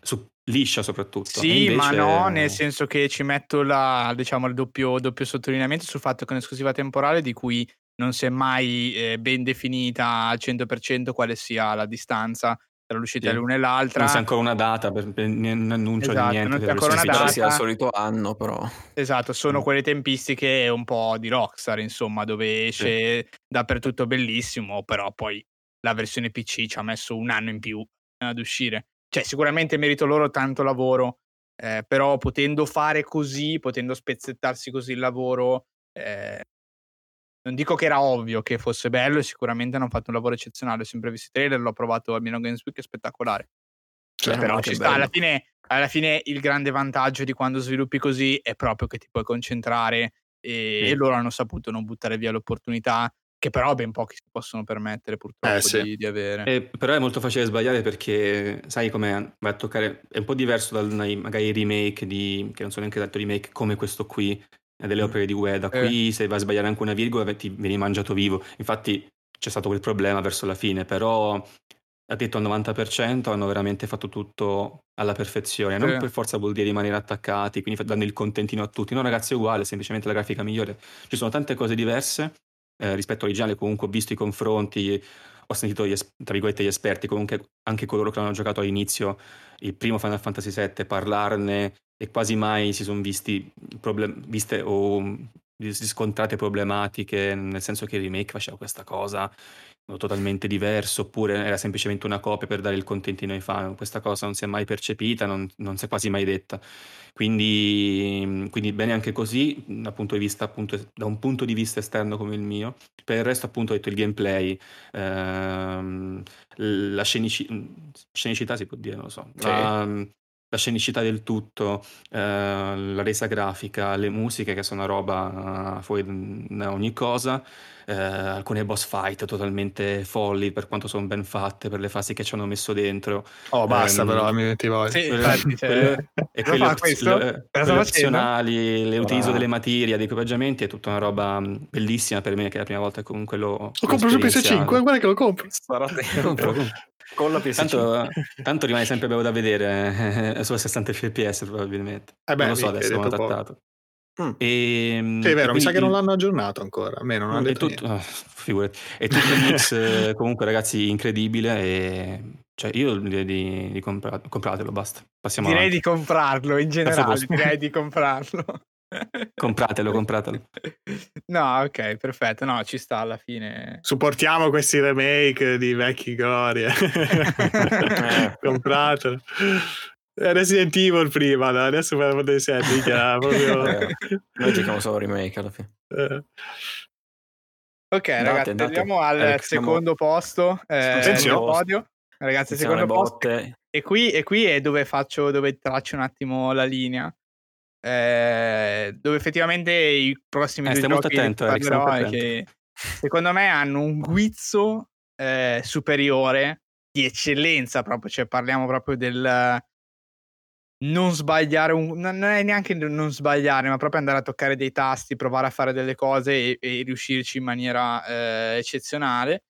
su, liscia soprattutto. Sì, invece... ma no, nel senso che ci metto la, diciamo, il doppio, doppio sottolineamento sul fatto che è un'esclusiva temporale di cui non si è mai eh, ben definita al 100% quale sia la distanza tra l'uscita sì. l'una e l'altra. Non c'è ancora una data, per, per, non annuncia esatto, niente. Non c'è ancora una data. sia il solito anno, però. Esatto, sono mm. quelle tempistiche un po' di Rockstar, insomma, dove esce sì. dappertutto bellissimo, però poi la versione PC ci ha messo un anno in più ad uscire. Cioè, sicuramente merito loro tanto lavoro, eh, però potendo fare così, potendo spezzettarsi così il lavoro, eh, non dico che era ovvio che fosse bello e sicuramente hanno fatto un lavoro eccezionale. Ho sempre visto i trailer, l'ho provato Milano Games Week, è spettacolare. Cioè, però ci sta, alla fine, alla fine, il grande vantaggio di quando sviluppi così è proprio che ti puoi concentrare e, sì. e loro hanno saputo non buttare via l'opportunità che però ben pochi si possono permettere purtroppo eh, sì. di, di, avere. Eh, però è molto facile sbagliare perché sai come va a toccare, è un po' diverso dal magari remake di, che non sono neanche tanto remake come questo qui, delle mm. opere di Ueda. Qui eh. se vai a sbagliare anche una virgola ti vieni mangiato vivo. Infatti c'è stato quel problema verso la fine, però ha detto al 90% hanno veramente fatto tutto alla perfezione. Non per forza vuol dire rimanere attaccati, quindi danno il contentino a tutti. No ragazzi è uguale, semplicemente la grafica migliore. Ci sono tante cose diverse eh, rispetto all'originale, comunque ho visto i confronti, ho sentito gli, virgolette gli esperti, comunque anche coloro che hanno giocato all'inizio il primo Final Fantasy VII parlarne e quasi mai si sono visti problem- viste o riscontrate problematiche, nel senso che il remake faceva questa cosa totalmente diverso, oppure era semplicemente una copia per dare il contentino ai fan. Questa cosa non si è mai percepita, non, non si è quasi mai detta. Quindi, quindi, bene anche così, vista, appunto, da un punto di vista esterno come il mio. Per il resto, appunto, ho detto il gameplay, ehm, la scenici- scenicità si può dire, non lo so. Sì. La, la scenicità del tutto, eh, la resa grafica, le musiche che sono una roba uh, fuori da ogni cosa, eh, alcune boss fight totalmente folli per quanto sono ben fatte, per le fasi che ci hanno messo dentro. Oh, basta um, però, mi metti voglia. Sì, infatti, cioè, e quelle, op- quelle opzionali, l'utilizzo delle materie, dei equipaggiamenti è tutta una roba mm, bellissima per me che è la prima volta che comunque lo... Lo compro su PS5, guarda che lo compro. Sarà tempo. Con la PS5. Tanto, tanto, rimane sempre bello da vedere eh, sulla 60 fps probabilmente. Eh beh, non lo so adesso come trattato. Mm. E, sì, è vero, mi sa che non l'hanno aggiornato ancora. A me non hanno detto tutto, oh, figurati. E tutto il mix, comunque, ragazzi, incredibile. E, cioè, io direi di, di compra- compratelo, basta. Passiamo direi avanti. di comprarlo in generale. direi di comprarlo. compratelo, compratelo. No, ok, perfetto. No, ci sta alla fine. Supportiamo questi remake di vecchi gloria. compratelo. Resident Evil prima, no? adesso per la 7 proprio... eh, noi giochiamo solo remake alla fine. Eh. Ok, andate, ragazzi, andate. andiamo al Alex, secondo siamo... posto eh, del podio. Ragazzi, secondo posto. E qui, e qui è dove faccio, dove traccio un attimo la linea. Eh, dove effettivamente i prossimi eh, due giochi attento, parlerò è che secondo me hanno un guizzo eh, superiore di eccellenza proprio, cioè parliamo proprio del non sbagliare, un, non è neanche non sbagliare, ma proprio andare a toccare dei tasti, provare a fare delle cose e, e riuscirci in maniera eh, eccezionale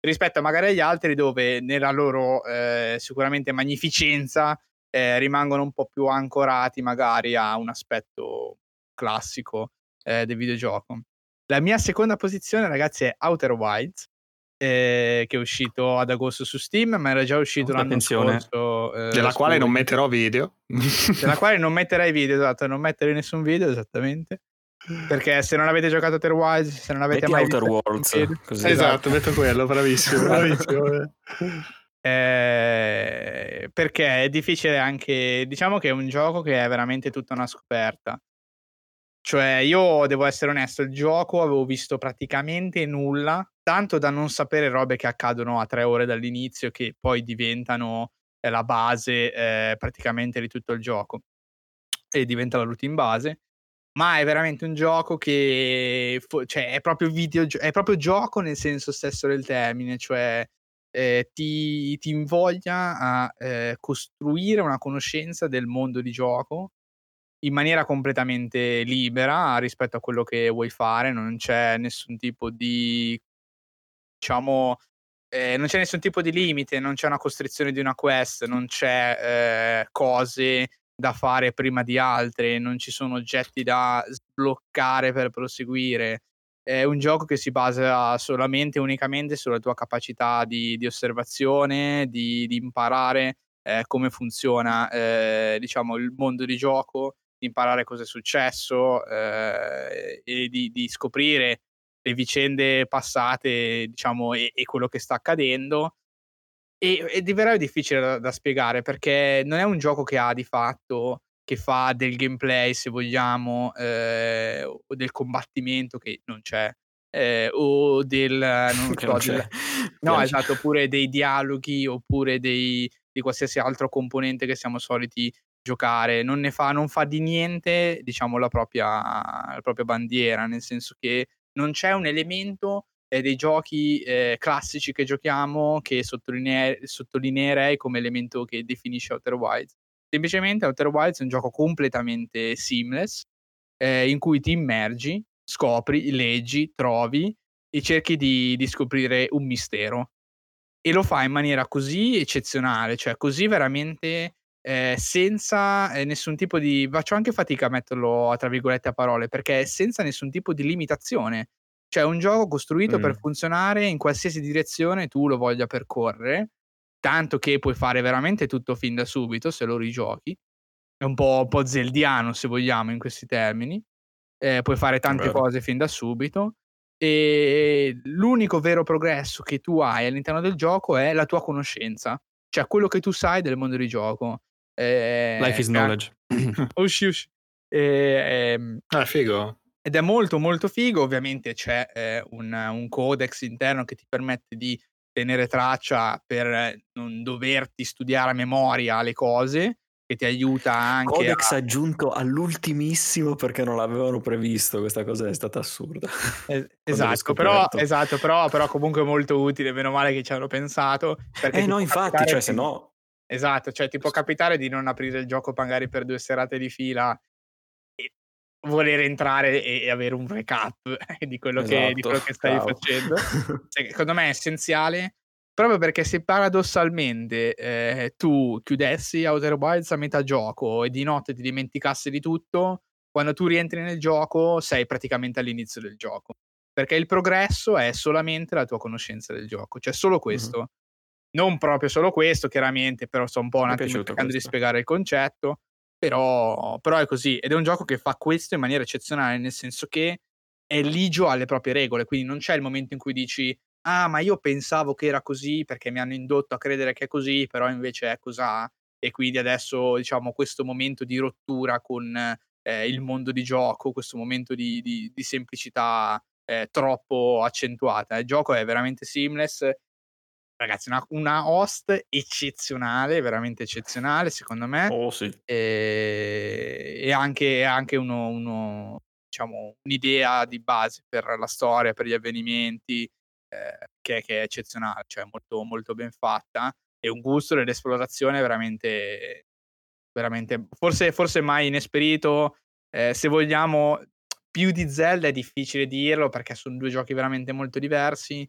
rispetto magari agli altri dove nella loro eh, sicuramente magnificenza eh, rimangono un po' più ancorati magari a un aspetto classico eh, del videogioco. La mia seconda posizione, ragazzi, è Outer Wilds, eh, che è uscito ad agosto su Steam, ma era già uscito l'anno attenzione. scorso. Eh, della quale non metterò video. della quale non metterai video, esatto, non mettere nessun video, esattamente. Perché se non avete giocato Outer Wilds, se non avete Metti mai Outer Worlds, così. Esatto, metto quello, bravissimo, bravissimo. Eh, perché è difficile anche, diciamo che è un gioco che è veramente tutta una scoperta. Cioè, io devo essere onesto, il gioco avevo visto praticamente nulla, tanto da non sapere robe che accadono a tre ore dall'inizio, che poi diventano eh, la base eh, praticamente di tutto il gioco e diventa la routine base. Ma è veramente un gioco che cioè, è, proprio video, è proprio gioco nel senso stesso del termine, cioè eh, ti, ti invoglia a eh, costruire una conoscenza del mondo di gioco in maniera completamente libera rispetto a quello che vuoi fare, non c'è nessun tipo di diciamo eh, non c'è nessun tipo di limite, non c'è una costrizione di una quest, non c'è eh, cose da fare prima di altre, non ci sono oggetti da sbloccare per proseguire. È un gioco che si basa solamente e unicamente sulla tua capacità di, di osservazione, di, di imparare eh, come funziona eh, diciamo, il mondo di gioco, di imparare cosa è successo eh, e di, di, scoprire le vicende passate diciamo, e, e quello che sta accadendo. E, è davvero difficile da, da spiegare perché non è un gioco che ha di fatto che fa del gameplay, se vogliamo, eh, o del combattimento che non c'è, eh, o del... Non so, non del no, esatto, oppure dei dialoghi, oppure dei, di qualsiasi altro componente che siamo soliti giocare. Non ne fa, non fa di niente, diciamo, la propria, la propria bandiera, nel senso che non c'è un elemento eh, dei giochi eh, classici che giochiamo che sottolinee- sottolineerei come elemento che definisce Outer Wilds. Semplicemente Outer Wilds è un gioco completamente seamless, eh, in cui ti immergi, scopri, leggi, trovi e cerchi di, di scoprire un mistero. E lo fa in maniera così eccezionale, cioè così veramente eh, senza eh, nessun tipo di... faccio anche fatica a metterlo tra virgolette a parole, perché senza nessun tipo di limitazione. Cioè è un gioco costruito mm. per funzionare in qualsiasi direzione tu lo voglia percorrere tanto che puoi fare veramente tutto fin da subito se lo rigiochi. È un po', un po zeldiano, se vogliamo, in questi termini. Eh, puoi fare tante cose fin da subito. E l'unico vero progresso che tu hai all'interno del gioco è la tua conoscenza, cioè quello che tu sai del mondo di gioco. Eh, Life is knowledge. usci, usci. Eh, ah, figo. Ed è molto molto figo, ovviamente c'è eh, un, un, codex interno che ti permette di tenere traccia per non doverti studiare a memoria le cose che ti aiuta anche Codex a... aggiunto all'ultimissimo perché non l'avevano previsto questa cosa è stata assurda. Es- esatto, però, esatto però, però, comunque molto utile meno male che ci hanno pensato eh no infatti cioè se no esatto cioè ti può capitare di non aprire il gioco magari per due serate di fila voler entrare e, avere un recap di quello, esatto, che, di quello che stavi bravo. facendo. cioè, secondo me è essenziale proprio perché se paradossalmente eh, tu chiudessi Outer Wilds a metà gioco e di notte ti dimenticassi di tutto, quando tu rientri nel gioco sei praticamente all'inizio del gioco. Perché il progresso è solamente la tua conoscenza del gioco, cioè solo questo. Mm-hmm. Non proprio solo questo, chiaramente, però sto un po' un attimo cercando questo. di spiegare il concetto. Però, però è così. Ed è un gioco che fa questo in maniera eccezionale, nel senso che è ligio alle proprie regole. Quindi non c'è il momento in cui dici: Ah, ma io pensavo che era così perché mi hanno indotto a credere che è così, però invece è così. E quindi adesso, diciamo, questo momento di rottura con eh, il mondo di gioco, questo momento di, di, di semplicità eh, troppo accentuata. Il gioco è veramente seamless ragazzi, una, una, host eccezionale, veramente eccezionale, secondo me. Oh, sì. E, e anche, anche uno, uno, diciamo, un'idea di base per la storia, per gli avvenimenti, eh, che, che, è eccezionale, cioè molto, molto ben fatta. E un gusto dell'esplorazione veramente, veramente forse, forse mai inesperito. Eh, se vogliamo, più di Zelda è difficile dirlo perché sono due giochi veramente molto diversi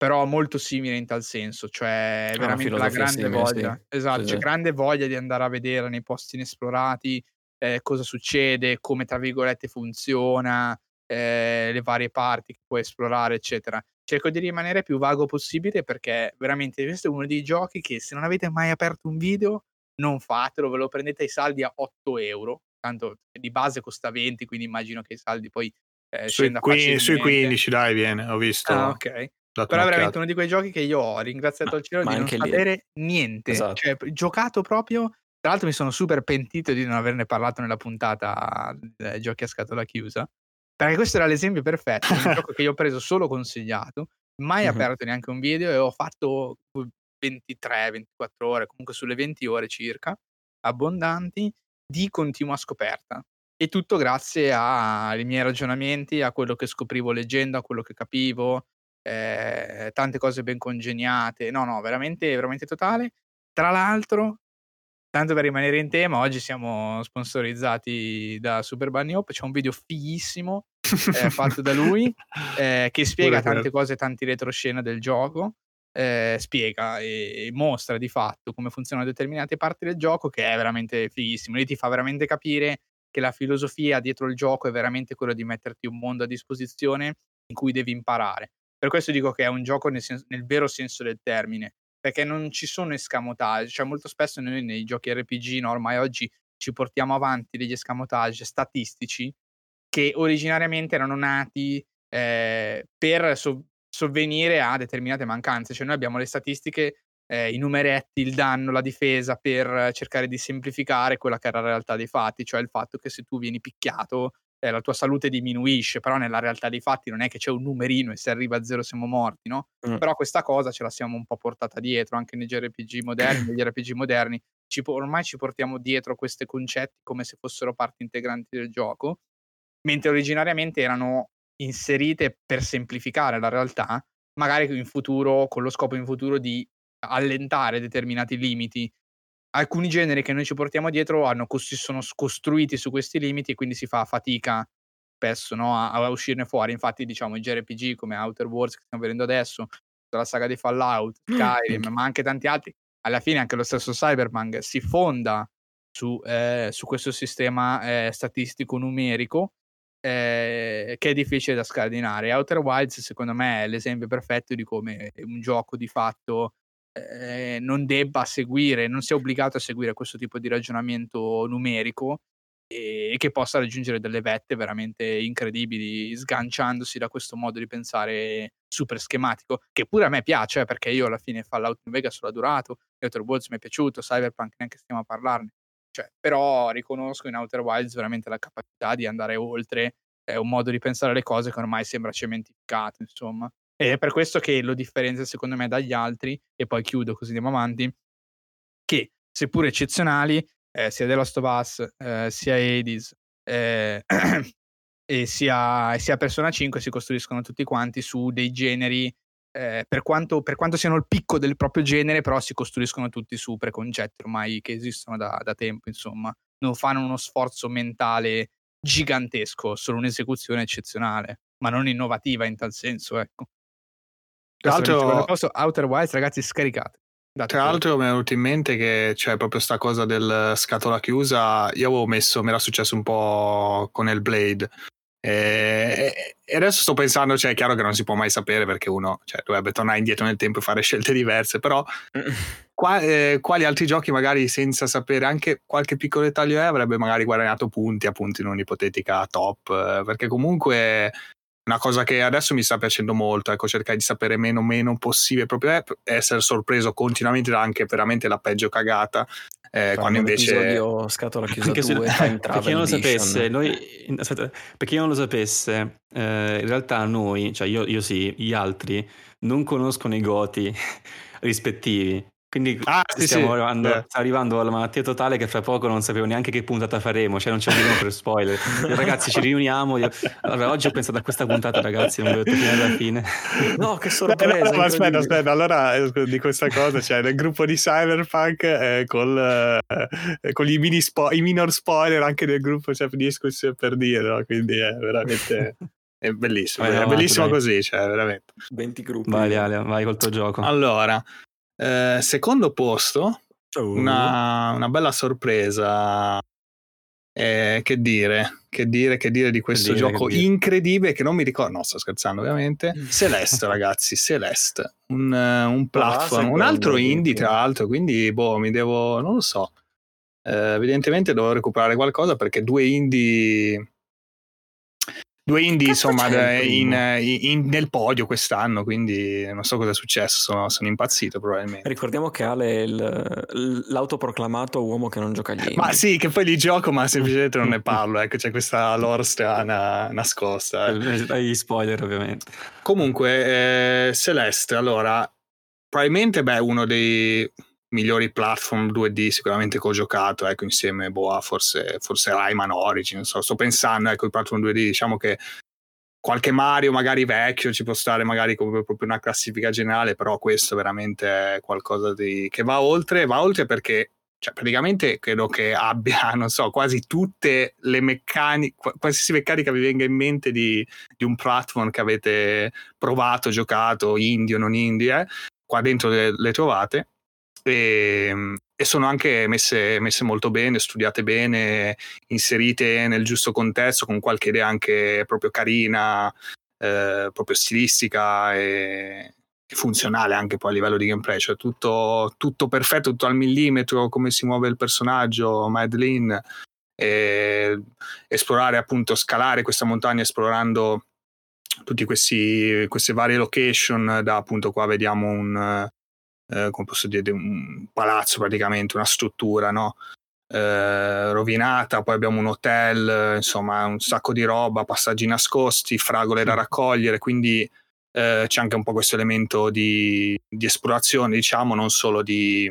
però molto simile in tal senso, cioè ah, veramente la grande simile, voglia, sì. esatto, sì, c'è sì. grande voglia di andare a vedere nei posti inesplorati eh, cosa succede, come tra virgolette funziona, eh, le varie parti che puoi esplorare, eccetera. Cerco di rimanere più vago possibile perché veramente questo è uno dei giochi che se non avete mai aperto un video non fatelo, ve lo prendete ai saldi a 8 euro, tanto di base costa 20, quindi immagino che i saldi poi eh, sui, 15, sui 15 dai viene, ho visto. Ah, ok. Però è veramente uno di quei giochi che io ho ringraziato il cielo di non sapere niente. Esatto. Cioè, giocato proprio. Tra l'altro mi sono super pentito di non averne parlato nella puntata dei giochi a scatola chiusa. Perché questo era l'esempio perfetto. un gioco che io ho preso solo consigliato, mai uh-huh. aperto neanche un video e ho fatto 23, 24 ore, comunque sulle 20 ore circa, abbondanti, di continua scoperta. E tutto grazie ai miei ragionamenti, a quello che scoprivo leggendo, a quello che capivo, eh, tante cose ben congegnate. No, no, veramente, veramente totale. Tra l'altro, tanto per rimanere in tema, oggi siamo sponsorizzati da Super Bunny Hop. C'è un video fighissimo eh, fatto da lui eh, che spiega tante cose, tanti retroscena del gioco. Eh, spiega e, e, mostra di fatto come funzionano determinate parti del gioco, che è veramente fighissimo. Lì ti fa veramente capire che la filosofia dietro il gioco è veramente quella di metterti un mondo a disposizione in cui devi imparare. Per questo dico che è un gioco nel, senso, nel vero senso del termine, perché non ci sono escamotage, cioè molto spesso noi nei giochi RPG, no, ormai oggi ci portiamo avanti degli escamotage statistici che originariamente erano nati eh, per sov- sovvenire a determinate mancanze, cioè noi abbiamo le statistiche eh, i numeretti, il danno, la difesa per cercare di semplificare quella che era la realtà dei fatti, cioè il fatto che se tu vieni picchiato eh, la tua salute diminuisce, però nella realtà dei fatti non è che c'è un numerino e se arriva a zero siamo morti, no? Mm. Però questa cosa ce la siamo un po' portata dietro anche nei JRPG moderni, negli RPG moderni, ci, ormai ci portiamo dietro questi concetti come se fossero parti integranti del gioco, mentre originariamente erano inserite per semplificare la realtà, magari in futuro, con lo scopo in futuro di allentare determinati limiti. Alcuni generi che noi ci portiamo dietro hanno, sono costruiti su questi limiti e quindi si fa fatica spesso no, a, a, uscirne fuori. Infatti, diciamo, i JRPG come Outer Worlds che stiamo vedendo adesso, la saga di Fallout, Skyrim, ma anche tanti altri, alla fine anche lo stesso Cyberpunk si fonda su, eh, su questo sistema eh, statistico numerico eh, che è difficile da scardinare. Outer Wilds, secondo me, è l'esempio perfetto di come un gioco di fatto eh, non debba seguire, non sia obbligato a seguire questo tipo di ragionamento numerico e, e che possa raggiungere delle vette veramente incredibili, sganciandosi da questo modo di pensare super schematico, che pure a me piace, eh, perché io alla fine Fallout New Vegas l'ho adorato, Outer Worlds mi è piaciuto, Cyberpunk neanche stiamo a parlarne. Cioè, però riconosco in Outer Wilds veramente la capacità di andare oltre, è un modo di pensare le cose che ormai sembra cementificato, insomma. Ed è per questo che lo differenzia secondo me dagli altri, e poi chiudo così andiamo avanti, che seppur eccezionali, eh, sia The Last of Us, eh, sia Hades eh, e sia, sia, Persona 5 si costruiscono tutti quanti su dei generi, eh, per quanto, per, quanto, siano il picco del proprio genere, però si costruiscono tutti su preconcetti ormai che esistono da, da tempo, insomma. Non fanno uno sforzo mentale gigantesco, solo un'esecuzione eccezionale, ma non innovativa in tal senso, ecco. Tra l'altro, Outer Wilds, ragazzi, scaricate. Date Tra l'altro mi è venuto in mente che c'è proprio sta cosa del scatola chiusa. Io avevo messo, mi era successo un po' con il Blade. E, adesso sto pensando, cioè è chiaro che non si può mai sapere perché uno cioè, dovrebbe tornare indietro nel tempo e fare scelte diverse, però qua, eh, quali altri giochi magari senza sapere anche qualche piccolo dettaglio è avrebbe magari guadagnato punti appunto in un'ipotetica top, eh, perché comunque una cosa che adesso mi sta piacendo molto, ecco, cercare di sapere meno meno possibile, proprio è essere sorpreso continuamente da anche veramente la peggio cagata. Eh, quando invece scatola chiusa due, se, per chi non lo sapesse, noi, aspetta, per chi non lo sapesse, eh, in realtà noi, cioè io, io sì, gli altri non conoscono i goti rispettivi quindi ah, sì, stiamo sì. Arrivando, sta arrivando alla malattia totale che fra poco non sapevo neanche che puntata faremo, cioè non ci arriviamo per spoiler. Io, ragazzi, ci riuniamo. Io... Allora, oggi ho pensato a questa puntata, ragazzi, non vedo fino alla fine. No, che sorpresa! No, no, aspetta, aspetta, allora eh, di questa cosa, cioè nel gruppo di Cyberpunk eh, col, eh, con i, mini spo- i minor spoiler anche nel gruppo c'è cioè, discussione per dire, no? quindi è veramente... È bellissimo, vai, è bellissimo così, cioè veramente. 20 gruppi. Vai, Ale, vai col tuo gioco. Allora, eh, secondo posto, una, una, bella sorpresa. Eh, che dire, che dire, che dire di questo dire, gioco incredibile che non mi ricordo, no sto scherzando ovviamente, mm. Celeste ragazzi, Celeste, un, un platform, ah, un altro indie tra l'altro, quindi boh, mi devo, non lo so, eh, evidentemente devo recuperare qualcosa perché due indie due indie insomma in, in, in, nel podio quest'anno quindi non so cosa è successo sono, sono impazzito probabilmente. Ricordiamo che Ale è il, l'autoproclamato uomo che non gioca agli indie ma sì che poi li gioco ma semplicemente non ne parlo ecco c'è questa lore strana nascosta eh. gli spoiler ovviamente. Comunque eh, Celeste allora probabilmente beh uno dei migliori platform 2D sicuramente che ho giocato, ecco, insieme boh, a forse, forse Rayman Origin, so, sto pensando, ecco, i platform 2D, diciamo che qualche Mario magari vecchio ci può stare magari come proprio una classifica generale, però questo veramente è qualcosa di, che va oltre, va oltre perché cioè, praticamente credo che abbia, non so, quasi tutte le meccaniche, qualsiasi meccanica vi venga in mente di, di un platform che avete provato, giocato, indie o non indie, eh, qua dentro le, le trovate e, ehm, e sono anche messe, messe, molto bene, studiate bene, inserite nel giusto contesto, con qualche idea anche proprio carina. eh, proprio stilistica e, e, funzionale anche poi a livello di gameplay, cioè tutto, tutto perfetto, tutto al millimetro, come si muove il personaggio, Madeline, e esplorare appunto, scalare questa montagna esplorando tutte queste varie location, da appunto qua vediamo un, eh, come posso dire, un palazzo praticamente, una struttura, no? Eh, rovinata, poi abbiamo un hotel, insomma un sacco di roba, passaggi nascosti, fragole da raccogliere, quindi eh, c'è anche un po' questo elemento di, di esplorazione, diciamo, non solo di,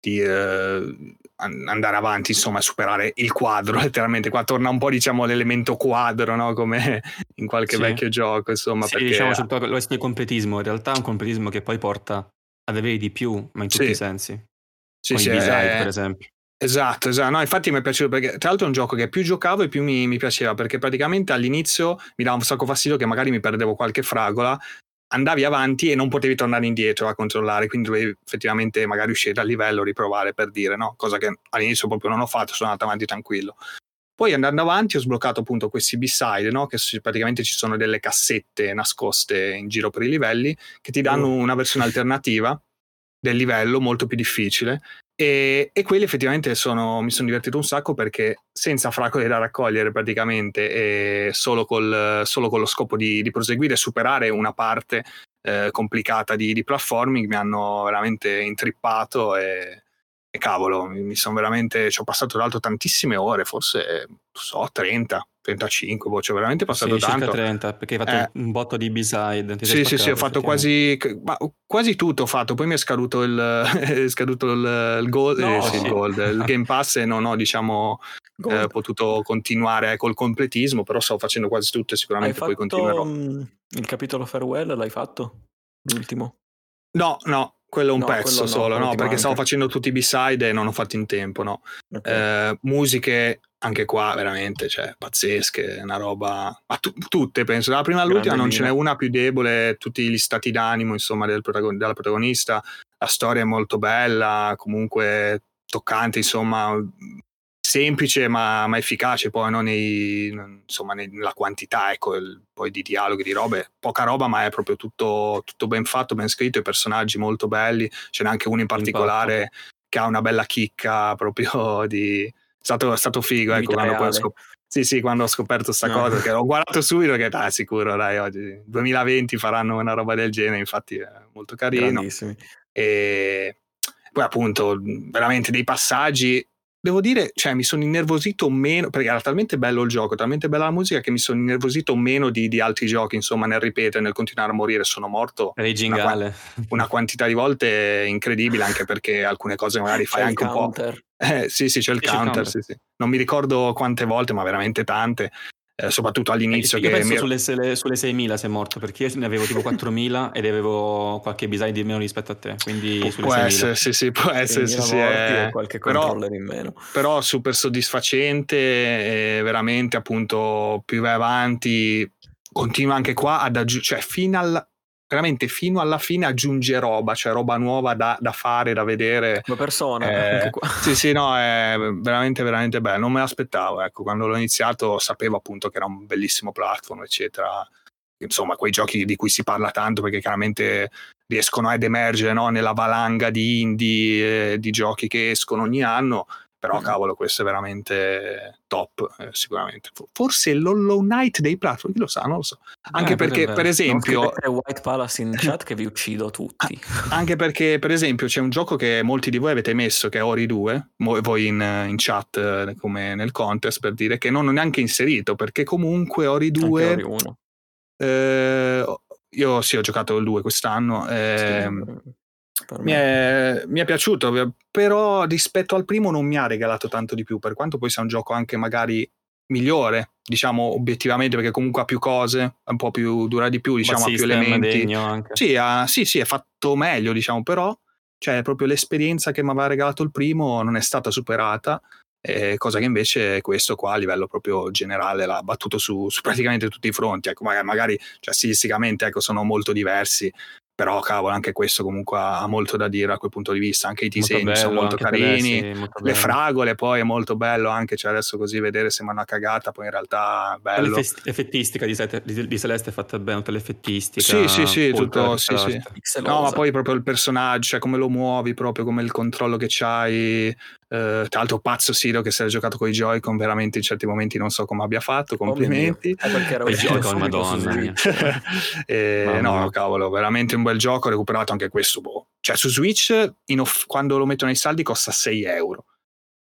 di eh, andare avanti, insomma, superare il quadro, letteralmente. Qua torna un po', diciamo, l'elemento quadro, no? Come in qualche sì. vecchio gioco, insomma. Sì, perché... diciamo, sul il completismo, in realtà è un completismo che poi porta ad avere di più, ma in tutti sì. i sensi. Sì, Con sì, design, è... per esempio. Esatto, esatto. No, infatti mi è piaciuto perché tra l'altro è un gioco che più giocavo e più mi, mi, piaceva perché praticamente all'inizio mi dava un sacco fastidio che magari mi perdevo qualche fragola andavi avanti e non potevi tornare indietro a controllare, quindi dovevi effettivamente magari uscire dal livello, riprovare per dire, no? Cosa che all'inizio proprio non ho fatto, sono andato avanti tranquillo. Poi andando avanti ho sbloccato appunto questi B-side, no? che praticamente ci sono delle cassette nascoste in giro per i livelli che ti danno mm. una versione alternativa del livello molto più difficile e, e quelli effettivamente sono, mi sono divertito un sacco perché senza fragole da raccogliere praticamente solo, col, solo con lo scopo di, di proseguire e superare una parte eh, complicata di, di, platforming mi hanno veramente intrippato e, e cavolo, mi, mi sono veramente, ci ho passato l'altro tantissime ore, forse so, 30, 35, boh, ci ho veramente passato sì, tanto. 30, perché hai fatto eh, un botto di B-side. Sì, sì, sì, ho fatto quasi, quasi tutto ho fatto, poi mi è scaduto il, è scaduto il, il gold, no, eh, sì, il, gold il Game Pass e non ho, diciamo, eh, potuto continuare col completismo, però sto facendo quasi tutto e sicuramente poi continuerò. Mm, il capitolo Farewell l'hai fatto? L'ultimo? No, no, quello è un no, pezzo solo, no, perché stavo facendo tutti i B-side e non ho fatto in tempo, no. Okay. Eh, musiche anche qua veramente, cioè, pazzesche, una roba, ma tu, tutte penso, dalla prima all'ultima non ce n'è una più debole, tutti gli stati d'animo, insomma, del protagon- della protagonista, la storia è molto bella, comunque toccante, insomma, semplice ma, ma efficace poi no? Nei, insomma nella quantità ecco, il, poi di dialoghi di robe poca roba ma è proprio tutto, tutto ben fatto ben scritto i personaggi molto belli ce n'è anche uno in particolare Impatto. che ha una bella chicca proprio di è stato, è stato figo ecco, quando poi ho scoperto sì, sì, quando ho scoperto questa no. cosa, che ho guardato subito che ah, sicuro, dai, oggi 2020 faranno una roba del genere, infatti è molto carino. E poi appunto veramente dei passaggi devo dire, cioè, mi sono innervosito meno, perché era talmente bello il gioco, talmente bella la musica che mi sono innervosito meno di, di altri giochi, insomma, nel ripetere, nel continuare a morire, sono morto una, una, quantità di volte incredibile, anche perché alcune cose magari fai c'è anche un po'. Eh, sì, sì, c'è il counter, counter. Sì, sì. Non mi ricordo quante volte, ma veramente tante eh, soprattutto all'inizio. Io penso mi... sulle, sulle 6.000 sei morto, perché io ne avevo tipo 4.000 ed avevo qualche bisogno di meno rispetto a te, quindi Pu- può 6.000. essere, sì, sì, può essere, sì, sì, è... qualche controller in meno. Però super soddisfacente, e veramente appunto più vai avanti, continua anche qua ad aggiungere, cioè fino alla veramente fino alla fine aggiunge roba, cioè roba nuova da, da fare, da vedere. Come persona. Eh, sì, sì, no, è veramente, veramente bello. Non me l'aspettavo, ecco, quando l'ho iniziato sapevo appunto che era un bellissimo platform, eccetera. Insomma, quei giochi di cui si parla tanto perché chiaramente riescono ad emergere no, nella valanga di indie, eh, di giochi che escono ogni anno però cavolo questo è veramente top eh, sicuramente. Forse l'Hollow Knight dei platform chi lo sa non lo so. Anche eh, perché per esempio White Palace in chat che vi uccido tutti. Anche perché per esempio c'è un gioco che molti di voi avete messo che è Ori 2 voi in, in chat eh, come nel contest per dire che non ho neanche inserito perché comunque Ori 2 Ori 1 eh, io sì ho giocato il 2 quest'anno eh, sì, mi è, mi è, piaciuto, però rispetto al primo non mi ha regalato tanto di più, per quanto poi sia un gioco anche magari migliore, diciamo obiettivamente, perché comunque ha più cose, un po' più dura di più, diciamo, ha più elementi. Sì, ha, sì, sì, è fatto meglio, diciamo, però cioè, proprio l'esperienza che mi aveva regalato il primo non è stata superata. Eh, cosa che invece questo qua a livello proprio generale l'ha battuto su, su praticamente tutti i fronti ecco, magari, magari cioè, stilisticamente ecco, sono molto diversi però cavolo anche questo comunque ha, molto da dire a quel punto di vista. Anche i disegni molto bello, sono molto carini. me, sì, molto le fragole poi è molto bello anche cioè adesso così vedere sembra una cagata poi in realtà è bello. l'effettistica di, di, di, Celeste è fatta bene tutta l'effettistica sì sì sì tutto sì, sì. no ma poi proprio il personaggio cioè come lo muovi proprio come il controllo che c'hai Uh, tra l'altro pazzo Siro che si è giocato con i Joy-Con veramente in certi momenti non so come abbia fatto complimenti. Oh perché era il Joy-Con madonna e, no cavolo veramente un bel gioco ho recuperato anche questo boh. cioè su Switch off- quando lo mettono nei saldi costa 6 euro.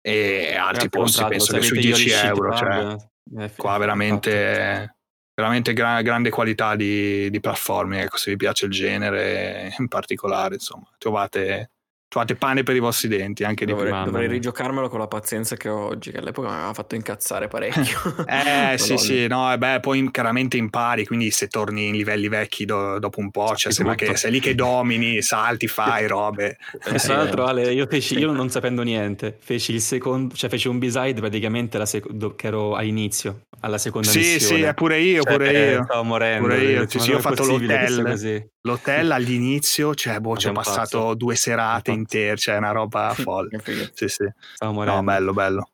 E altri posti penso che sui 10 euro cioè, eh, qua veramente veramente gra- grande qualità di, di platforming ecco se vi piace il genere in particolare insomma trovate trovate pane per i vostri denti anche dovrei, di dovrei rigiocarmelo con la pazienza che ho oggi che all'epoca mi aveva fatto incazzare parecchio. Eh sì sì no e beh poi chiaramente impari quindi se torni in livelli vecchi do, dopo un po' cioè sembra che sei lì che domini salti fai robe. Tra l'altro Ale io, feci, io non sapendo niente feci il secondo cioè feci un b-side praticamente sec- che ero all'inizio alla seconda sì, missione. sì sì pure io cioè, pure io. stavo morendo pure io, cioè, io ho fatto l'hotel. l'hotel all'inizio cioè boh ci ho passato pazzo. due serate intere cioè una roba folle. sì sì. No bello bello.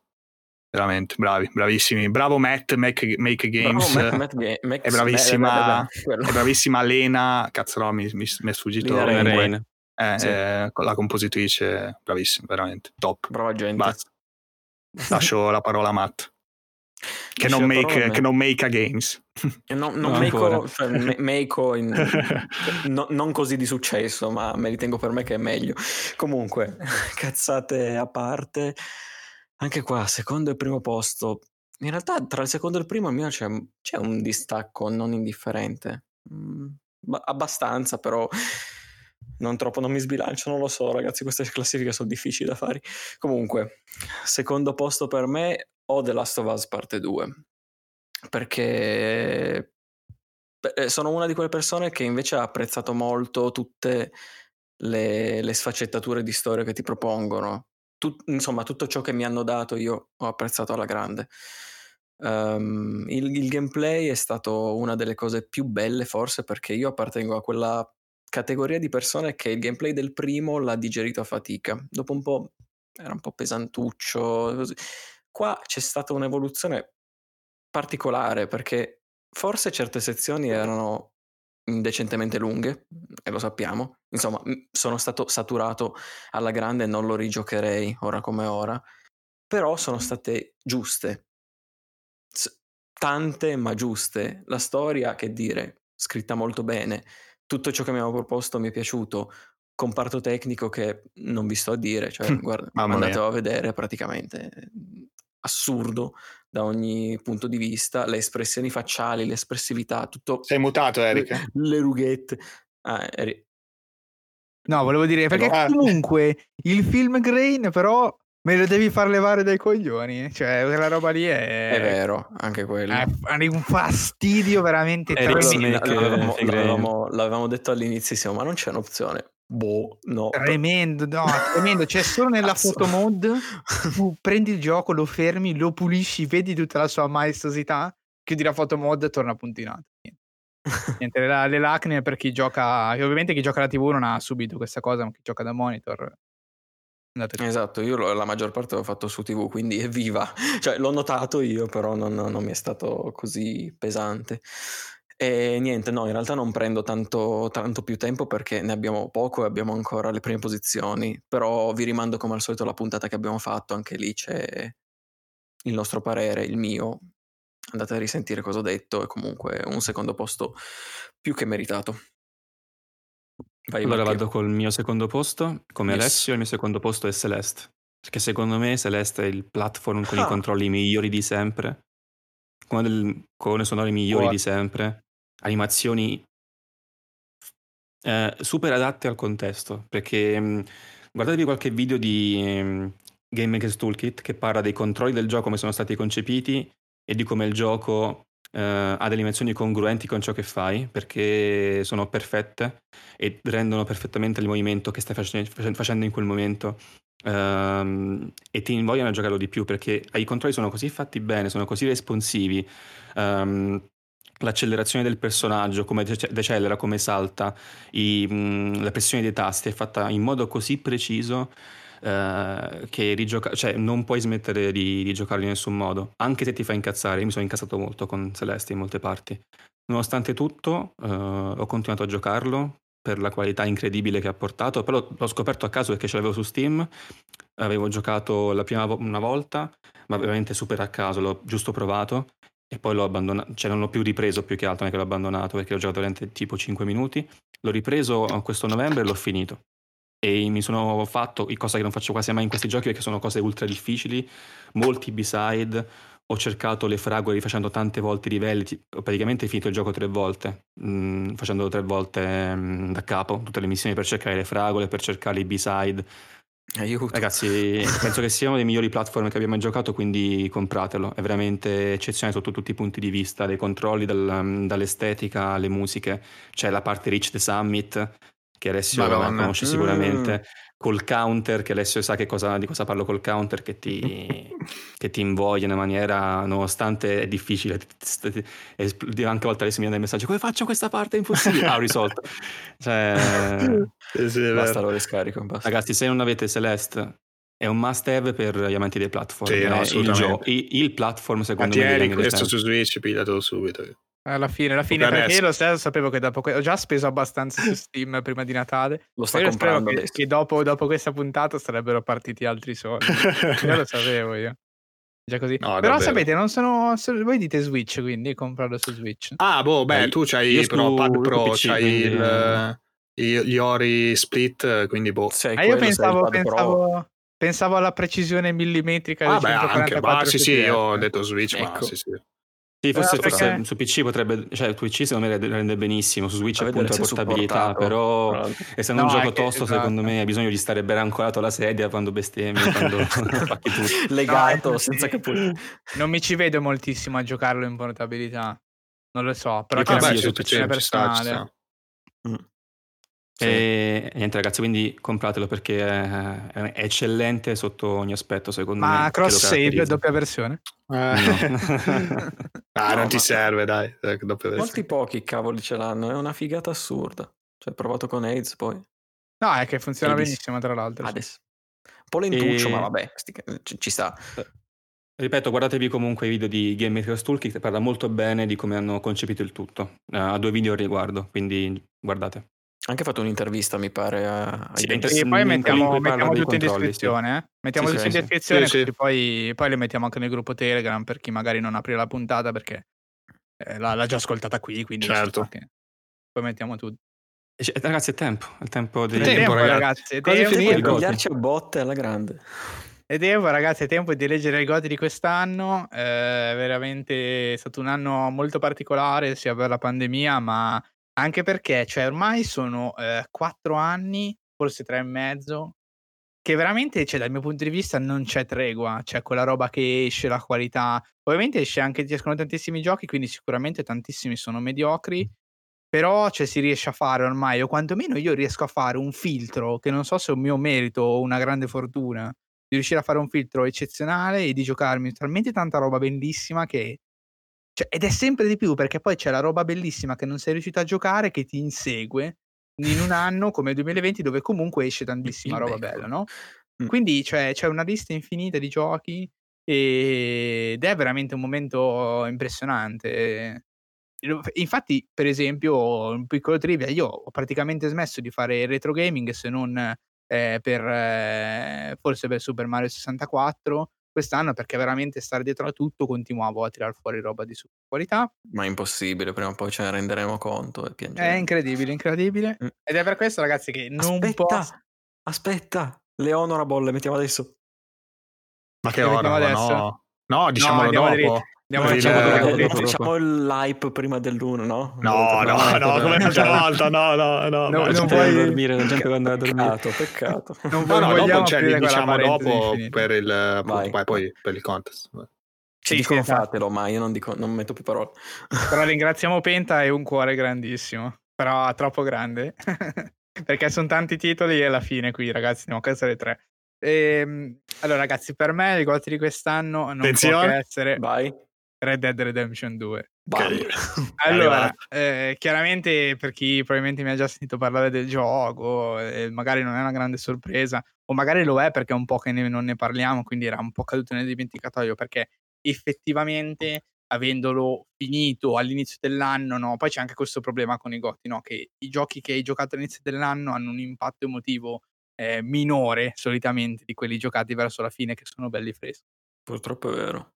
Veramente bravi bravissimi. Bravo Matt Make, make Games. Bravo, Matt, Matt, Matt, è bravissima è bravissima Lena. Cazzo no mi, mi, mi è sfuggito Lena eh, sì. eh, la compositrice bravissima veramente top. Brava gente. Basta. lascio la parola a Matt che non, make, che non, make, a games. Non, non no, make, cioè, make in, no, non così di successo, ma me li tengo per me che è meglio. Comunque, cazzate a parte, anche qua, secondo e primo posto. In realtà, tra il secondo e il primo, almeno c'è, c'è un distacco non indifferente. Mm, abbastanza, però non troppo, non mi sbilancio, non lo so, ragazzi. Queste classifiche sono difficili da fare. Comunque, secondo posto per me, o The Last of Us parte 2 perché eh, sono una di quelle persone che invece ha apprezzato molto tutte le, le sfaccettature di storia che ti propongono. Tut, insomma, tutto ciò che mi hanno dato io ho apprezzato alla grande. Um, il, il, gameplay è stato una delle cose più belle, forse perché io appartengo a quella categoria di persone che il gameplay del primo l'ha digerito a fatica. Dopo un po' era un po' pesantuccio. Così. Qua c'è stata un'evoluzione particolare perché forse certe sezioni erano indecentemente lunghe, e lo sappiamo. Insomma, sono stato saturato alla grande e non lo rigiocherei ora come ora, però sono state giuste. Tante ma giuste. La storia, che dire, scritta molto bene. Tutto ciò che mi avevo proposto mi è piaciuto. Comparto tecnico che non vi sto a dire, cioè, guarda, andatelo a vedere praticamente assurdo da ogni punto di vista, le espressioni facciali, l'espressività, tutto... Sei mutato, Eric? Le, le rughette. Ah, eri... No, volevo dire, perché ah. comunque il film Grain però me lo devi far levare dai coglioni, cioè quella roba lì è... È vero, anche quello. È, un fastidio veramente tremendo. L'avevamo, l'avevamo, l'avevamo detto all'inizio, ma non c'è un'opzione. Boh, no. Tremendo, no, tremendo. C'è solo nella photo mode. Tu prendi il gioco, lo fermi, lo pulisci, vedi tutta la sua maestosità, chiudi la photo mode e torna puntinato. Niente, le, le lacrime per chi gioca. Ovviamente chi gioca alla TV non ha subito questa cosa, ma chi gioca da monitor. Esatto, io la maggior parte l'ho fatto su TV, quindi evviva. Cioè, l'ho notato io, però non, non mi è stato così pesante. E niente, no, in realtà non prendo tanto, tanto, più tempo perché ne abbiamo poco e abbiamo ancora le prime posizioni, però vi rimando come al solito la puntata che abbiamo fatto, anche lì c'è il nostro parere, il mio. Andate a risentire cosa ho detto e comunque un secondo posto più che meritato. Vai, allora Marchio. vado col mio secondo posto, come yes. Alessio il mio secondo posto è Celeste, perché secondo me Celeste è il platform con ah. i controlli migliori di sempre, con le colonne sonore migliori oh. di sempre animazioni eh, super adatte al contesto, perché mh, mm, guardatevi qualche video di mh, mm, Game Maker's Toolkit che parla dei controlli del gioco come sono stati concepiti e di come il gioco eh, ha delle animazioni congruenti con ciò che fai, perché sono perfette e rendono perfettamente il movimento che stai facendo in quel momento. Um, e ti invogliano a giocarlo di più perché i controlli sono così fatti bene, sono così responsivi. Um, l'accelerazione del personaggio, come decelera, come salta, i, mh, la pressione dei tasti è fatta in modo così preciso eh, che rigioca- cioè, non puoi smettere di, di giocarlo in nessun modo, anche se ti fa incazzare. Io mi sono incazzato molto con Celeste in molte parti. Nonostante tutto, eh, ho continuato a giocarlo per la qualità incredibile che ha portato, però l'ho scoperto a caso perché ce l'avevo su Steam, avevo giocato la prima vo- una volta, ma veramente super a caso, l'ho giusto provato e poi l'ho abbandonato, cioè non l'ho più ripreso più che altro, non è che l'ho abbandonato perché l'ho giocato durante tipo 5 minuti, l'ho ripreso questo novembre e l'ho finito. E mi sono fatto, cosa che non faccio quasi mai in questi giochi perché sono cose ultra difficili, molti b-side, ho cercato le fragole rifacendo tante volte i livelli, ho praticamente finito il gioco tre volte, mh, mm, facendo tre volte mh, mm, da capo tutte le missioni per cercare le fragole, per cercare i b-side, Aiuto. Ragazzi, penso che sia uno dei migliori platform che abbiamo giocato, quindi compratelo. È veramente eccezionale sotto tutti i punti di vista, dai controlli, dal, dall'estetica alle musiche. C'è la parte Reach the Summit, che Alessio conosce sicuramente, mm. Col counter, che Alessio sa che cosa, di cosa parlo col counter, che ti, che ti invoglia in una maniera, nonostante è difficile, anche a volte Alessio mi manda il messaggio, come faccio questa parte? È impossibile, ah, ho risolto. Cioè, sì, sì, basta lo riscarico. Basta. Ragazzi, se non avete Celeste, è un must have per gli amanti dei platform. Sì, no, il, gio- il, il, platform secondo Antieri, me. questo su Switch, pigliatelo subito. Alla fine, alla fine, perché io lo stesso sapevo che dopo que- ho già speso abbastanza su Steam prima di Natale. Lo sto comprando che, che dopo, dopo, questa puntata sarebbero partiti altri soldi. io lo sapevo io. Già così. No, però davvero. sapete, non sono. Voi dite Switch, quindi comprarlo su Switch. Ah, boh, beh, tu c'hai però Pad Pro, PC, c'hai il, il, gli Ori Split, quindi boh. Sei ah, io pensavo, pensavo, pensavo, alla precisione millimetrica. Ah, beh, anche, ma, sì, sì, io ho detto Switch, ecco. ma sì, sì. Sì, forse, perché... forse, su PC potrebbe, cioè su PC secondo me rende benissimo, su Switch appunto la portabilità, però essendo no, un gioco tosto esatto. secondo me hai bisogno di stare ben ancorato alla sedia quando bestemmi, quando pacchi tutto. Legato, no, senza capire. Non mi ci vedo moltissimo a giocarlo in portabilità, non lo so, però c'è una personale. Mm. Sì. E niente ragazzi, quindi compratelo perché è, è eccellente sotto ogni aspetto secondo Ma me. Ma cross save, doppia versione? Eh. No. ah, no, non ti serve dai, doppia Molti pochi cavoli ce l'hanno, è una figata assurda. Cioè, provato con AIDS poi. No, è che funziona AIDS. benissimo tra l'altro. Adesso. Un po' lentuccio, e... ma vabbè, ci, ci sta. Eh, ripeto, guardatevi comunque i video di Game Makers Toolkit, parla molto bene di come hanno concepito il tutto. Uh, ha due video al riguardo, quindi guardate anche fatto un'intervista, mi pare. A, sì, e poi mettiamo, mettiamo tutto in descrizione. Eh? Mettiamo sì, tutto in descrizione, sì, poi, poi, le mettiamo anche nel gruppo Telegram per chi magari non apre la puntata perché eh, l'ha, l'ha, già ascoltata qui. Quindi certo. Poi mettiamo tutto. Ragazzi, è tempo. È tempo di. È tempo, ragazzi. È tempo di pigliarci a botte alla grande. È tempo, ragazzi, è tempo di leggere i goti di quest'anno. È veramente stato un anno molto particolare, sia per la pandemia, ma anche perché, cioè, ormai sono eh, 4 anni, forse tre e mezzo, che veramente, cioè, dal mio punto di vista non c'è tregua, c'è quella roba che esce, la qualità. Ovviamente esce anche, escono tantissimi giochi, quindi sicuramente tantissimi sono mediocri, però cioè, si riesce a fare ormai, o quantomeno io riesco a fare un filtro, che non so se è un mio merito o una grande fortuna, di riuscire a fare un filtro eccezionale e di giocarmi talmente tanta roba bellissima che cioè, ed è sempre di più perché poi c'è la roba bellissima che non sei riuscito a giocare che ti insegue in un anno come il 2020 dove comunque esce tantissima roba bella, no? Mm. Quindi cioè, c'è una lista infinita di giochi ed è veramente un momento impressionante. Infatti, per esempio, un piccolo trivia, io ho praticamente smesso di fare retro gaming se non eh, per eh, forse per Super Mario 64 quest'anno perché veramente stare dietro a tutto continuavo a tirar fuori roba di super qualità. Ma è impossibile, prima o poi ce ne renderemo conto e piangeremo. È incredibile, incredibile. Mm. Ed è per questo ragazzi che non aspetta, posso... Aspetta, le honorable, mettiamo adesso. Ma che ora? No. no, diciamolo no, dopo. Andiamo diciamo, dopo, diciamo l'hype prima dell'uno, no? No, no, no, no, come l'altra volta, no, no, no. no non vuoi dormire, la gente può andare a dormire. Peccato, peccato. Non no, no, dopo, cioè, diciamo dopo per il, appunto, poi, poi per il contest. Sì, dicono sì, fatelo, ma io non, dico, non metto più parole. Però ringraziamo Penta e un cuore grandissimo, però troppo grande. Perché sono tanti titoli e alla fine qui, ragazzi, andiamo a casa alle tre. Ehm, allora, ragazzi, per me i goti di quest'anno non Attenzione. può che essere... Vai Red Dead Redemption 2. Bam. Allora, eh, chiaramente per chi probabilmente mi ha già sentito parlare del gioco, eh, magari non è una grande sorpresa, o magari lo è perché è un po' che ne, non ne parliamo, quindi era un po' caduto nel dimenticatoio, perché effettivamente avendolo finito all'inizio dell'anno, no, poi c'è anche questo problema con i Gotti, no, che i giochi che hai giocato all'inizio dell'anno hanno un impatto emotivo eh, minore solitamente di quelli giocati verso la fine che sono belli freschi. Purtroppo è vero.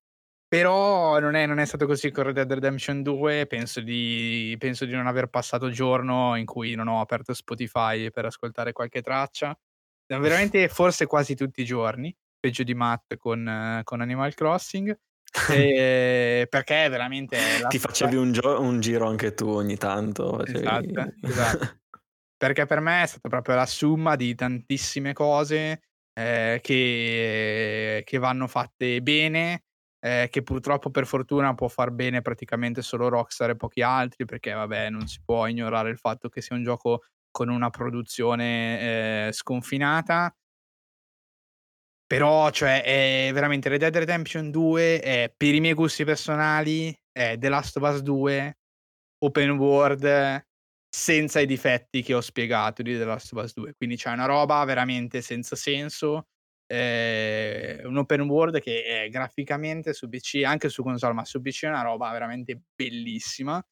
Però non è, non è stato così con Red Dead Redemption 2, penso di, penso di non aver passato giorno in cui non ho aperto Spotify per ascoltare qualche traccia. Veramente forse quasi tutti i giorni, peggio di Matt con, con Animal Crossing. E, perché veramente ti facevi un, gio- un, giro anche tu ogni tanto facevi... esatto, esatto. perché per me è stata proprio la somma di tantissime cose eh, che, che vanno fatte bene eh, che purtroppo per fortuna può far bene praticamente solo Rockstar e pochi altri, perché vabbè non si può ignorare il fatto che sia un gioco con una produzione eh, sconfinata. Però, cioè, è veramente Red Dead Redemption 2 è, per i miei gusti personali, è The Last of Us 2, open world, senza i difetti che ho spiegato di The Last of Us 2. Quindi c'è una roba veramente senza senso, eh, un open world che è graficamente su PC, anche su console, ma su PC è una roba veramente bellissima.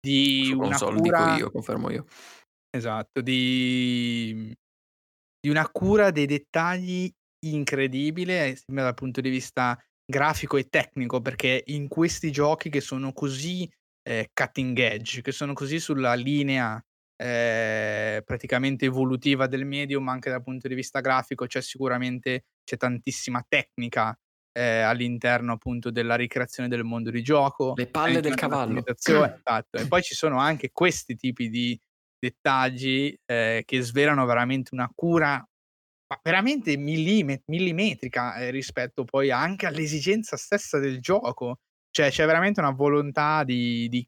Di su una console cura... dico io, confermo io. Esatto, di, di una cura dei dettagli incredibile, dal punto di vista grafico e tecnico, perché in questi giochi che sono così eh, cutting edge, che sono così sulla linea eh, praticamente evolutiva del medium anche dal punto di vista grafico c'è sicuramente c'è tantissima tecnica eh, all'interno appunto della ricreazione del mondo di gioco le palle del cavallo esatto. e poi ci sono anche questi tipi di dettagli eh, che svelano veramente una cura ma veramente millimet- millimetrica eh, rispetto poi anche all'esigenza stessa del gioco cioè c'è veramente una volontà di, di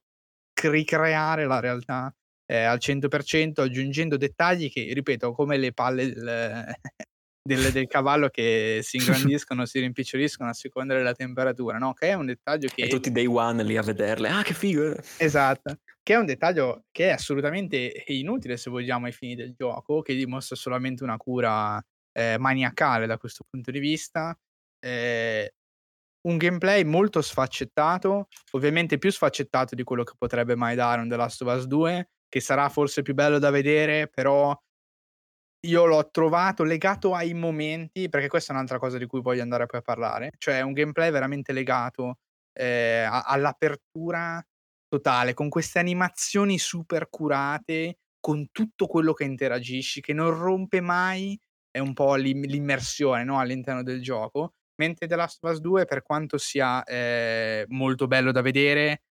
ricreare la realtà eh, al 100% aggiungendo dettagli che, ripeto, come le palle del, del, del cavallo che si ingrandiscono, si rimpiccioliscono a seconda della temperatura, no? Che è un dettaglio che... E tutti day one lì a vederle, ah che figo! Esatto, che è un dettaglio che è assolutamente inutile se vogliamo ai fini del gioco, che dimostra solamente una cura eh, maniacale da questo punto di vista. Eh, un gameplay molto sfaccettato, ovviamente più sfaccettato di quello che potrebbe mai dare un The Last of Us 2, che sarà forse più bello da vedere, però io l'ho trovato legato ai momenti, perché questa è un'altra cosa di cui voglio andare poi a parlare, cioè un gameplay veramente legato eh, all'apertura totale, con queste animazioni super curate, con tutto quello che interagisci, che non rompe mai, è un po' l'immersione no? all'interno del gioco, mentre The Last of Us 2, per quanto sia eh, molto bello da vedere,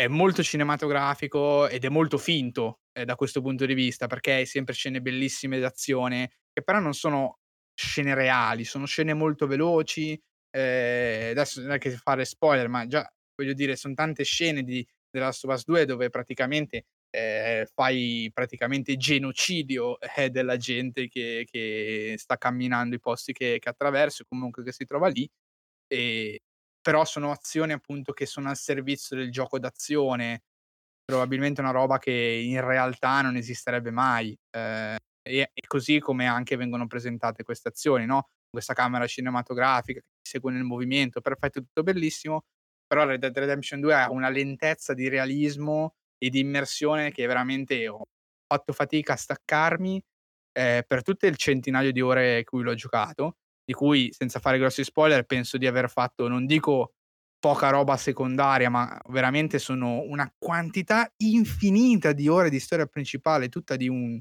è molto cinematografico ed è molto finto eh, da questo punto di vista, perché hai sempre scene bellissime d'azione, che però non sono scene reali, sono scene molto veloci. Eh, adesso non è che fare spoiler, ma già voglio dire, sono tante scene di The Last of Us 2 dove praticamente eh, fai praticamente genocidio eh, della gente che, che, sta camminando i posti che, che attraversa, comunque che si trova lì. E, però sono azioni appunto che sono al servizio del gioco d'azione, probabilmente una roba che in realtà non esisterebbe mai. Eh, e, e, così come anche vengono presentate queste azioni, no? Questa camera cinematografica che segue nel movimento, perfetto, tutto bellissimo, però Red Dead Redemption 2 ha una lentezza di realismo e di immersione che veramente ho fatto fatica a staccarmi eh, per tutto il centinaio di ore in cui l'ho giocato di cui senza fare grossi spoiler penso di aver fatto, non dico poca roba secondaria, ma veramente sono una quantità infinita di ore di storia principale, tutta di, un,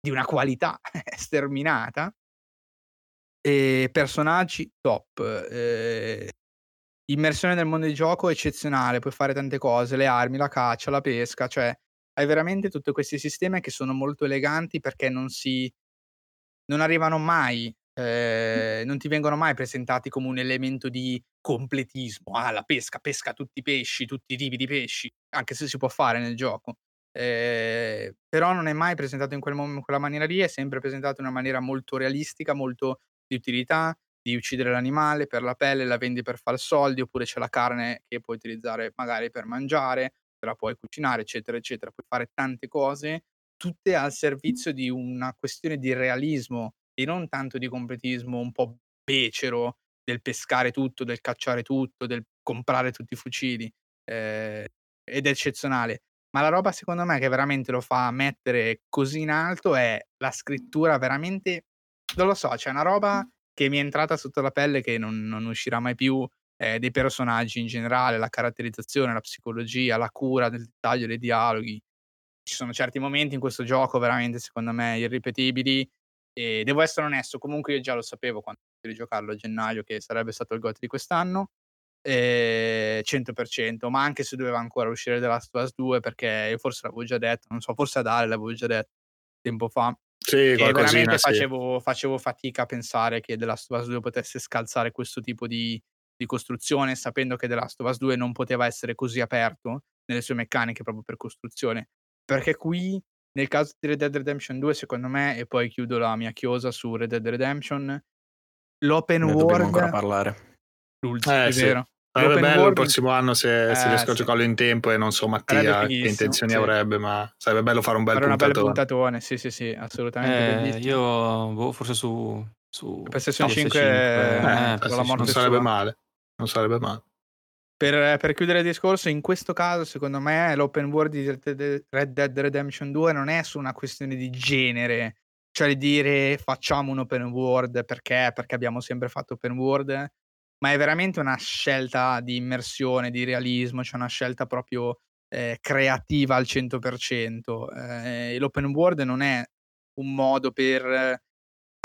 di una qualità sterminata. E personaggi top. Eh, immersione nel mondo di gioco eccezionale, puoi fare tante cose, le armi, la caccia, la pesca, cioè hai veramente tutti questi sistemi che sono molto eleganti perché non si non arrivano mai eh, non ti vengono mai presentati come un elemento di completismo. Ah, la pesca, pesca tutti i pesci, tutti i tipi di pesci, anche se si può fare nel gioco. Eh, però non è mai presentato in, quel in quella maniera lì, è sempre presentato in una maniera molto realistica, molto di utilità. di uccidere l'animale per la pelle, la vendi per fare soldi, oppure c'è la carne che puoi utilizzare magari per mangiare, te la puoi cucinare, eccetera, eccetera. Puoi fare tante cose, tutte al servizio di una questione di realismo e non tanto di completismo un po' becero del pescare tutto, del cacciare tutto, del comprare tutti i fucili. Eh, ed è eccezionale. Ma la roba secondo me che veramente lo fa mettere così in alto è la scrittura veramente non lo so, c'è una roba che mi è entrata sotto la pelle che non, non uscirà mai più, eh, dei personaggi in generale, la caratterizzazione, la psicologia, la cura del dettaglio dei dialoghi. Ci sono certi momenti in questo gioco veramente, secondo me, irripetibili. E devo essere onesto, comunque io già lo sapevo quando ho giocarlo a gennaio che sarebbe stato il GOT di quest'anno. Eh, 100%, ma anche se doveva ancora uscire The Last of Us 2, perché io forse l'avevo già detto, non so, forse a Dale l'avevo già detto tempo fa, sì, e veramente sì. facevo, facevo, fatica a pensare che The Last of Us 2 potesse scalzare questo tipo di, di, costruzione, sapendo che The Last of Us 2 non poteva essere così aperto nelle sue meccaniche proprio per costruzione. Perché qui, nel caso di Red Dead Redemption 2, secondo me, e poi chiudo la mia chiosa su Red Dead Redemption, l'open ne world... ancora parlare. L'ultimo, eh, è sì. vero. Sarebbe bello world... il prossimo anno se, eh, se riesco sì. a giocarlo in tempo e non so Mattia che intenzioni sì. avrebbe, ma sarebbe bello fare un bel fare puntatone. una bella puntatone, sì sì sì, assolutamente. Eh, io boh, forse su, su PlayStation 5, 5 eh, eh, non sarebbe sua. male, non sarebbe male. Per, per, chiudere il discorso, in questo caso, secondo me, l'open world di Red Dead Redemption 2 non è su una questione di genere, cioè di dire facciamo un open world perché, perché abbiamo sempre fatto open world, ma è veramente una scelta di immersione, di realismo, cioè una scelta proprio eh, creativa al 100%. Eh, l'open world non è un modo per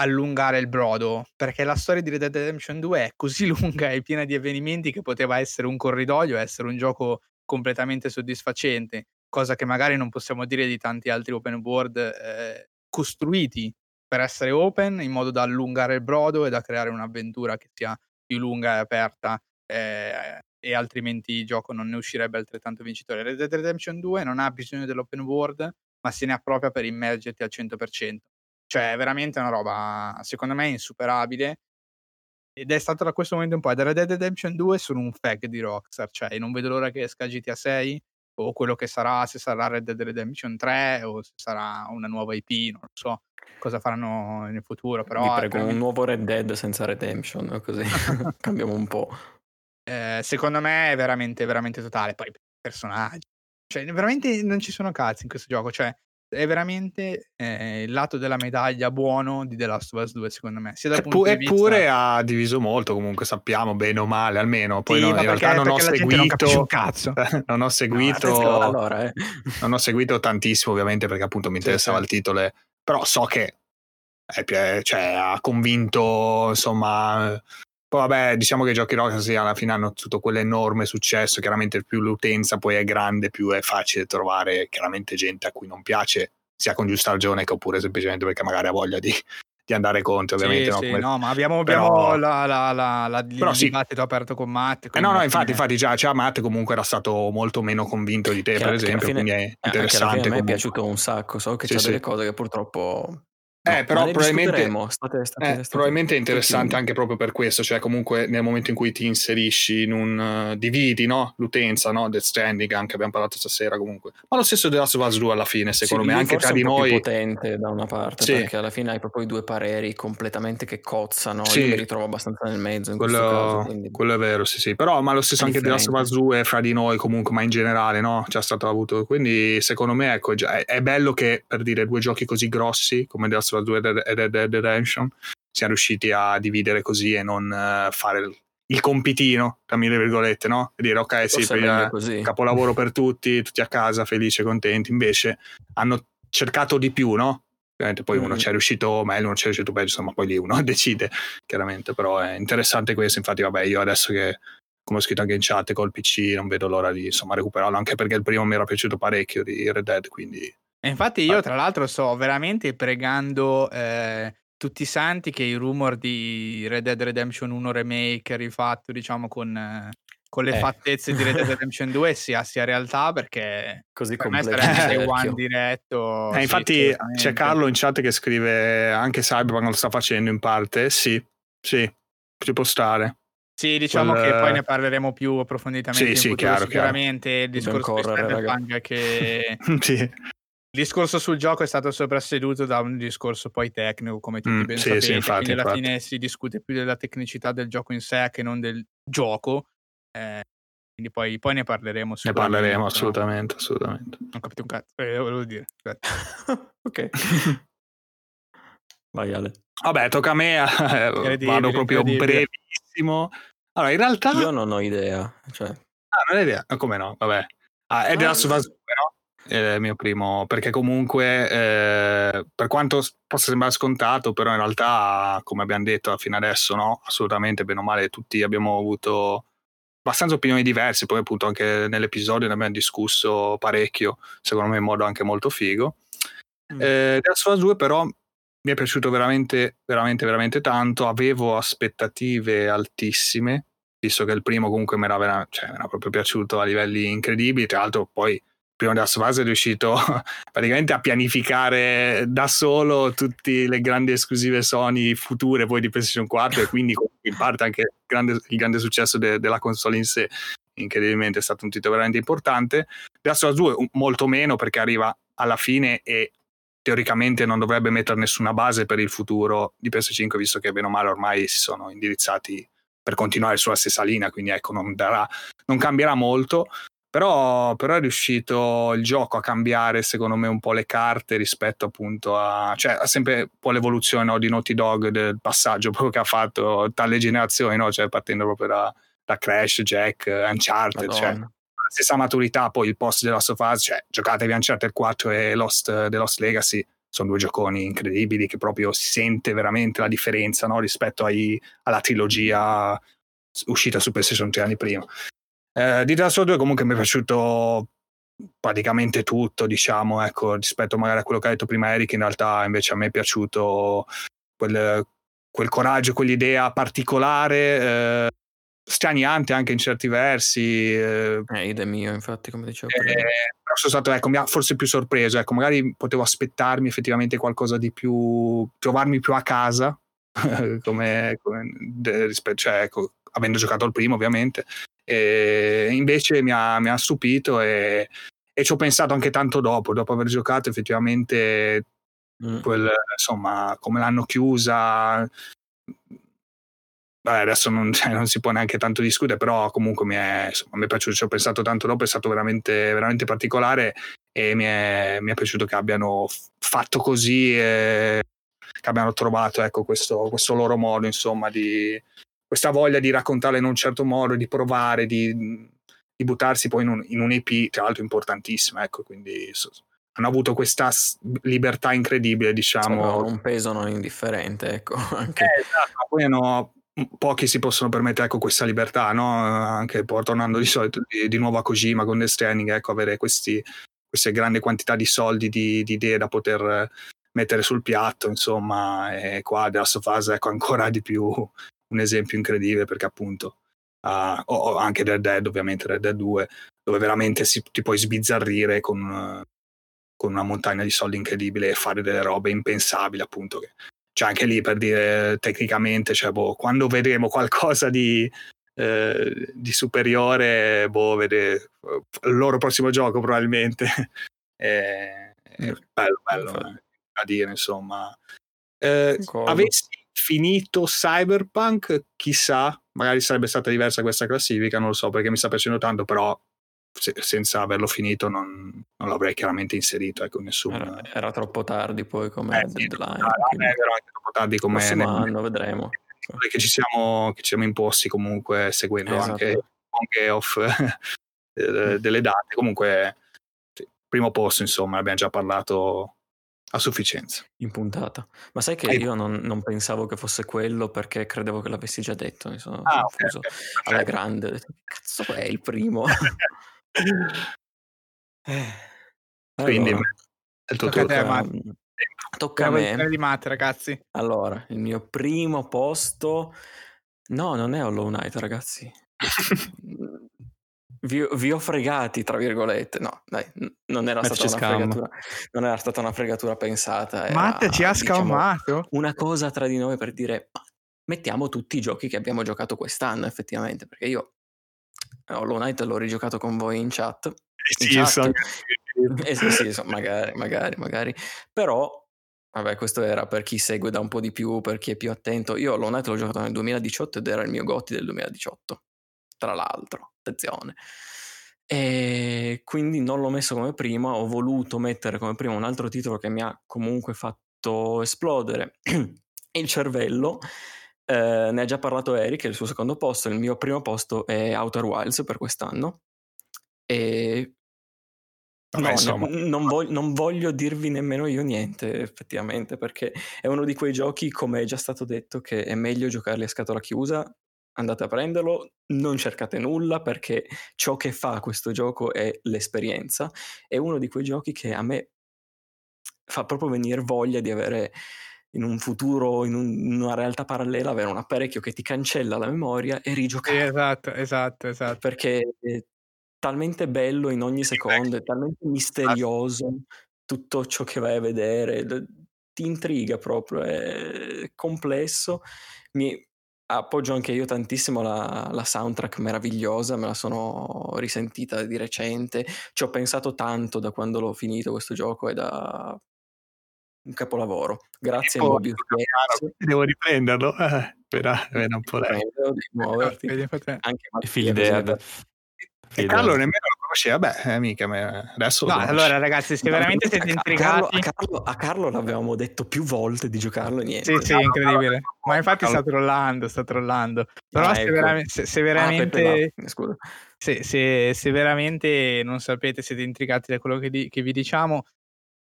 allungare il brodo, perché la storia di Red Dead Redemption 2 è così lunga e piena di avvenimenti che poteva essere un corridoio, essere un gioco completamente soddisfacente, cosa che magari non possiamo dire di tanti altri open world eh, costruiti per essere open in modo da allungare il brodo e da creare un'avventura che sia più lunga e aperta eh, e altrimenti il gioco non ne uscirebbe altrettanto vincitore. Red Dead Redemption 2 non ha bisogno dell'open world, ma se ne appropria per immergerti al 100%. Cioè, è veramente una roba, secondo me, insuperabile. Ed è stato da questo momento in poi. Da Red Dead Redemption 2 sono un fag di Rockstar, cioè non vedo l'ora che esca GTA 6 o quello che sarà, se sarà Red Dead Redemption 3 o se sarà una nuova IP, non lo so cosa faranno nel futuro. Però Vi prego, un nuovo Red Dead senza Redemption, così cambiamo un po'. Eh, secondo me è veramente, veramente totale. Poi personaggi, cioè veramente non ci sono cazzi in questo gioco, cioè è veramente eh, il lato della medaglia buono di The Last of Us 2 secondo me eppure vista... ha diviso molto comunque sappiamo bene o male almeno. Poi sì, no, in realtà non ho seguito non, non ho seguito no, allora, eh. non ho seguito tantissimo ovviamente perché appunto mi interessava sì, il titolo però so che è, cioè, ha convinto, insomma... Poi vabbè, diciamo che i giochi Rockstar sì, alla fine hanno tutto quell'enorme successo, chiaramente più l'utenza poi è grande, più è facile trovare chiaramente gente a cui non piace, sia con giusta ragione che oppure semplicemente perché magari ha voglia di, di andare contro, ovviamente. Sì, no, sì, Come... no, ma abbiamo, però... abbiamo la, la, la, la però sì. dibattito aperto con Matt. Eh no, no, infatti, infatti già, già Matt comunque era stato molto meno convinto di te, che per esempio, fine, quindi è interessante. a me è piaciuto un sacco, so che sì, c'è sì. delle cose che purtroppo eh, però probabilmente, state, state, eh, probabilmente è interessante anche proprio per questo, cioè comunque nel momento in cui ti inserisci in un uh, dividi no? l'utenza, no? Death Stranding, anche abbiamo parlato stasera comunque. Ma lo stesso The Last of Us 2 alla fine, secondo sì, me, anche tra di noi. È potente da una parte, sì. perché alla fine hai proprio i due pareri completamente che cozzano. Sì. Io mi ritrovo abbastanza nel mezzo in quello, caso, quindi... quello è vero, sì, sì. Però, ma lo stesso è anche. The Last of Us 2 fra di noi, comunque, ma in generale, no? C'è stato avuto. Quindi, secondo me, ecco, è, è bello che per dire due giochi così grossi come The Last of Us 2 ed Dead Redemption siamo riusciti a dividere così e non uh, fare il compitino, tra mille virgolette, no? E dire ok, sì, per, capolavoro per tutti, tutti a casa, felici e contenti. Invece hanno cercato di più, no? Ovviamente poi mm. uno ci è riuscito meglio, uno ci è riuscito peggio, insomma, poi lì uno decide, chiaramente. Però è interessante questo. Infatti, vabbè, io adesso che come ho scritto anche in chat col PC non vedo l'ora di insomma recuperarlo anche perché il primo mi era piaciuto parecchio di Red Dead quindi e infatti io tra l'altro sto veramente pregando eh, tutti i santi che i rumor di Red Dead Redemption 1 remake rifatto diciamo con, eh, con le eh. fattezze di Red Dead Redemption 2 sia, sia realtà perché così per me sarebbe one diretto eh, sì, infatti c'è Carlo in chat che scrive anche Cyberpunk lo sta facendo in parte. Sì sì ci può stare. Sì, diciamo Quel- che poi ne parleremo più approfonditamente Sì, sì, futuro, chiaro, sicuramente il Dobbiamo discorso di correre, Cyberpunk che sì, il discorso sul gioco è stato soprasseduto da un discorso poi tecnico, come tutti Mm, ben sì, sapete, sì, infatti, quindi alla infatti. fine si discute più della tecnicità del gioco in sé che non del gioco. eh, quindi poi, poi ne parleremo. ne parleremo no? assolutamente, assolutamente. Non ho capito un cazzo, eh, volevo dire. ok. Vai Ale. Vabbè, tocca a me, eh, vado proprio brevissimo. Allora, in realtà... Io non ho idea. Cioè, Ah, non è idea. Ah, Come no? Vabbè. Ah, è Ah, Us 2, no? Il mio primo, perché comunque, eh, per quanto possa sembrare scontato, però in realtà, come abbiamo detto fine adesso, no? Assolutamente, bene o male, tutti abbiamo avuto abbastanza opinioni diverse, poi appunto anche nell'episodio ne abbiamo discusso parecchio, secondo me in modo anche molto figo. Mm. Eh, Last of Us 2 però mi è piaciuto veramente, veramente, veramente tanto, avevo aspettative altissime, visto che il primo comunque mi era, vera- cioè, mi era proprio piaciuto a livelli incredibili, tra l'altro poi primo of Us è riuscito praticamente a pianificare da solo tutte le grandi esclusive Sony future poi di PlayStation 4 e quindi in parte anche il grande, il grande successo de- della console in sé incredibilmente è stato un titolo veramente importante. Of Us 2 un- molto meno perché arriva alla fine e teoricamente non dovrebbe mettere nessuna base per il futuro di PS5 visto che bene o male ormai si sono indirizzati per continuare sulla stessa linea quindi ecco non, darà, non cambierà molto però, però è riuscito il gioco a cambiare secondo me un po' le carte rispetto appunto a cioè ha sempre un po' l'evoluzione no, di Naughty Dog del passaggio proprio che ha fatto dalle generazioni no? cioè partendo proprio da, da Crash, Jack, Uncharted cioè Madonna. la stessa maturità poi il post della Last of Us cioè giocatevi Uncharted 4 e Lost, The Lost Legacy sono due gioconi incredibili che proprio si sente veramente la differenza no? rispetto ai- alla trilogia uscita su PlayStation 3 anni prima eh, di of Us 2 comunque mi è piaciuto praticamente tutto diciamo ecco rispetto magari a quello che ha detto prima Eric in realtà invece a me è piaciuto quel, quel coraggio quell'idea particolare eh, straniante anche in certi versi eh, Eh, idem mio, infatti, come dicevo prima. eh, però sono stato ecco, mi ha forse più sorpreso ecco, magari potevo aspettarmi effettivamente qualcosa di più trovarmi più a casa come, come rispetto, cioè, ecco, avendo giocato al primo ovviamente e invece mi ha, mi ha stupito e, e ci ho pensato anche tanto dopo dopo aver giocato effettivamente Mm. quel, insomma come l'hanno chiusa Vabbè, adesso non, cioè, non si può neanche tanto discutere, però comunque mi è, insomma, mi è piaciuto, ci ho pensato tanto dopo, è stato veramente, veramente particolare e mi è, mi è piaciuto che abbiano fatto così che abbiano trovato ecco, questo, questo loro modo, insomma, di questa voglia di raccontarle in un certo modo, di provare, di, di buttarsi poi in un, in un EP, tra l'altro importantissima, ecco, quindi so- hanno avuto questa libertà incredibile, diciamo. Insomma, un peso non indifferente, ecco. Anche. Eh, esatto, poi hanno, pochi si possono permettere ecco, questa libertà, no? anche poi tornando di solito di, di nuovo a Kojima con Death Stranding, ecco, avere questi, queste grandi quantità di soldi, di, di idee da poter mettere sul piatto, insomma, e qua The Last of Us ecco ancora di più un esempio incredibile perché appunto uh, o, o anche Dead Dead, ovviamente Red Dead 2, dove veramente si, ti puoi sbizzarrire con, uh, con una montagna di soldi incredibile e fare delle robe impensabili, appunto, che cioè anche lì per dire tecnicamente, cioè, boh, quando vedremo qualcosa di, eh, di superiore, boh, vede il loro prossimo gioco probabilmente. è, è bello, bello eh, a dire, insomma. Eh, avessi finito Cyberpunk, chissà, magari sarebbe stata diversa questa classifica, non lo so perché mi sta piacendo tanto, però se, senza averlo finito non, non, l'avrei chiaramente inserito ecco, nessuno. Era, era, troppo tardi poi come eh, deadline. Quindi... Era anche troppo tardi come prossimo anno, vedremo. Che ci, siamo, che ci siamo imposti comunque seguendo esatto. anche, anche off delle date. Comunque, primo posto, insomma, abbiamo già parlato a sufficienza. In puntata. Ma sai che e... io non, non, pensavo che fosse quello perché credevo che l'avessi già detto. Mi sono ah, confuso okay, okay. alla grande. Cazzo è il primo? eh. Quindi allora, è tutto tocca a tocca, tocca a me. di matte, ragazzi. Allora, il mio primo posto. No, non è Hollow Knight, ragazzi. vi, vi, ho fregati, tra virgolette. No, dai, non era stata una fregatura. Non era stata una fregatura pensata. Era, Matte ci ha scalmato. Diciamo, una cosa tra di noi per dire: mettiamo tutti i giochi che abbiamo giocato quest'anno effettivamente, perché io Hollow Knight l'ho rigiocato con voi in chat. Eh In sì, chat. so- Eh sì, sì, so- magari, magari, magari. Però, vabbè, questo era per chi segue da un po' di più, per chi è più attento. Io Hollow Knight l'ho giocato nel 2018 ed era il mio GOTY del 2018, tra l'altro, attenzione. E quindi non l'ho messo come prima, ho voluto mettere come prima un altro titolo che mi ha comunque fatto esplodere il cervello. Eh, ne ha già parlato Eric, è il suo secondo posto, il mio primo posto è Outer Wilds per quest'anno. E Vabbè, No, ne- non, vog- non voglio dirvi nemmeno io niente, effettivamente, perché è uno di quei giochi, come è già stato detto, che è meglio giocarli a scatola chiusa. Andate a prenderlo, non cercate nulla perché ciò che fa questo gioco è l'esperienza. È uno di quei giochi che a me fa proprio venire voglia di avere in un futuro, in, un- in una realtà parallela, avere un apparecchio che ti cancella la memoria e rigiocare esatto, esatto, esatto. perché è talmente bello in ogni secondo, è talmente misterioso tutto ciò che vai a vedere, ti intriga proprio, è complesso. Mi appoggio anche io tantissimo la, la soundtrack meravigliosa, me la sono risentita di recente, ci ho pensato tanto da quando l'ho finito questo gioco, è da un capolavoro. Grazie a Mobius devo riprenderlo eh, per avere un po' lei. Devi muoverti. Infatti- Anche E Phil Dead. E Carlo nemmeno lo conosceva, beh, eh, mica, adesso No, allora ragazzi, se veramente siete a Carlo, intrigati... a, Carlo, a Carlo l'avevamo detto più volte di giocarlo niente. Sì, sì, incredibile. Ma infatti sta trollando, sta trollando. Però Ah, se, ecco. veramente, se, se Ah, veramente, va, scusa. se, se- se veramente non sapete, siete intrigati da quello che, di- che vi diciamo,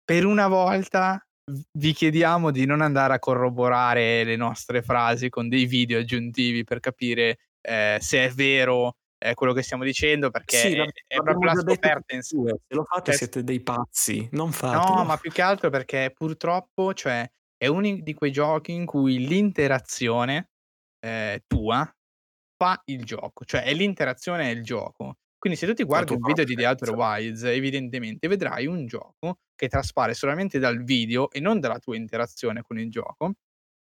per una volta vi chiediamo di non andare a corroborare le nostre frasi con dei video aggiuntivi per capire eh, se è vero eh, quello che stiamo dicendo, perché Sì, è, è proprio la scoperta in sé. Se lo fate Cioè, siete dei pazzi, non fatelo. No, ma più che altro perché purtroppo, cioè, è uno di quei giochi in cui l'interazione eh, tua fa il gioco, cioè è l'interazione è il gioco. Quindi se tu ti guardi tua un video di The Outer. Wilds, evidentemente vedrai un gioco che traspare solamente dal video e non dalla tua interazione con il gioco,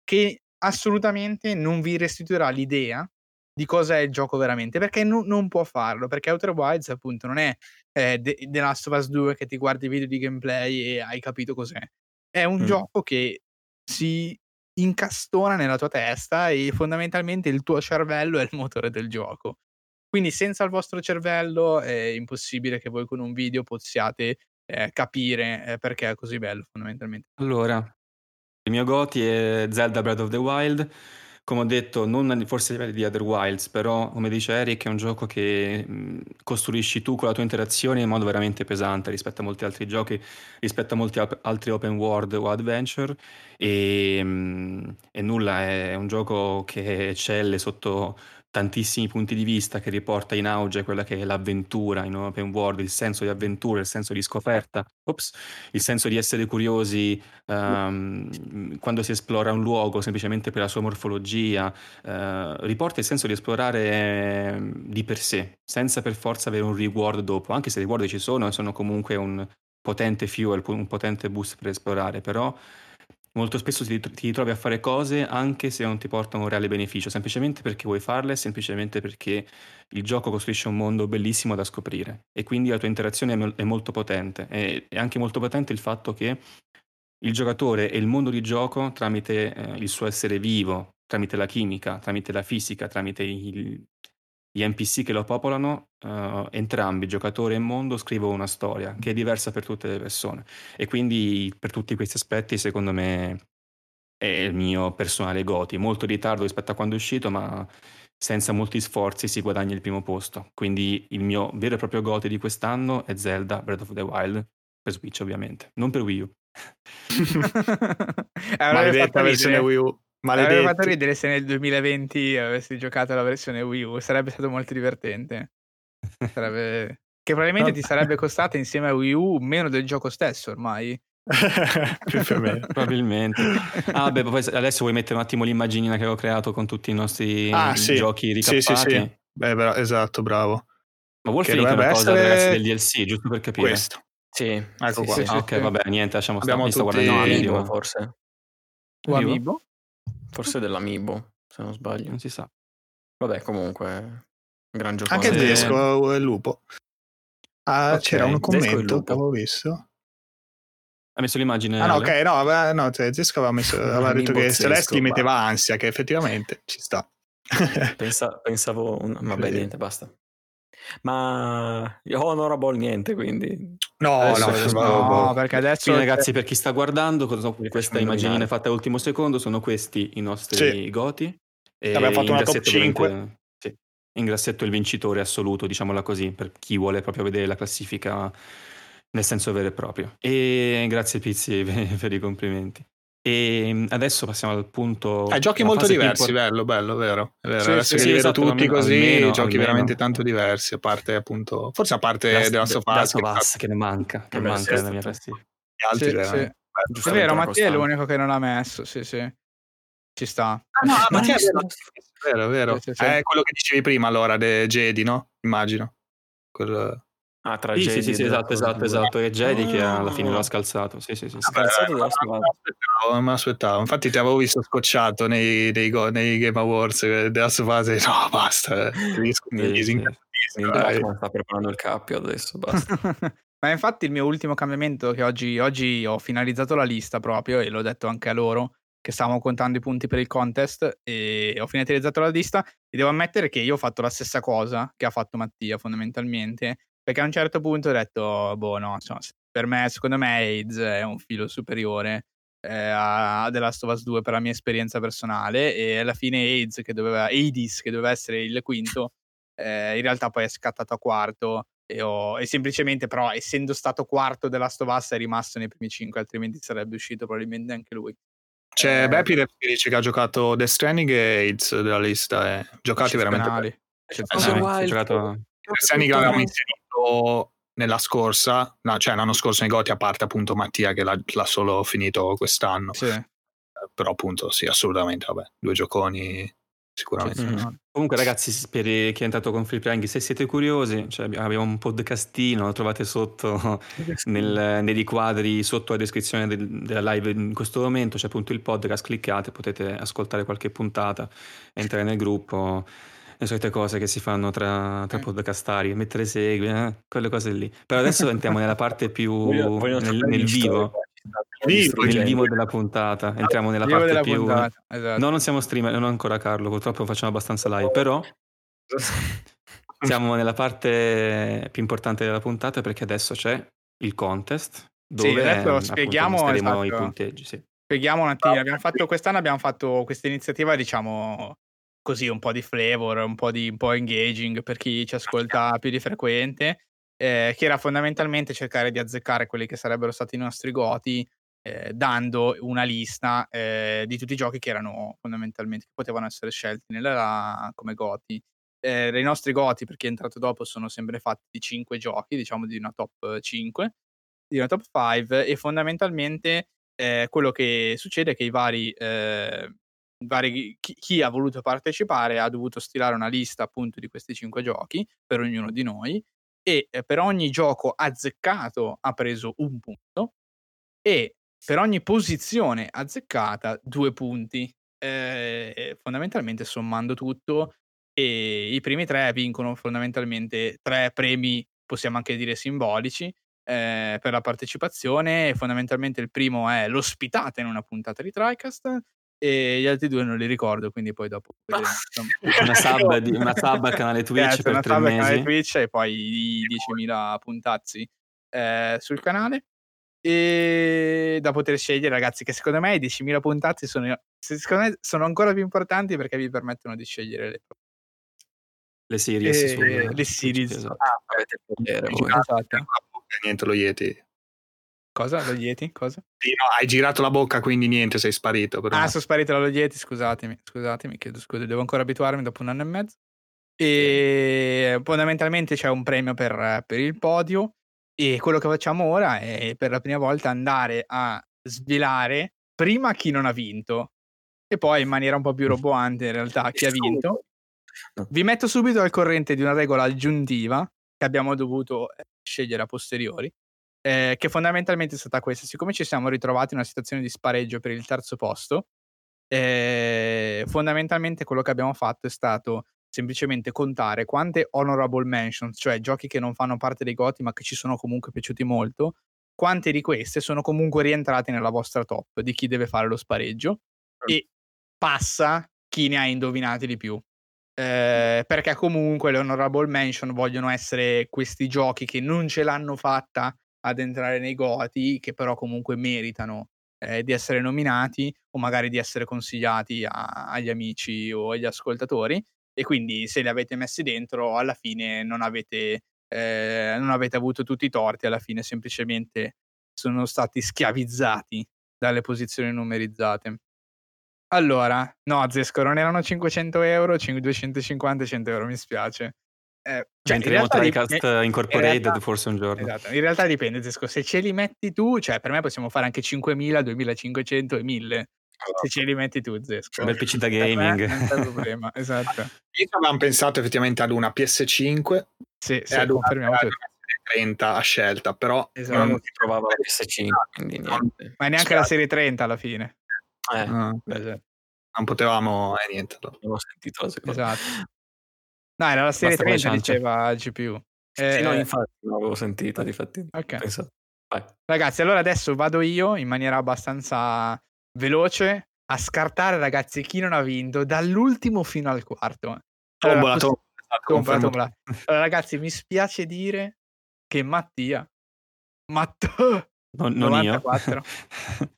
che assolutamente non vi restituirà l'idea di cosa è il gioco veramente, perché non, non può farlo, perché Outer Wilds appunto non è eh, The, The Last of Us 2 che ti guardi i video di gameplay e hai capito cos'è. È un Mm. gioco che si incastona nella tua testa e fondamentalmente il tuo cervello è il motore del gioco. Quindi senza il vostro cervello è impossibile che voi con un video possiate eh, capire eh, perché è così bello fondamentalmente. Allora, il mio goti è Zelda Breath of the Wild. Come ho detto, non forse a livelli di Other Wilds, però come dice Eric è un gioco che costruisci tu con la tua interazione in modo veramente pesante rispetto a molti altri giochi, rispetto a molti altri open world o adventure. E, e nulla, è un gioco che eccelle sotto tantissimi punti di vista, che riporta in auge quella che è l'avventura in open world, il senso di avventura, il senso di scoperta, ops, il senso di essere curiosi ehm, quando si esplora un luogo semplicemente per la sua morfologia, eh, riporta il senso di esplorare ehm, di per sé, senza per forza avere un reward dopo, anche se i reward ci sono sono comunque un potente fuel, un potente boost per esplorare, però molto spesso ti, ritrovi a fare cose anche se non ti portano un reale beneficio, semplicemente perché vuoi farle, semplicemente perché il gioco costruisce un mondo bellissimo da scoprire e quindi la tua interazione è, mol- è molto potente. È anche molto potente il fatto che il giocatore e il mondo di gioco, tramite eh, il suo essere vivo, tramite la chimica, tramite la fisica, tramite il- gli NPC che lo popolano, eh, entrambi, giocatore e mondo, scrivono una storia che è diversa per tutte le persone. E quindi per tutti questi aspetti, secondo me, è il mio personale goti. Molto in ritardo rispetto a quando è uscito, ma senza molti sforzi si guadagna il primo posto. Quindi il mio vero e proprio goti di quest'anno è Zelda Breath of the Wild, per Switch ovviamente, non per Wii U. Avrebbe Maledetta fatto versione. Wii U. Avrebbe fatto Maledetti. ridere se nel 2020 avessi giocato la versione Wii U, sarebbe stato molto divertente. Sarebbe... Che probabilmente ti sarebbe costata insieme a Wii U meno del gioco stesso ormai. Più o meno. Probabilmente. Ah, beh, poi adesso vuoi mettere un attimo l'immaginina che avevo creato con tutti i nostri Ah, sì. giochi Sì, ricappati. sì, sì. Beh, bra- esatto, bravo. Ma Wolf Che è una cosa essere ragazzi del DLC, giusto per capire. Questo. Sì, Ecco sì, qua. sì, Ah, sì. ok, vabbè, niente, lasciamo stare. Sto tutti- guardando No, il Amiibo video. forse. O Amiibo? Forse dell'Amiibo. se non sbaglio. Non si sa. Vabbè, comunque, gran gioco. Anche il Desco è il lupo. Ah, Ok, c'era un commento che avevo visto. Ha messo l'immagine. Ah no, ok, no, vabbè, no, cioè, Zesco aveva, messo, aveva detto che Celeste gli metteva ansia, che effettivamente ci sta. Pensa- pensavo... un- Vabbè, niente, basta. Ma io honorable niente, quindi... No, Adesso- no, No, boh. perché adesso... Quindi ragazzi, per chi sta guardando, questa immaginina indovinare. fatta all'ultimo secondo sono questi i nostri Sì. goti. E Abbiamo fatto in una top grassetto 5. ovviamente- Sì, in grassetto il vincitore assoluto, diciamola così, per chi vuole proprio vedere la classifica nel senso vero e proprio. E grazie Pizzi per i complimenti. E adesso passiamo al punto... Eh, giochi la molto diversi, import- bello, bello, vero. È vero. Sì, Adesso sì, che sì, li vedo esatto, tutti almeno- così, almeno- giochi almeno. veramente tanto diversi, a parte appunto, forse a parte Last- The Last of The Us, Last of che Us, che ne manca, che Vabbè, manca nella mia classifica. gli altri Sì, erano- sì. È vero, la Mattia è l'unico che non ha messo, sì, sì. Ci sta. Ah, no, Ma Mattia, è vero, è vero. Sì, sì, sì. È quello che dicevi prima allora, de Jedi, no? Immagino. Quel... Ah, tra Sì, sì, Jedi sì, sì, esatto, esatto, esatto. È Jedi che alla fine Ah. l'ha scalzato. Sì, sì, sì. Scalzato Last of non me l'aspettavo, non me l'aspettavo. Infatti ti avevo visto scocciato nei, nei nei Game Awards eh, The Last of Us e no, basta. mi sta preparando il cappio adesso, basta. Ma infatti il mio ultimo cambiamento che oggi, oggi ho finalizzato la lista proprio e l'ho detto anche a loro che stavamo contando i punti per il contest e ho finalizzato la lista e devo ammettere che io ho fatto la stessa cosa che ha fatto Mattia fondamentalmente perché a un certo punto ho detto boh no insomma, per me secondo me AIDS è un filo superiore eh, a The Last of Us 2 per la mia esperienza personale. E alla fine AIDS che doveva Hades che doveva essere il quinto eh, in realtà poi è scattato a quarto e, ho- e semplicemente però essendo stato quarto della Last of Us è rimasto nei primi cinque altrimenti sarebbe uscito probabilmente anche lui. C'è Eh, Bepire che dice che ha giocato Death Stranding e AIDS della lista. Eh. Giocati veramente eccezionali, Eh, giocato- Death Stranding l'avevamo inserito nella scorsa, no, cioè l'anno scorso nei Goti, a parte appunto Mattia che l'ha, l'ha solo finito quest'anno. Sì, Eh, Però appunto sì, assolutamente, vabbè, due gioconi sicuramente. eccezionali. Comunque, ragazzi, per chi è entrato con Free Playing, se siete curiosi, cioè, abbiamo un podcastino, lo trovate sotto nel- nei riquadri, sotto la descrizione del- della live in questo momento. C'è appunto il podcast, cliccate, potete ascoltare qualche puntata, entrare nel gruppo. Le solite cose che si fanno tra, tra Mm. podcastari, mettere segui, eh, quelle cose lì. Però adesso entriamo nella parte più Voglio- voglio nel, nel vivo, Vivo, nel Cioè, vivo della puntata. Entriamo nella Vivo parte della più. puntata, esatto. No, non siamo streamer, non ancora Carlo, purtroppo facciamo abbastanza live, però siamo nella parte più importante della puntata perché adesso c'è il contest Sì, dove adesso appunto, spieghiamo, i esatto. punteggi. Sì. Spieghiamo un attimo, abbiamo fatto, quest'anno abbiamo fatto questa iniziativa, diciamo così, un po' di flavor, un po' di un po' engaging per chi ci ascolta più di frequente, eh, che era fondamentalmente cercare di azzeccare quelli che sarebbero stati i nostri goti, eh, dando una lista eh, di tutti i giochi che erano fondamentalmente, che potevano essere scelti nella, come goti. Eh, I nostri goti, per chi è entrato dopo, sono sempre fatti di 5 giochi, diciamo di una top 5, di una top 5 e fondamentalmente eh, quello che succede è che i vari, eh, vari- chi, chi ha voluto partecipare ha dovuto stilare una lista appunto di questi cinque giochi per ognuno di noi e eh, per ogni gioco azzeccato ha preso un punto e per ogni posizione azzeccata due punti Eh, fondamentalmente sommando tutto e i primi tre vincono fondamentalmente tre premi possiamo anche dire simbolici eh, per la partecipazione. Fondamentalmente il primo è l'ospitata in una puntata di TriCast e gli altri due non li ricordo, quindi poi dopo. Una sub, di- una sub al canale Twitch Certo, per una tre sub al canale mesi. Twitch e poi i 10.000 puntazzi eh, sul canale. E da poter scegliere, ragazzi, che secondo me i 10.000 puntazzi sono, se- secondo me sono ancora più importanti perché vi permettono di scegliere le, Le series. Eh, le su Twitch, series. esatto. Avete il potere. Esatto. Niente, lo Yeti. Cosa? Lo Yeti? Cosa? Sì, no, hai girato la bocca, quindi niente, sei sparito. Però. Ah, sono sparito dallo Yeti, scusatemi, scusatemi, chiedo scusa, devo ancora abituarmi dopo un anno e mezzo. E fondamentalmente c'è un premio per, per il podio e quello che facciamo ora è per la prima volta andare a svelare prima chi non ha vinto e poi in maniera un po' più roboante in realtà chi ha vinto. Vi metto subito al corrente di una regola aggiuntiva che abbiamo dovuto eh, scegliere a posteriori, eh, che fondamentalmente è stata questa. Siccome ci siamo ritrovati in una situazione di spareggio per il terzo posto, Eh, fondamentalmente quello che abbiamo fatto è stato semplicemente contare quante honorable mentions, cioè giochi che non fanno parte dei goti ma che ci sono comunque piaciuti molto, quante di queste sono comunque rientrate nella vostra top di chi deve fare lo spareggio e passa chi ne ha indovinati di più. Eh, perché comunque le honorable mention vogliono essere questi giochi che non ce l'hanno fatta ad entrare nei goti, che però comunque meritano eh, di essere nominati o magari di essere consigliati a, agli amici o agli ascoltatori e quindi se li avete messi dentro alla fine non avete, eh, non avete avuto tutti i torti, alla fine semplicemente sono stati schiavizzati dalle posizioni numerizzate. Allora, no, Zesco, non erano 500 euro, 250 100 euro, mi spiace. Eh, cioè, Entriamo TriCast dip- Incorporated realtà, forse un giorno. Esatto, in realtà dipende, Zesco, se ce li metti tu, cioè per me possiamo fare anche 5.000, 2.500 e 1.000. Se ce li metti tu, Zesco. Bel PC da gaming. non c'è problema, esatto. Io avevamo pensato effettivamente ad una PS5 sì, sì, e ad una 30 a scelta, però esatto. non si trovava la PS5, quindi niente. Ma neanche la serie 30 alla fine. Eh, no, beh, non potevamo, eh, niente. Non ho sentito la seconda. Esatto. No, era la serie Basta 30 diceva GPU. Eh, sì, no, eh, infatti non l'avevo sentita, difatti. Ok. Ragazzi, allora adesso vado io in maniera abbastanza veloce a scartare, ragazzi, chi non ha vinto dall'ultimo fino al quarto. Allora, tombola, tombola, tombola. Allora, ragazzi, mi spiace dire che Mattia, Matt non, non 94,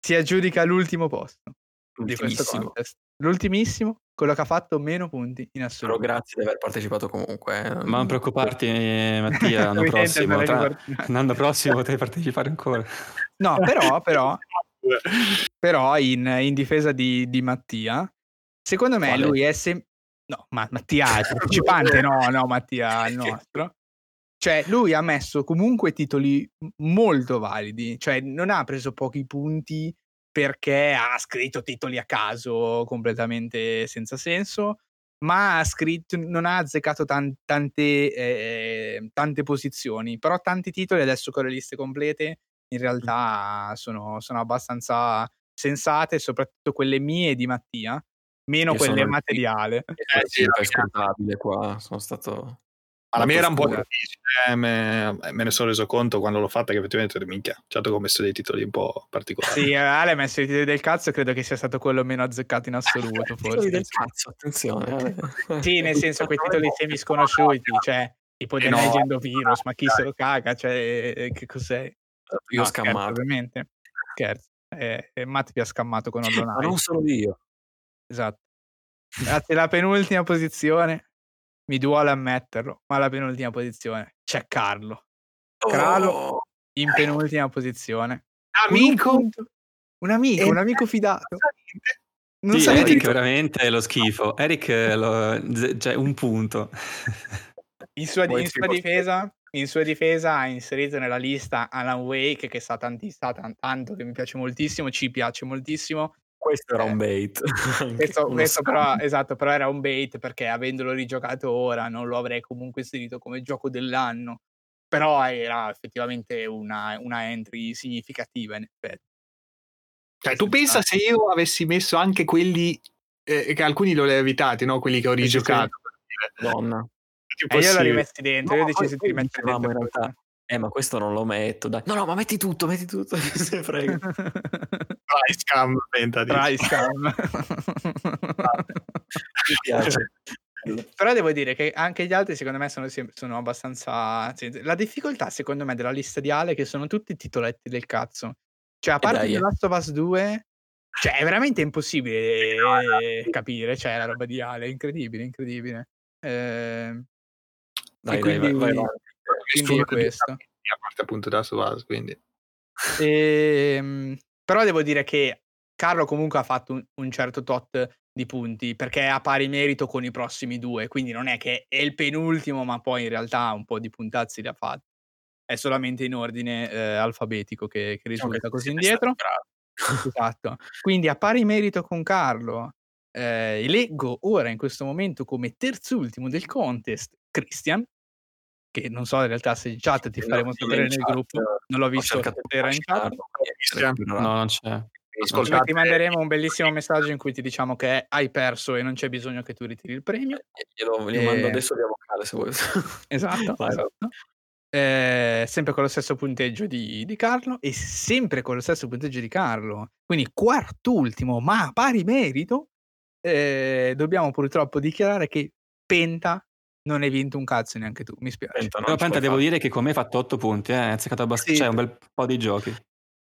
si aggiudica l'ultimo posto di questo contest. L'ultimissimo, quello che ha fatto meno punti in assoluto. Però grazie di aver partecipato comunque. Eh. Ma non preoccuparti, Mattia, l'anno prossimo, tra... l'anno prossimo potrai partecipare ancora. No, però, però, però in, in difesa di, di, Mattia, secondo me Quale? lui è sempre... No, ma Mattia è partecipante, no, no, Mattia è il nostro. Cioè, lui ha messo comunque titoli molto validi, cioè non ha preso pochi punti perché ha scritto titoli a caso completamente senza senso, ma ha scritto, non ha azzeccato tan, tante, eh, tante posizioni, però tanti titoli adesso con le liste complete in realtà sono, sono abbastanza sensate, soprattutto quelle mie di Mattia, meno quelle materiale. Eh, sì, è scontabile qua, sono stato ma la mia era un po' difficile, eh, me, me, ne sono reso conto quando l'ho fatta che effettivamente minchia, certo che ho messo dei titoli un po' particolari. Sì, Ale ha messo i titoli del cazzo, credo che sia stato quello meno azzeccato in assoluto, forse. titoli del cazzo, attenzione. Eh. sì, nel senso quei titoli semi sconosciuti, cioè tipo The no. Legend of Heroes, ma chi se lo caga, cioè che cos'è? Io no, ho scammato. Scherzo, ovviamente. Scherzo. Eh, eh, Matt vi ha scammato con Odonai. Ma non solo io. Esatto. Grazie, la penultima posizione mi duole ammetterlo, ma alla penultima posizione c'è Carlo. Carlo oh. in penultima posizione. Amico? Un, un amico, un amico fidato. Non sì, Eric tutto. veramente è lo schifo. Eric lo, cioè un punto. In sua, in sua, difesa, in sua difesa ha inserito nella lista Alan Wake che sa tanti, sa tanto, che mi piace moltissimo, ci piace moltissimo questo era eh, un bait. questo, questo però, esatto, però era un bait perché avendolo rigiocato ora non lo avrei comunque inserito come gioco dell'anno. Però era effettivamente una, una entry significativa in effetti. Cioè, tu pensa se io avessi messo anche quelli eh, che alcuni li ho evitati, no? Quelli che ho rigiocato. Donna. E io l'ho rimessi dentro, no, io ho deciso di rimettere dentro. In realtà. Eh, ma questo non lo metto, dai. No, no, ma metti tutto, metti tutto. Se frega. Try scam, venta Try scam. Mi piace. Però devo dire che anche gli altri, secondo me, sono, sono abbastanza. La difficoltà, secondo me, della lista di Ale è che sono tutti titoletti del cazzo. Cioè, a parte The Last of Us 2, cioè, è veramente impossibile capire. Cioè, la roba di Ale, è incredibile, incredibile. Eh, dai, quindi... vai, vai, vai quindi questo. A parte appunto da Suvas, quindi. E, ehm, però devo dire che Carlo comunque ha fatto un, un, certo tot di punti perché a pari merito con i prossimi due, quindi non è che è il penultimo, ma poi in realtà un po' di puntazzi li ha fatti. È solamente in ordine eh, alfabetico che, che risulta diciamo così indietro. esatto. Quindi a pari merito con Carlo, eh, leggo ora in questo momento come terzultimo del contest Christian che non so in realtà se in chat ti faremo sapere nel chat, gruppo, non l'ho visto, era in chat. No, non c'è. ascoltate- Ti manderemo un bellissimo messaggio in cui ti diciamo che hai perso e non c'è bisogno che tu ritiri il premio. Glielo, glielo Eh, mando adesso via vocale se vuoi. Esatto, Vai, vai. esatto. Eh, sempre con lo stesso punteggio di, di Carlo e sempre con lo stesso punteggio di Carlo. Quindi quartultimo, ma a pari merito. eh, dobbiamo purtroppo dichiarare che Penta non hai vinto un cazzo neanche tu. Mi spiace. Penta, Però Penta devo fare. dire che con me hai fatto 8 punti, eh. hai azzeccato abbastanza, Sì. cioè un bel po' di giochi.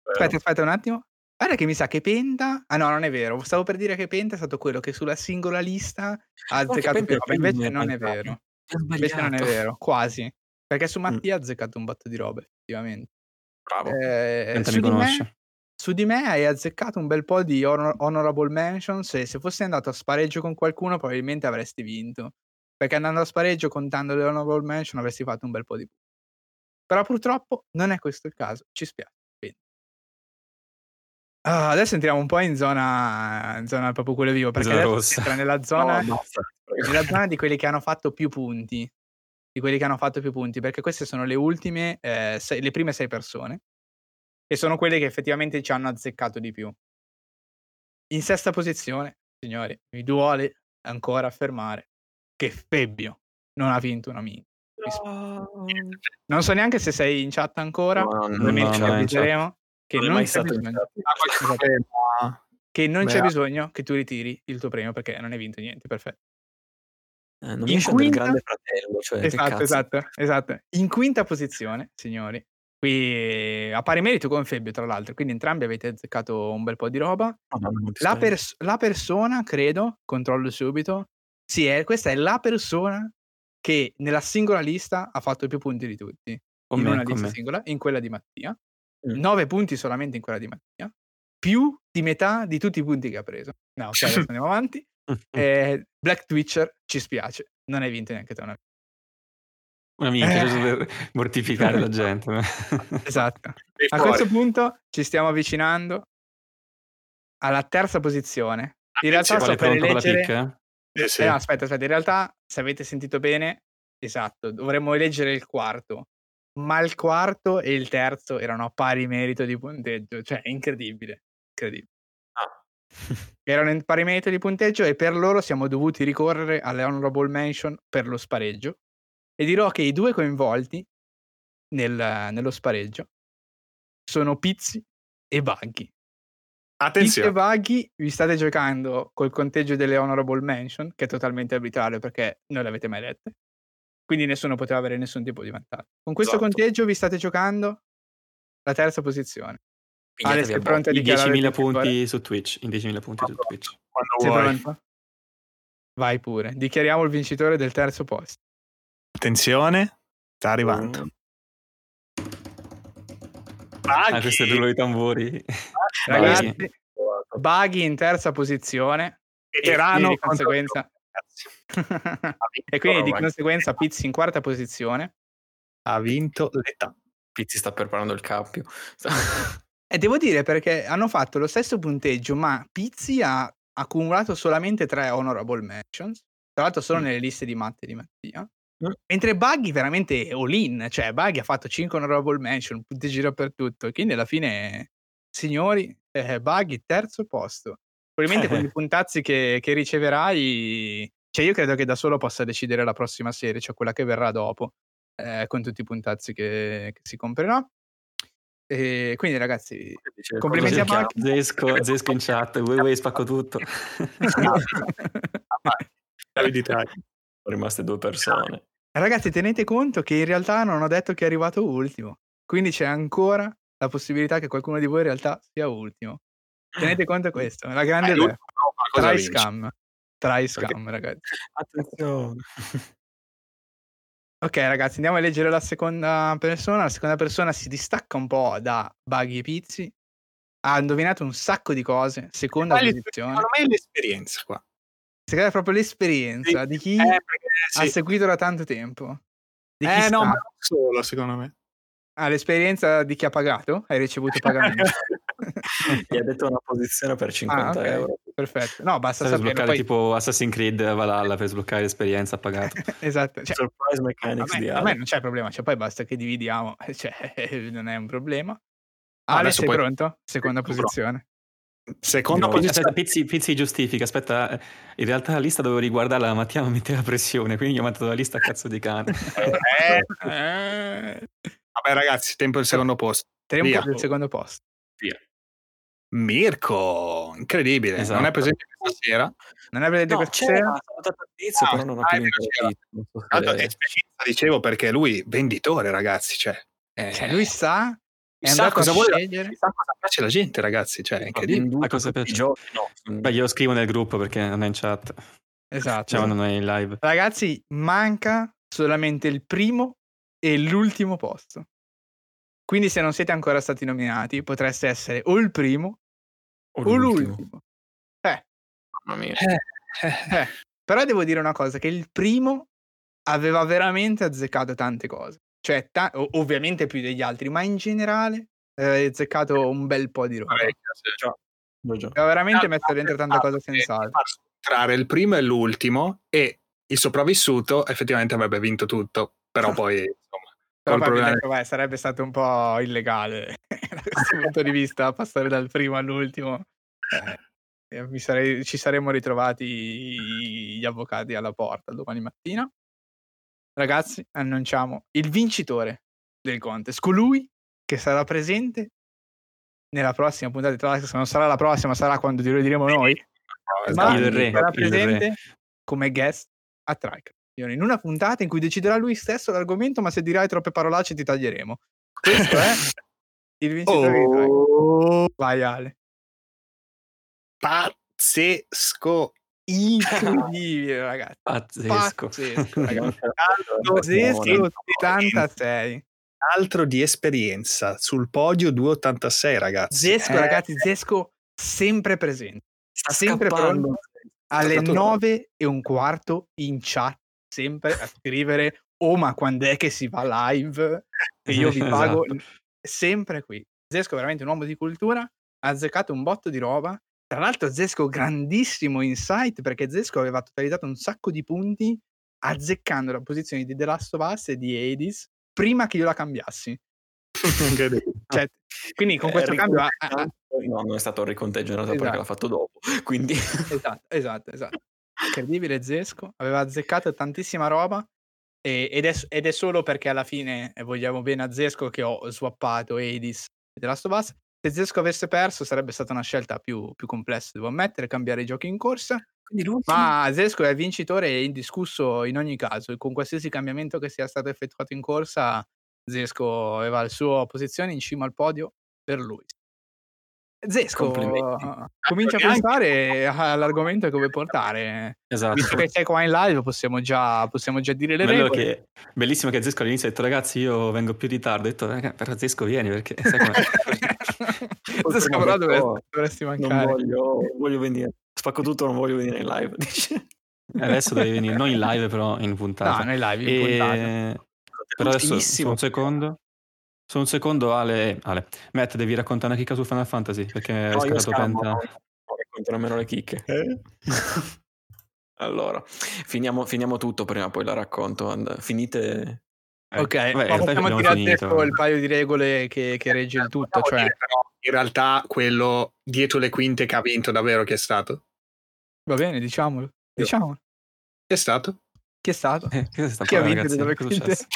Aspetta, aspetta un attimo. Guarda che mi sa che Penta. Ah, no, non è vero. Stavo per dire che Penta è stato quello che sulla singola lista ha che azzeccato più è roba. Invece non è vero. Invece non è vero, quasi. Perché su Mm. Mattia ha azzeccato un botto di roba, effettivamente. Bravo. Eh, Penta su, mi di me, conosce. su di me hai azzeccato un bel po' di honor- honorable mentions e se fossi andato a spareggio con qualcuno probabilmente avresti vinto. Perché andando a spareggio contando le honorable mention avresti fatto un bel po' di punti. Però purtroppo non è questo il caso, ci spiace. Ah, adesso entriamo un po' in zona, in zona proprio quello vivo, perché entra nella zona, No, nella zona di quelli che hanno fatto più punti. Di quelli che hanno fatto più punti, perché queste sono le ultime, eh, sei- le prime sei persone. E sono quelle che effettivamente ci hanno azzeccato di più. In sesta posizione, signori, mi duole ancora affermare che Febbio non ha vinto una minchia. Mi sp- Non so neanche se sei in chat ancora, No, no, no, no, ci no, avviseremo che Non è non, mai c'è stato in bisogno, chat. Ah, che non c'è Beh, bisogno che tu ritiri il tuo premio perché non hai vinto niente, perfetto. Eh, non In quinta- grande fratello, cioè, Esatto, esatto, esatto. In quinta posizione, signori, qui a pari merito con Febbio, tra l'altro, quindi entrambi avete azzeccato un bel po' di roba. No, no, ti La, pers- la persona, credo, controllo subito, sì, è, questa è la persona che nella singola lista ha fatto più punti di tutti. Con in una con lista singola, in quella di Mattia. Mm. 9 punti solamente in quella di Mattia, più di metà di tutti i punti che ha preso. No, ok, adesso andiamo avanti. Eh, Black Twitcher, ci spiace, non hai vinto neanche te una Una minchia, Eh. giusto per mortificare la gente. Esatto. A questo punto ci stiamo avvicinando alla terza posizione. In realtà Attenzione, sto per eleggere... Eh, sì. Eh, no, aspetta, aspetta, in realtà se avete sentito bene, esatto, dovremmo eleggere il quarto. Ma il quarto e il terzo erano a pari merito di punteggio, cioè incredibile, incredibile. Ah. Erano in pari merito di punteggio e per loro siamo dovuti ricorrere alle honorable mention per lo spareggio. E dirò che i due coinvolti nel- nello spareggio sono Pizzi e Buggy. Attenzione. Buggy vi state giocando col conteggio delle honorable mention, che è totalmente arbitrario perché non le avete mai lette. Quindi nessuno poteva avere nessun tipo di vantaggio. Con questo Esatto. conteggio vi state giocando la terza posizione. Ale, Pigliatevi sei a dichiarare il 10.000 vincitore? punti su Twitch. In 10.000 punti su Twitch. Quando vuoi. Vai pure. Dichiariamo il vincitore del terzo posto. Attenzione, sta arrivando. Ah, questo è il rullo di tambori. Ragazzi. Buggy in terza posizione. veterano e di conseguenza e quindi di Roma. conseguenza Pizzi in quarta posizione. ha vinto l'età. Pizzi sta preparando il cappio. E devo dire perché hanno fatto lo stesso punteggio, ma Pizzi ha accumulato solamente tre honorable mentions, tra l'altro solo Mm. nelle liste di Matte e di Mattia. Mm. Mentre Buggy veramente è all in, cioè Buggy ha fatto 5 honorable mention, punteggi dappertutto, e quindi alla fine, signori, eh, Buggy terzo posto. Probabilmente con i puntazzi che, che riceverai, cioè io credo che da solo possa decidere la prossima serie, cioè quella che verrà dopo, eh, con tutti i puntazzi che, che si comprerà. E quindi ragazzi, Complimenti a Buggy. Zesco, Zesco in chat. Way way spacco tutto. Sono rimaste due persone. Ragazzi, tenete conto che in realtà non ho detto che è arrivato ultimo. Quindi c'è ancora la possibilità che qualcuno di voi in realtà sia ultimo. Tenete conto di questo, è la grande Eh, Try scam. Try scam, ragazzi. Attenzione. Ok, ragazzi, andiamo a leggere la seconda persona. La seconda persona si distacca un po' da Buggy e Pizzi. Ha indovinato un sacco di cose. Seconda Ma posizione. Secondo me è l'esperienza qua. Secondo me è proprio l'esperienza Sì. di chi Eh, perché ha sì. seguito da tanto tempo. Di Eh no, ma non solo, secondo me. Ha l'esperienza di chi ha pagato? Hai ricevuto pagamento? Gli ha detto una posizione per 50 Ah, ok. euro. Perfetto. No, basta Per sapere. sbloccare Poi... tipo Assassin's Creed Valhalla per sbloccare l'esperienza pagato. esatto. Cioè, Surprise a, Mechanics di me, a Ale. me non c'è problema, cioè, poi basta che dividiamo, cioè, non è un problema. Ale, adesso sei poi- pronto? Seconda Sono posizione. Seconda No, posizione. aspetta, Pizzi, Pizzi giustifica, aspetta, eh, in realtà la lista dovevo riguardarla, la Mattia mi metteva pressione, quindi gli ho mandato la lista a cazzo di cane. Eh, Eh, vabbè ragazzi, tempo del secondo posto. tempo Via. del secondo posto. Via. Mirko, incredibile. Esatto. Non è presente questa sera? Non è presente No, questa c'era, sera? Ah, però non ho ah, più è se- Tra l'altro, esperienza, dicevo perché lui venditore, ragazzi. Cioè, eh, Cioè, lui sa, è sa cosa vuole, scegliere. sa cosa piace la gente, ragazzi. Cioè, è incredibile. La cosa piace- giochi, no. Beh, glielo scrivo nel gruppo perché non è in chat, Esatto. cioè non è in live. Ragazzi, manca solamente il primo e l'ultimo posto. Quindi se non siete ancora stati nominati, potreste essere o il primo O o l'ultimo. l'ultimo. Eh, Mamma mia. eh. Però devo dire una cosa, che il primo aveva veramente azzeccato tante cose. Cioè, ta- ovviamente più degli altri, ma in generale aveva azzeccato un bel po' di roba. Aveva veramente Ah, messo dentro tante ah, cose eh, sensate. far scontrare il primo e l'ultimo e il sopravvissuto effettivamente avrebbe vinto tutto. Però poi, mi problema- detto, "Beh, sarebbe stato un po' illegale da questo punto di vista passare dal primo all'ultimo. Eh, eh, mi sarei- ci saremmo ritrovati gli avvocati alla porta domani mattina. Ragazzi, annunciamo il vincitore del contest, colui che sarà presente nella prossima puntata di Trax, se non sarà la prossima, sarà quando lo diremo noi, No, ma sarà presente come guest a Trike. In una puntata in cui deciderà lui stesso l'argomento, ma se dirai troppe parolacce ti taglieremo. Questo è il vincitore. Oh, Vai Ale. pazzesco. Incredibile, ragazzi. Pazzesco. Pazzesco, ragazzi. Altro, Zesco 86. altro di esperienza sul podio 286, ragazzi. Zesco, Eh, ragazzi, Zesco sempre presente. Sta sempre pronto alle Stato- 9 e un quarto in chat, sempre a scrivere oh ma quando è che si va live e io vi pago Esatto. sempre qui Zesco è veramente un uomo di cultura ha azzeccato un botto di roba tra l'altro Zesco grandissimo insight perché Zesco aveva totalizzato un sacco di punti azzeccando la posizione di The Last of Us e di Hades prima che io la cambiassi incredibile. cioè, quindi con Eh, questo cambio ha- ha- No, non è stato il riconteggio, in realtà perché Esatto. l'ha fatto dopo. Quindi Esatto, esatto, esatto. Incredibile Zesco, aveva azzeccato tantissima roba e- ed, è, ed è solo perché alla fine eh, vogliamo bene a Zesco che ho swappato Hades e The Last of Us. Se Zesco avesse perso sarebbe stata una scelta più, più complessa, devo ammettere, cambiare i giochi in corsa, ma Zesco è vincitore e indiscusso in ogni caso, e con qualsiasi cambiamento che sia stato effettuato in corsa, Zesco aveva la sua posizione in cima al podio per lui. Zesco, Complimenti. comincia a Anche- pensare all'argomento che vuoi portare. Esatto. Visto che sei qua in live, possiamo già, possiamo già dire le Bello regole. che, bellissimo che Zesco all'inizio ha detto ragazzi io vengo più in ritardo, ho detto "Eh, però Zesco vieni perché sai com'è?" Zesco, però dovresti, dovresti non mancare. voglio, non voglio venire. Spacco tutto, non voglio venire in live. Dice. adesso devi venire, non in live però in No, puntata. noi live in puntata. e... Però adesso un secondo, su un secondo Ale, Ale, Matt devi raccontare una chicca su Final Fantasy perché hai No, Penta. non non racconto nemmeno le chicche. allora, finiamo, finiamo tutto, prima poi la racconto. And- finite... eh, ok, vabbè, possiamo finito. Zesco il paio di regole che, che regge il tutto. Cioè, in realtà quello dietro le quinte che ha vinto davvero chi è stato? va bene, diciamolo. Diciamolo. Chi è stato? Chi è stato? Eh, che sta Chi ha vinto è successo?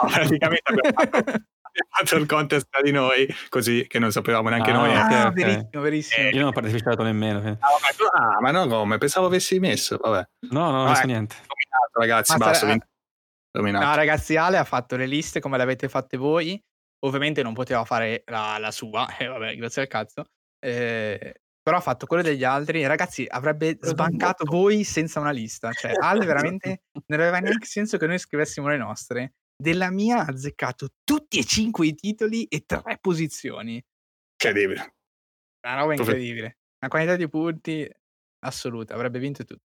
No, praticamente abbiamo fatto, fatto il contest tra di noi, così che non sapevamo neanche Ah, noi. Ah, ok. verissimo, verissimo. Io non ho partecipato nemmeno. eh. Ah, ma ah, ma no, come? Pensavo avessi messo. Vabbè, No, no, non ho messo niente. dominato, ragazzi, Ma basta. sarà-. Dominato. No, ragazzi, Ale ha fatto le liste come le avete fatte voi. Ovviamente non poteva fare la, la sua, e vabbè, grazie al cazzo. Eh, però ha fatto quelle degli altri. Ragazzi, avrebbe sbancato voi senza una lista. Cioè, Ale veramente non aveva neanche senso che noi scrivessimo le nostre. Della mia ha azzeccato tutti e cinque i titoli e tre posizioni. Incredibile. Una roba incredibile. Una quantità di punti assoluta. Avrebbe vinto tutto.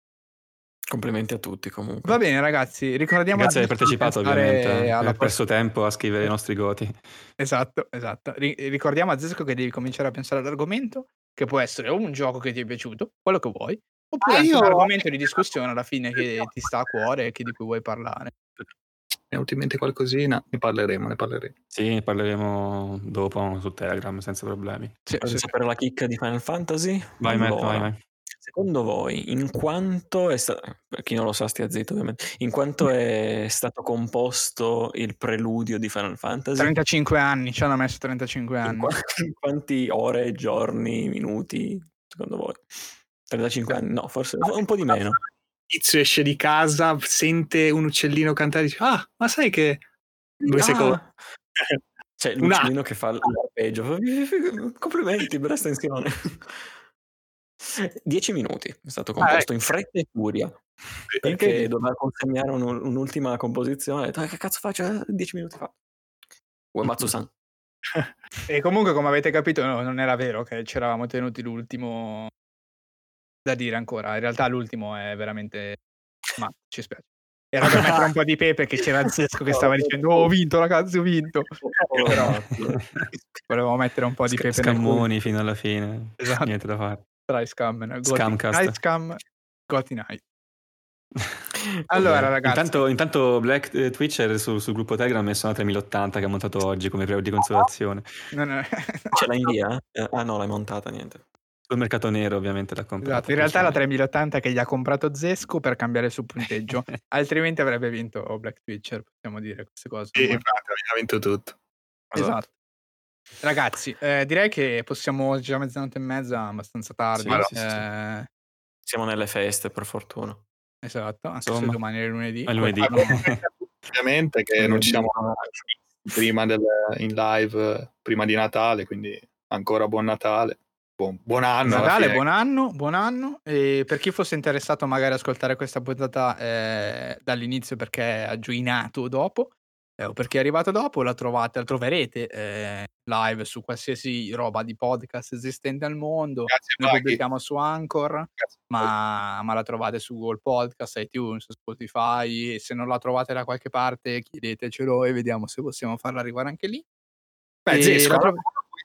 Complimenti a tutti comunque. Va bene, ragazzi. Ricordiamo Grazie di aver partecipato, ovviamente. eh, alla Per perso tempo a scrivere i nostri goti. Esatto, esatto. Ri- ricordiamo a Zesco che devi cominciare a pensare all'argomento, che può essere o un gioco che ti è piaciuto, quello che vuoi, oppure Ah, io- un argomento di discussione alla fine che ti sta a cuore e che di cui vuoi parlare. È venuto in mente qualcosina, ne parleremo, ne parleremo. Sì, ne parleremo dopo su Telegram senza problemi. Sì, sì. sapere la chicca di Final Fantasy? Vai, allora, Matt, vai, vai. Secondo voi, in quanto è stato, per chi non lo sa stia zitto ovviamente, in quanto è stato composto il preludio di Final Fantasy? 35 anni, ci hanno messo 35 anni. In, qu- in quanti ore, giorni, minuti, secondo voi? 35 anni? No, forse un po' di meno tizio esce di casa, sente un uccellino cantare e dice ah, ma sai che... Due ah. secondi. C'è l'uccellino che fa l'arpeggio. Complimenti, bella estensione. Dieci minuti è stato composto ah, in fretta e furia. Perché doveva consegnare un, un'ultima composizione. Ha detto, che cazzo faccio? Dieci minuti fa. Uematsu-san. e comunque, come avete capito, no, non era vero che ci eravamo tenuti l'ultimo da dire ancora. In realtà l'ultimo è veramente... Ma ci spiace. Era per mettere un po' di pepe che c'era Zesco che stava dicendo oh, ho vinto ragazzi, ho vinto. Però volevo mettere un po' di pepe Scammoni fino alla fine. Esatto. Niente da fare. Try scam. Scamcast. Night scam. Gotti night. Allora, ragazzi. Intanto, intanto Black eh, Twitcher sul, sul, gruppo Telegram ha messo una 3080 che ha montato oggi come previo di consolazione. No, no. Ce l'hai in via? Ah, no, l'hai montata, niente. Sul mercato nero ovviamente l'ha comprato. Esatto, in realtà è la 3080 che gli ha comprato Zesco per cambiare il suo punteggio, altrimenti avrebbe vinto Black Twitcher, possiamo dire queste cose. Sì, infatti ha vinto tutto. Esatto. Ragazzi, eh, direi che possiamo già mezzanotte e mezza, abbastanza tardi. Sì, sì, eh... Siamo nelle feste, per fortuna. Esatto, anche Insomma, se domani è lunedì. È lunedì. Ovviamente che non ci siamo prima del, in live, prima di Natale, quindi ancora buon Natale buon, buon anno. Natale, buon anno, buon anno. E per chi fosse interessato magari ad ascoltare questa puntata eh, dall'inizio perché ha gioinato dopo, eh, o perché è arrivato dopo, la trovate, la troverete eh, live su qualsiasi roba di podcast esistente al mondo. Grazie, Noi pubblichiamo su Anchor, ma, ma, la trovate su Google Podcast, iTunes, Spotify. E se non la trovate da qualche parte, chiedetecelo e vediamo se possiamo farla arrivare anche lì. Beh, Zesco, trov-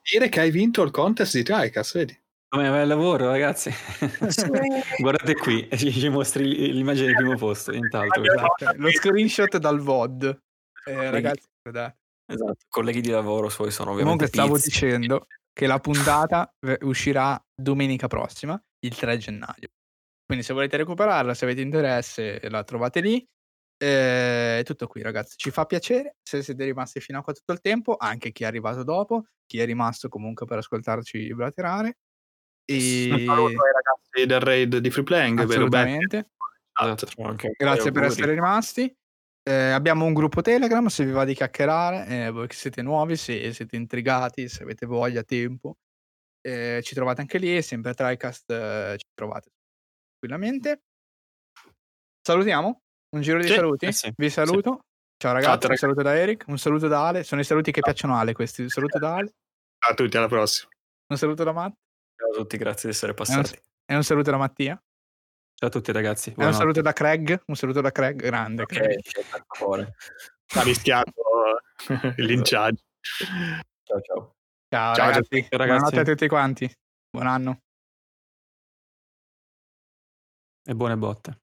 dire che hai vinto il contest di Tricast, vedi? Come bel lavoro, ragazzi. Guardate qui, ci mostri l'immagine del primo posto, intanto. Esatto. Lo screenshot dal VOD. Eh, ragazzi, guardate. Esatto, colleghi di lavoro suoi sono ovviamente Comunque stavo dicendo che la puntata uscirà domenica prossima, il 3 gennaio. Quindi se volete recuperarla, se avete interesse, la trovate lì. È tutto qui ragazzi, ci fa piacere se siete rimasti fino a qua tutto il tempo, anche chi è arrivato dopo, chi è rimasto comunque per ascoltarci blaterare. E... Un saluto ai ragazzi del raid di Free Playing, Assolutamente. Esatto. Grazie per essere rimasti. Eh, abbiamo un gruppo Telegram se vi va di chiacchierare, eh, voi che siete nuovi, se siete intrigati, se avete voglia, tempo, eh, ci trovate anche lì, sempre a TriCast eh, ci trovate tranquillamente. Salutiamo. Un giro di sì, saluti? Eh sì, Vi saluto. Sì. Ciao ragazzi, Ciao, un saluto da Eric, un saluto da Ale. Sono i saluti che piacciono a Ale questi. Un saluto da Ale. Ciao a tutti, alla prossima. Un saluto da Matt. Ciao a tutti, grazie di essere passati. E un, e un saluto da Mattia. Ciao a tutti ragazzi. Un saluto da Craig. Un saluto da Craig, grande. Ok, Craig. Ha rischiato il linciaggio. Ciao ciao. Ciao, ciao ragazzi. ragazzi. Buonanotte a tutti quanti. Buon anno. E buone botte.